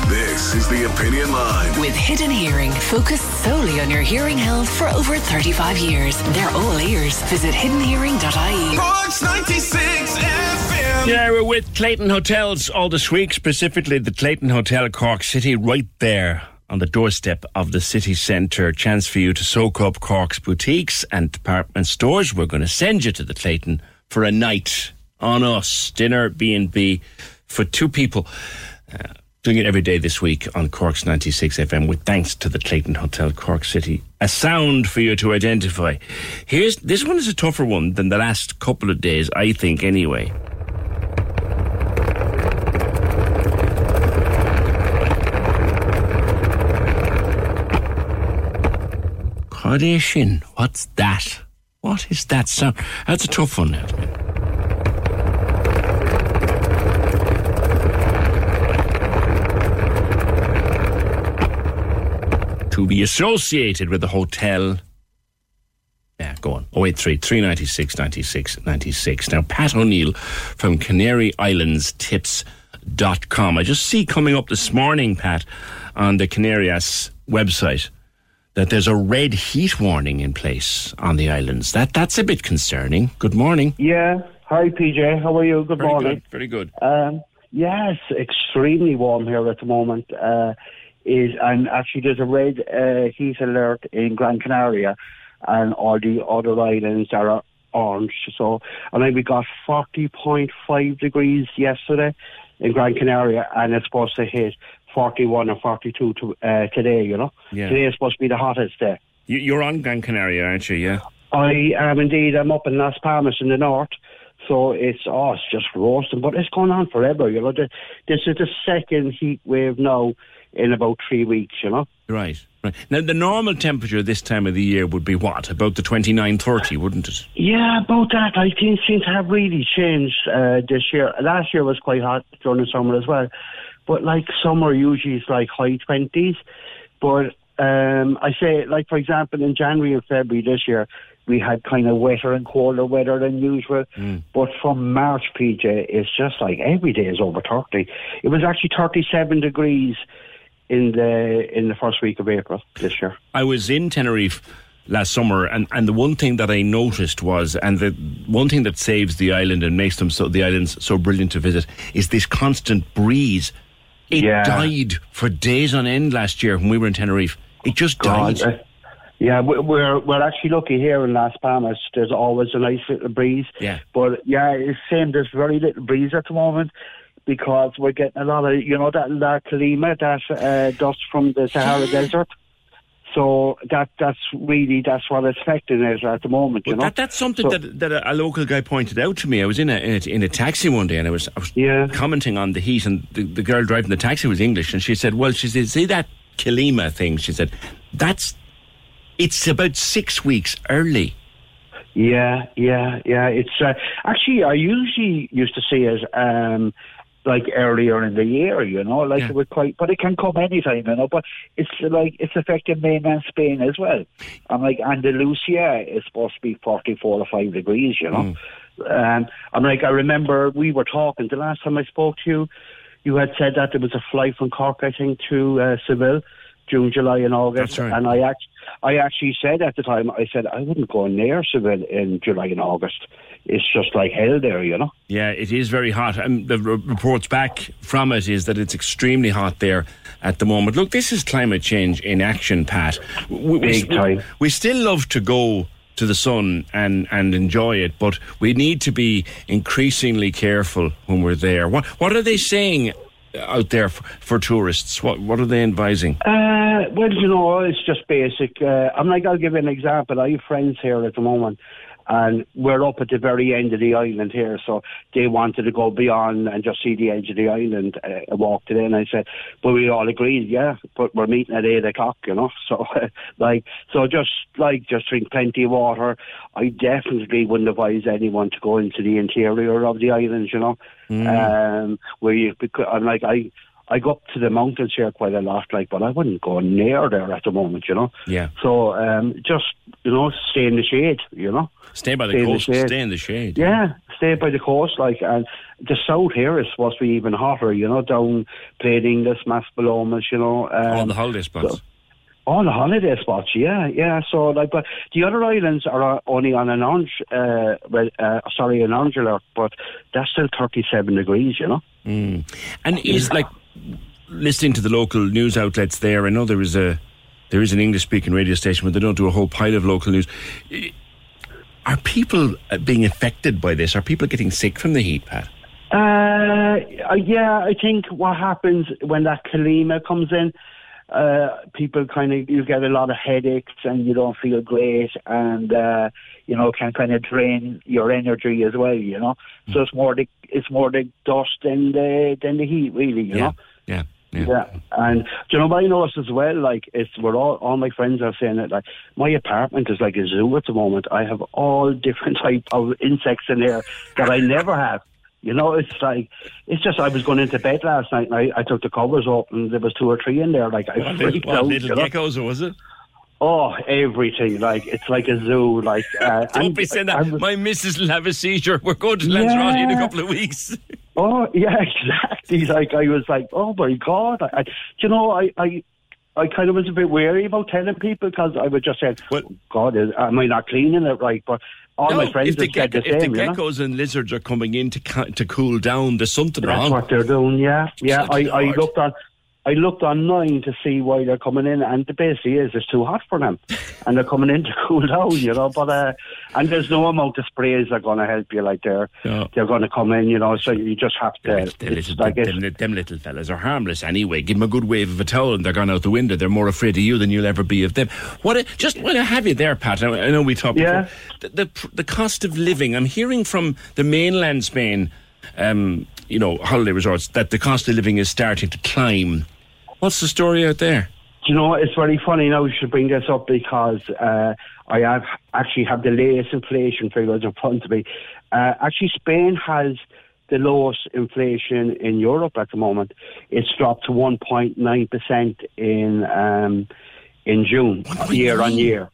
This is the Opinion Line. With Hidden Hearing, focused solely on your hearing health for over 35 years. They're all ears. Visit hiddenhearing.ie. Corks 96 FM. Yeah, we're with Clayton Hotels all this week, specifically the Clayton Hotel Cork City, right there on the doorstep of the city centre. Chance for you to soak up Cork's boutiques and department stores. We're going to send you to the Clayton for a night on us, dinner B&B for two people. Uh, doing it every day this week on Cork's 96 FM with thanks to the Clayton Hotel Cork City. A sound for you to identify. Here's this one is a tougher one than the last couple of days, I think anyway. Kardashian, what's that? What is that sound? That's a tough one now. To be associated with the hotel. Yeah, go on. 083 396 96 96. Now, Pat O'Neill from Canary Islands Tips.com. I just see coming up this morning, Pat, on the Canarias website that there's a red heat warning in place on the islands. That That's a bit concerning. Good morning. Yeah. Hi, PJ. How are you? Good Very morning. good, very good. Um, yes, extremely warm here at the moment. Uh, is and actually there's a red uh, heat alert in Gran Canaria, and all the other islands are orange. So, I mean, we got 40.5 degrees yesterday in Gran Canaria, and it's supposed to hit 41 or 42 to, uh, today. You know, Yeah. today is supposed to be the hottest day. You, you're on Gran Canaria, aren't you? Yeah. I am indeed. I'm up in Las Palmas in the north. So it's oh, it's just roasting, but it's going on forever. You know, this is the second heat wave now in about three weeks. You know, Right, right. Now, the normal temperature this time of the year would be what? About the 29, 30, wouldn't it? yeah, about that. I think things have really changed uh, this year. Last year was quite hot during the summer as well, but like summer usually is like high twenties. But um, I say, like for example, in January and February this year, we had kind of wetter and colder weather than usual. But from March, PJ, it's just like every day is over 30. It was actually 37 degrees in the in the first week of April this year. I was in Tenerife last summer, and, and the one thing that I noticed was, and the one thing that saves the island and makes them so the islands so brilliant to visit is this constant breeze. It Yeah. died for days on end last year when we were in Tenerife. It just God, died. uh, yeah, we- we're we're actually lucky here in Las Palmas. There's always a nice little breeze. Yeah. But yeah, it's same. There's very little breeze at the moment because we're getting a lot of you know that La Calima, that uh, dust from the Sahara Desert. So that that's really that's what it's affecting us at the moment. You But know, that, that's something So- that, that a, local guy pointed out to me. I was in a, in a in a taxi one day and I was, I was commenting on the heat, and the, the girl driving the taxi was English, and she said, "Well, she said, see that Calima thing." She said, "That's it's about six weeks early." Yeah, yeah, yeah. It's uh, actually I usually used to see it um, like earlier in the year, you know, like it would quite, but it can come anytime, you know. But it's like it's affecting mainland Spain as well. I'm like Andalusia is supposed to be 44 or five degrees, you know. Um, I'm like I remember we were talking the last time I spoke to you. You had said that there was a flight from Cork, I think, to uh, Seville, June, July, and August. Right. And I act- I actually said at the time, I said I wouldn't go near Seville in July and August. It's just like hell there, you know. Yeah, it is very hot. And the r- reports back from it is that it's extremely hot there at the moment. Look, this is climate change in action, Pat. We, we- Big time. We still love to go to the sun and, and enjoy it, but we need to be increasingly careful when we're there. What what are they saying out there for, for tourists? What what are they advising? Uh, well, you know, it's just basic. Uh, I'm like, I'll give you an example. I have friends here at the moment, and we're up at the very end of the island here, so they wanted to go beyond and just see the edge of the island. Uh, I walked it in. I said, but we all agreed, yeah, but we're meeting at eight o'clock, you know. <laughs> So, like, so just like just drink plenty of water. I definitely wouldn't advise anyone to go into the interior of the islands, you know, um, where you because I'm like I. I go up to the mountains here quite a lot, like, but I wouldn't go near there at the moment, you know. Yeah. So um, just you know, stay in the shade, you know. Stay by the Stay in the coast, stay in the shade. Yeah, stay by the coast, like, and the south here is supposed to be even hotter, you know, down Playa del Inglés, Maspalomas, you know. Um, All the holiday spots. all the holiday spots, yeah, yeah. So like, but the other islands are only on an orange, uh, well, uh, sorry, an orange alert, but that's still thirty-seven degrees, you know. Mm. And is like listening to the local news outlets there. I know there is a there is an English speaking radio station, but they don't do a whole pile of local news. Are people uh, being affected by this? Are people getting sick from the heat, Pat? Uh, uh, yeah, I think what happens when that Calima comes in, uh, people kind of you get a lot of headaches and you don't feel great, and uh, you know can kind of drain your energy as well. You know, so mm. it's more the it's more the dust than the than the heat, really. You know. Yeah. Yeah. and do you know what I noticed as well? Like, it's we're all all my friends are saying it. Like, my apartment is like a zoo at the moment. I have all different <laughs> type of insects in there that I never have. You know, it's like it's just. I was going into bed last night, and I, I took the covers off and there was two or three in there. Like I What, little, freaked what, out. little geckos, or was it? Oh, everything! Like it's like a zoo. Like uh, <laughs> Don't and be saying that. My missus will have a seizure. We're going to Lanzarote in a couple of weeks. <laughs> Oh yeah, exactly. Like I was like, oh my god! I, I, do you know, I, I, I kind of was a bit wary about telling people because I would just say, God, is, am I not cleaning it right? But all No, my friends if have said the if same. the you know? geckos and lizards are coming in to ca- to cool down, there's something That's wrong. what they're doing. Yeah, yeah. I, I looked on. I looked online to see why they're coming in, and the basically is it's too hot for them, and they're coming in to <laughs> cool down, you know. But uh, and there's no amount of sprays that are going to help you. Like they're they're going to come in, you know. So you just have to. Them little, like them, them, them little fellas are harmless anyway. Give them a good wave of a towel and they're gone out the window. They're more afraid of you than you'll ever be of them. What? A, just when I have you there, Pat, I I know we talked Yeah. before. The, the, the cost of living, I'm hearing from the mainland Spain, um, you know, holiday resorts, that the cost of living is starting to climb. What's the story out there? Do you know? It's very funny now you should bring this up because uh, I have actually have the latest inflation figures in front of me. Uh, actually, Spain has the lowest inflation in Europe at the moment. It's dropped to 1.9% in um, in June, year on year.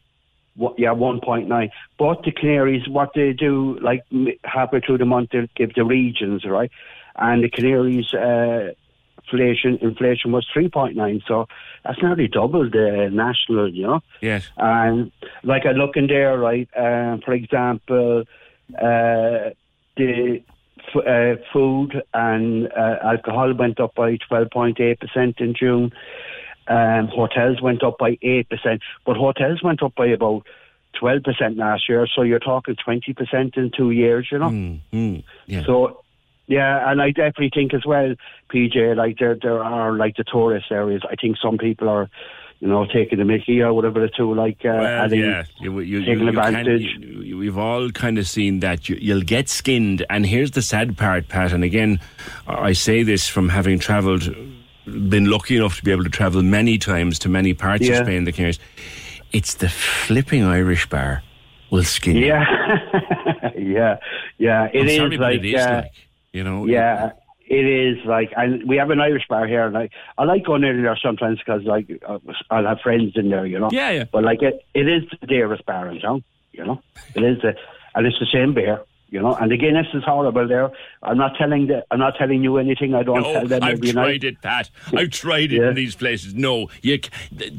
What, yeah, 1.9. But the Canaries, what they do, like halfway through the month, they give the regions, right? And the Canaries, uh, inflation inflation was 3.9 so that's nearly double the national you know Yes. and like I look in there right um, for example uh, the f- uh, food and uh, alcohol went up by 12.8% in June um, hotels went up by 8% but hotels went up by about 12% last year so you're talking 20% in two years you know Mm, yeah. so, yeah, and I definitely think as well, PJ, like there there are like the tourist areas. I think some people are, you know, taking the Mickey or whatever the two like uh, Well, adding, yeah, you, you, taking you can- advantage. you- we've all kind of seen that. You, you'll get skinned, and here's the sad part, Pat. And again, I say this from having travelled, been lucky enough to be able to travel many times to many parts Yeah. of Spain, the Canaries. It's the flipping Irish bar will skin you. yeah, <laughs> yeah, yeah. It is like, it is uh, like, you know. yeah. It is like, and we have an Irish bar here, and I, I like going in there sometimes because like uh, I'll have friends in there, you know. Yeah, yeah. But like it, it is the dearest bar in town, you know. It is the, and it's the same beer, you know. And the Guinness is horrible there. I'm not telling the, I'm not telling you anything. I don't No, tell them I've tried night. it, Pat. I've tried it in these places. No, you,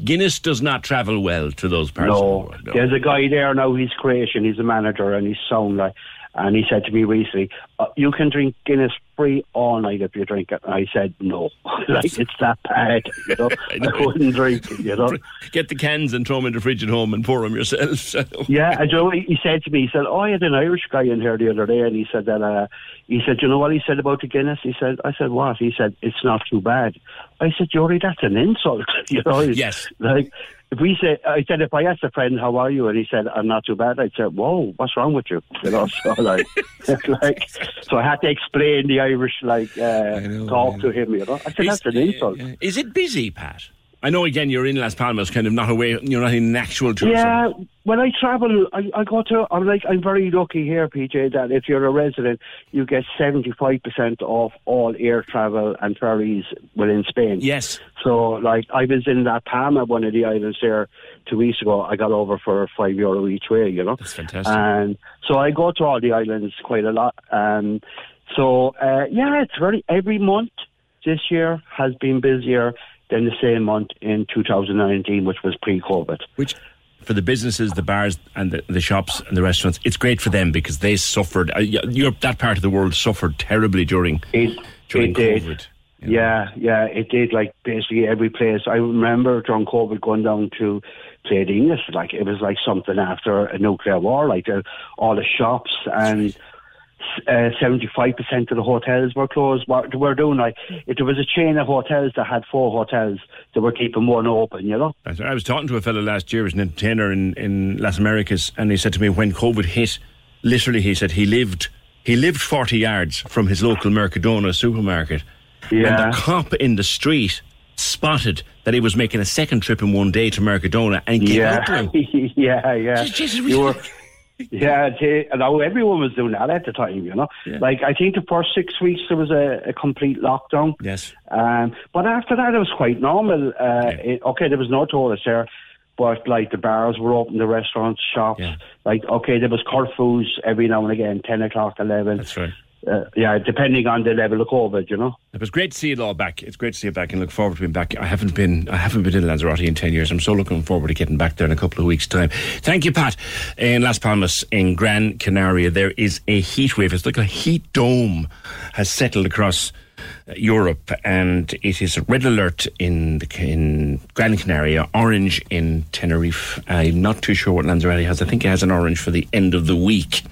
Guinness does not travel well to those parts the No, world. no. there's a guy there now. He's Croatian. He's a manager, and he's sound like. And he said to me recently, uh, "You can drink Guinness free all night if you drink it." And I said, "No, <laughs> like it's that bad, <laughs> you know. I, wouldn't drink it, you know." Get the cans and throw them in the fridge at home and pour them yourself. <laughs> Yeah, and Joe, he said to me, he said, "Oh, I had an Irish guy in here the other day, and he said that, uh, he said, you know what he said about the Guinness? He said, I said, what? He said, it's not too bad. I said, Jory, that's an insult, you know? Yes. Like, if we say, I said, if I asked a friend, how are you? And he said, I'm not too bad. I'd say, whoa, what's wrong with you? You know, <laughs> so like, <laughs> like, so I had to explain the Irish, like, uh, talk to him, you know? I said, that's an insult. Is it busy, Pat? I know again you're in Las Palmas, kind of not away. You're not in actual tourism. Yeah, when I travel, I, I go to. I'm like, I'm very lucky here, PJ, that if you're a resident, you get 75 percent off all air travel and ferries within Spain. Yes. So, like, I was in La Palma, one of the islands there, two weeks ago. I got over for five euro each way. You know, that's fantastic. And so I go to all the islands quite a lot. Um, so uh, yeah, it's very every month this year has been busier than the same month in 2019, which was pre-COVID. Which for the businesses, the bars, and the, the shops and the restaurants, it's great for them because they suffered. Uh, Europe, that part of the world suffered terribly during during it did. COVID. Yeah, yeah, it did. Like basically every place. I remember during COVID going down to Playa del Inglés. Like it was like something after a nuclear war. Like uh, all the shops and Uh, seventy-five percent of the hotels were closed. What were doing, like if there was a chain of hotels that had four hotels, they were keeping one open. You know. I was talking to a fellow last year, who's an entertainer in, in Las Americas, and he said to me when COVID hit, literally, he said he lived he lived forty yards from his local Mercadona supermarket, and the cop in the street spotted that he was making a second trip in one day to Mercadona and gave Yeah, up to him. <laughs> yeah, yeah. Jesus, you were, <laughs> Yeah, they, everyone was doing that at the time, you know. Like I think the first six weeks there was a, a complete lockdown. Yes. Um, but after that it was quite normal. Uh, it, okay, there was no tourists there, but like the bars were open, the restaurants, shops. Like okay, there was curfews every now and again, ten o'clock, eleven. That's right. Uh, yeah, depending on the level of COVID, you know. It was great to see it all back. It's great to see it back, and look forward to being back. I haven't been, I haven't been in Lanzarote in ten years. I'm so looking forward to getting back there in a couple of weeks' time. Thank you, Pat. In Las Palmas, in Gran Canaria, there is a heat wave. It's like a heat dome has settled across Europe, and it is red alert in the, in Gran Canaria, orange in Tenerife. I'm not too sure what Lanzarote has. I think it has an orange for the end of the week.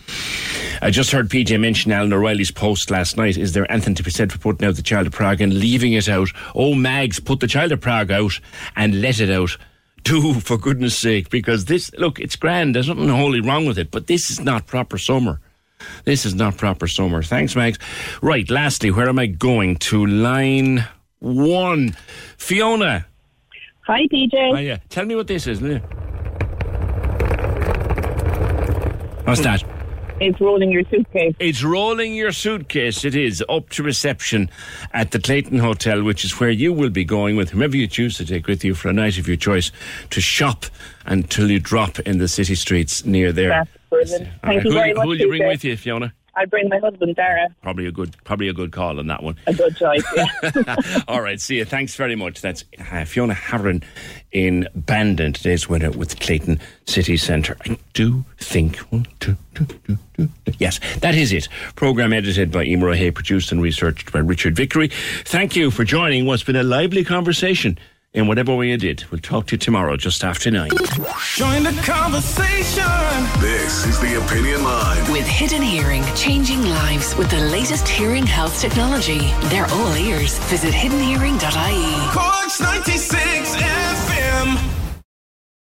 I just heard PJ mention Alan O'Reilly's post last night. Is there anything to be said for putting out the Child of Prague and leaving it out? Oh, Mags, put the Child of Prague out and let it out. Do, for goodness sake, because this, look, it's grand. There's nothing wholly wrong with it, but this is not proper summer. This is not proper summer. Thanks, Mags. Right, lastly, where am I going? To line one. Fiona. Hi, PJ. Yeah. Tell me what this is, will you? What's that? It's rolling your suitcase. It's rolling your suitcase. It is up to reception at the Clayton Hotel, which is where you will be going with whomever you choose to take with you for a night of your choice to shop until you drop in the city streets near there. That's brilliant. Thank right, you who, very much. Who will you bring with you, Fiona? I bring my husband, Dara. Probably a good, probably a good call on that one. A good choice, yeah. <laughs> All right, see you. Thanks very much. That's uh, Fiona Harron in Bandon, today's winner with Clayton City Centre. I do think one, two, two, two, two, two. Yes, that is it. Program edited by Emer O'Hay, produced and researched by Richard Vickery. Thank you for joining what's been a lively conversation in whatever way you did. We'll talk to you tomorrow just after nine. Join the conversation. This is the Opinion Line. With Hidden Hearing, changing lives with the latest hearing health technology. They're all ears. Visit hiddenhearing.ie. Corks 96 FM them.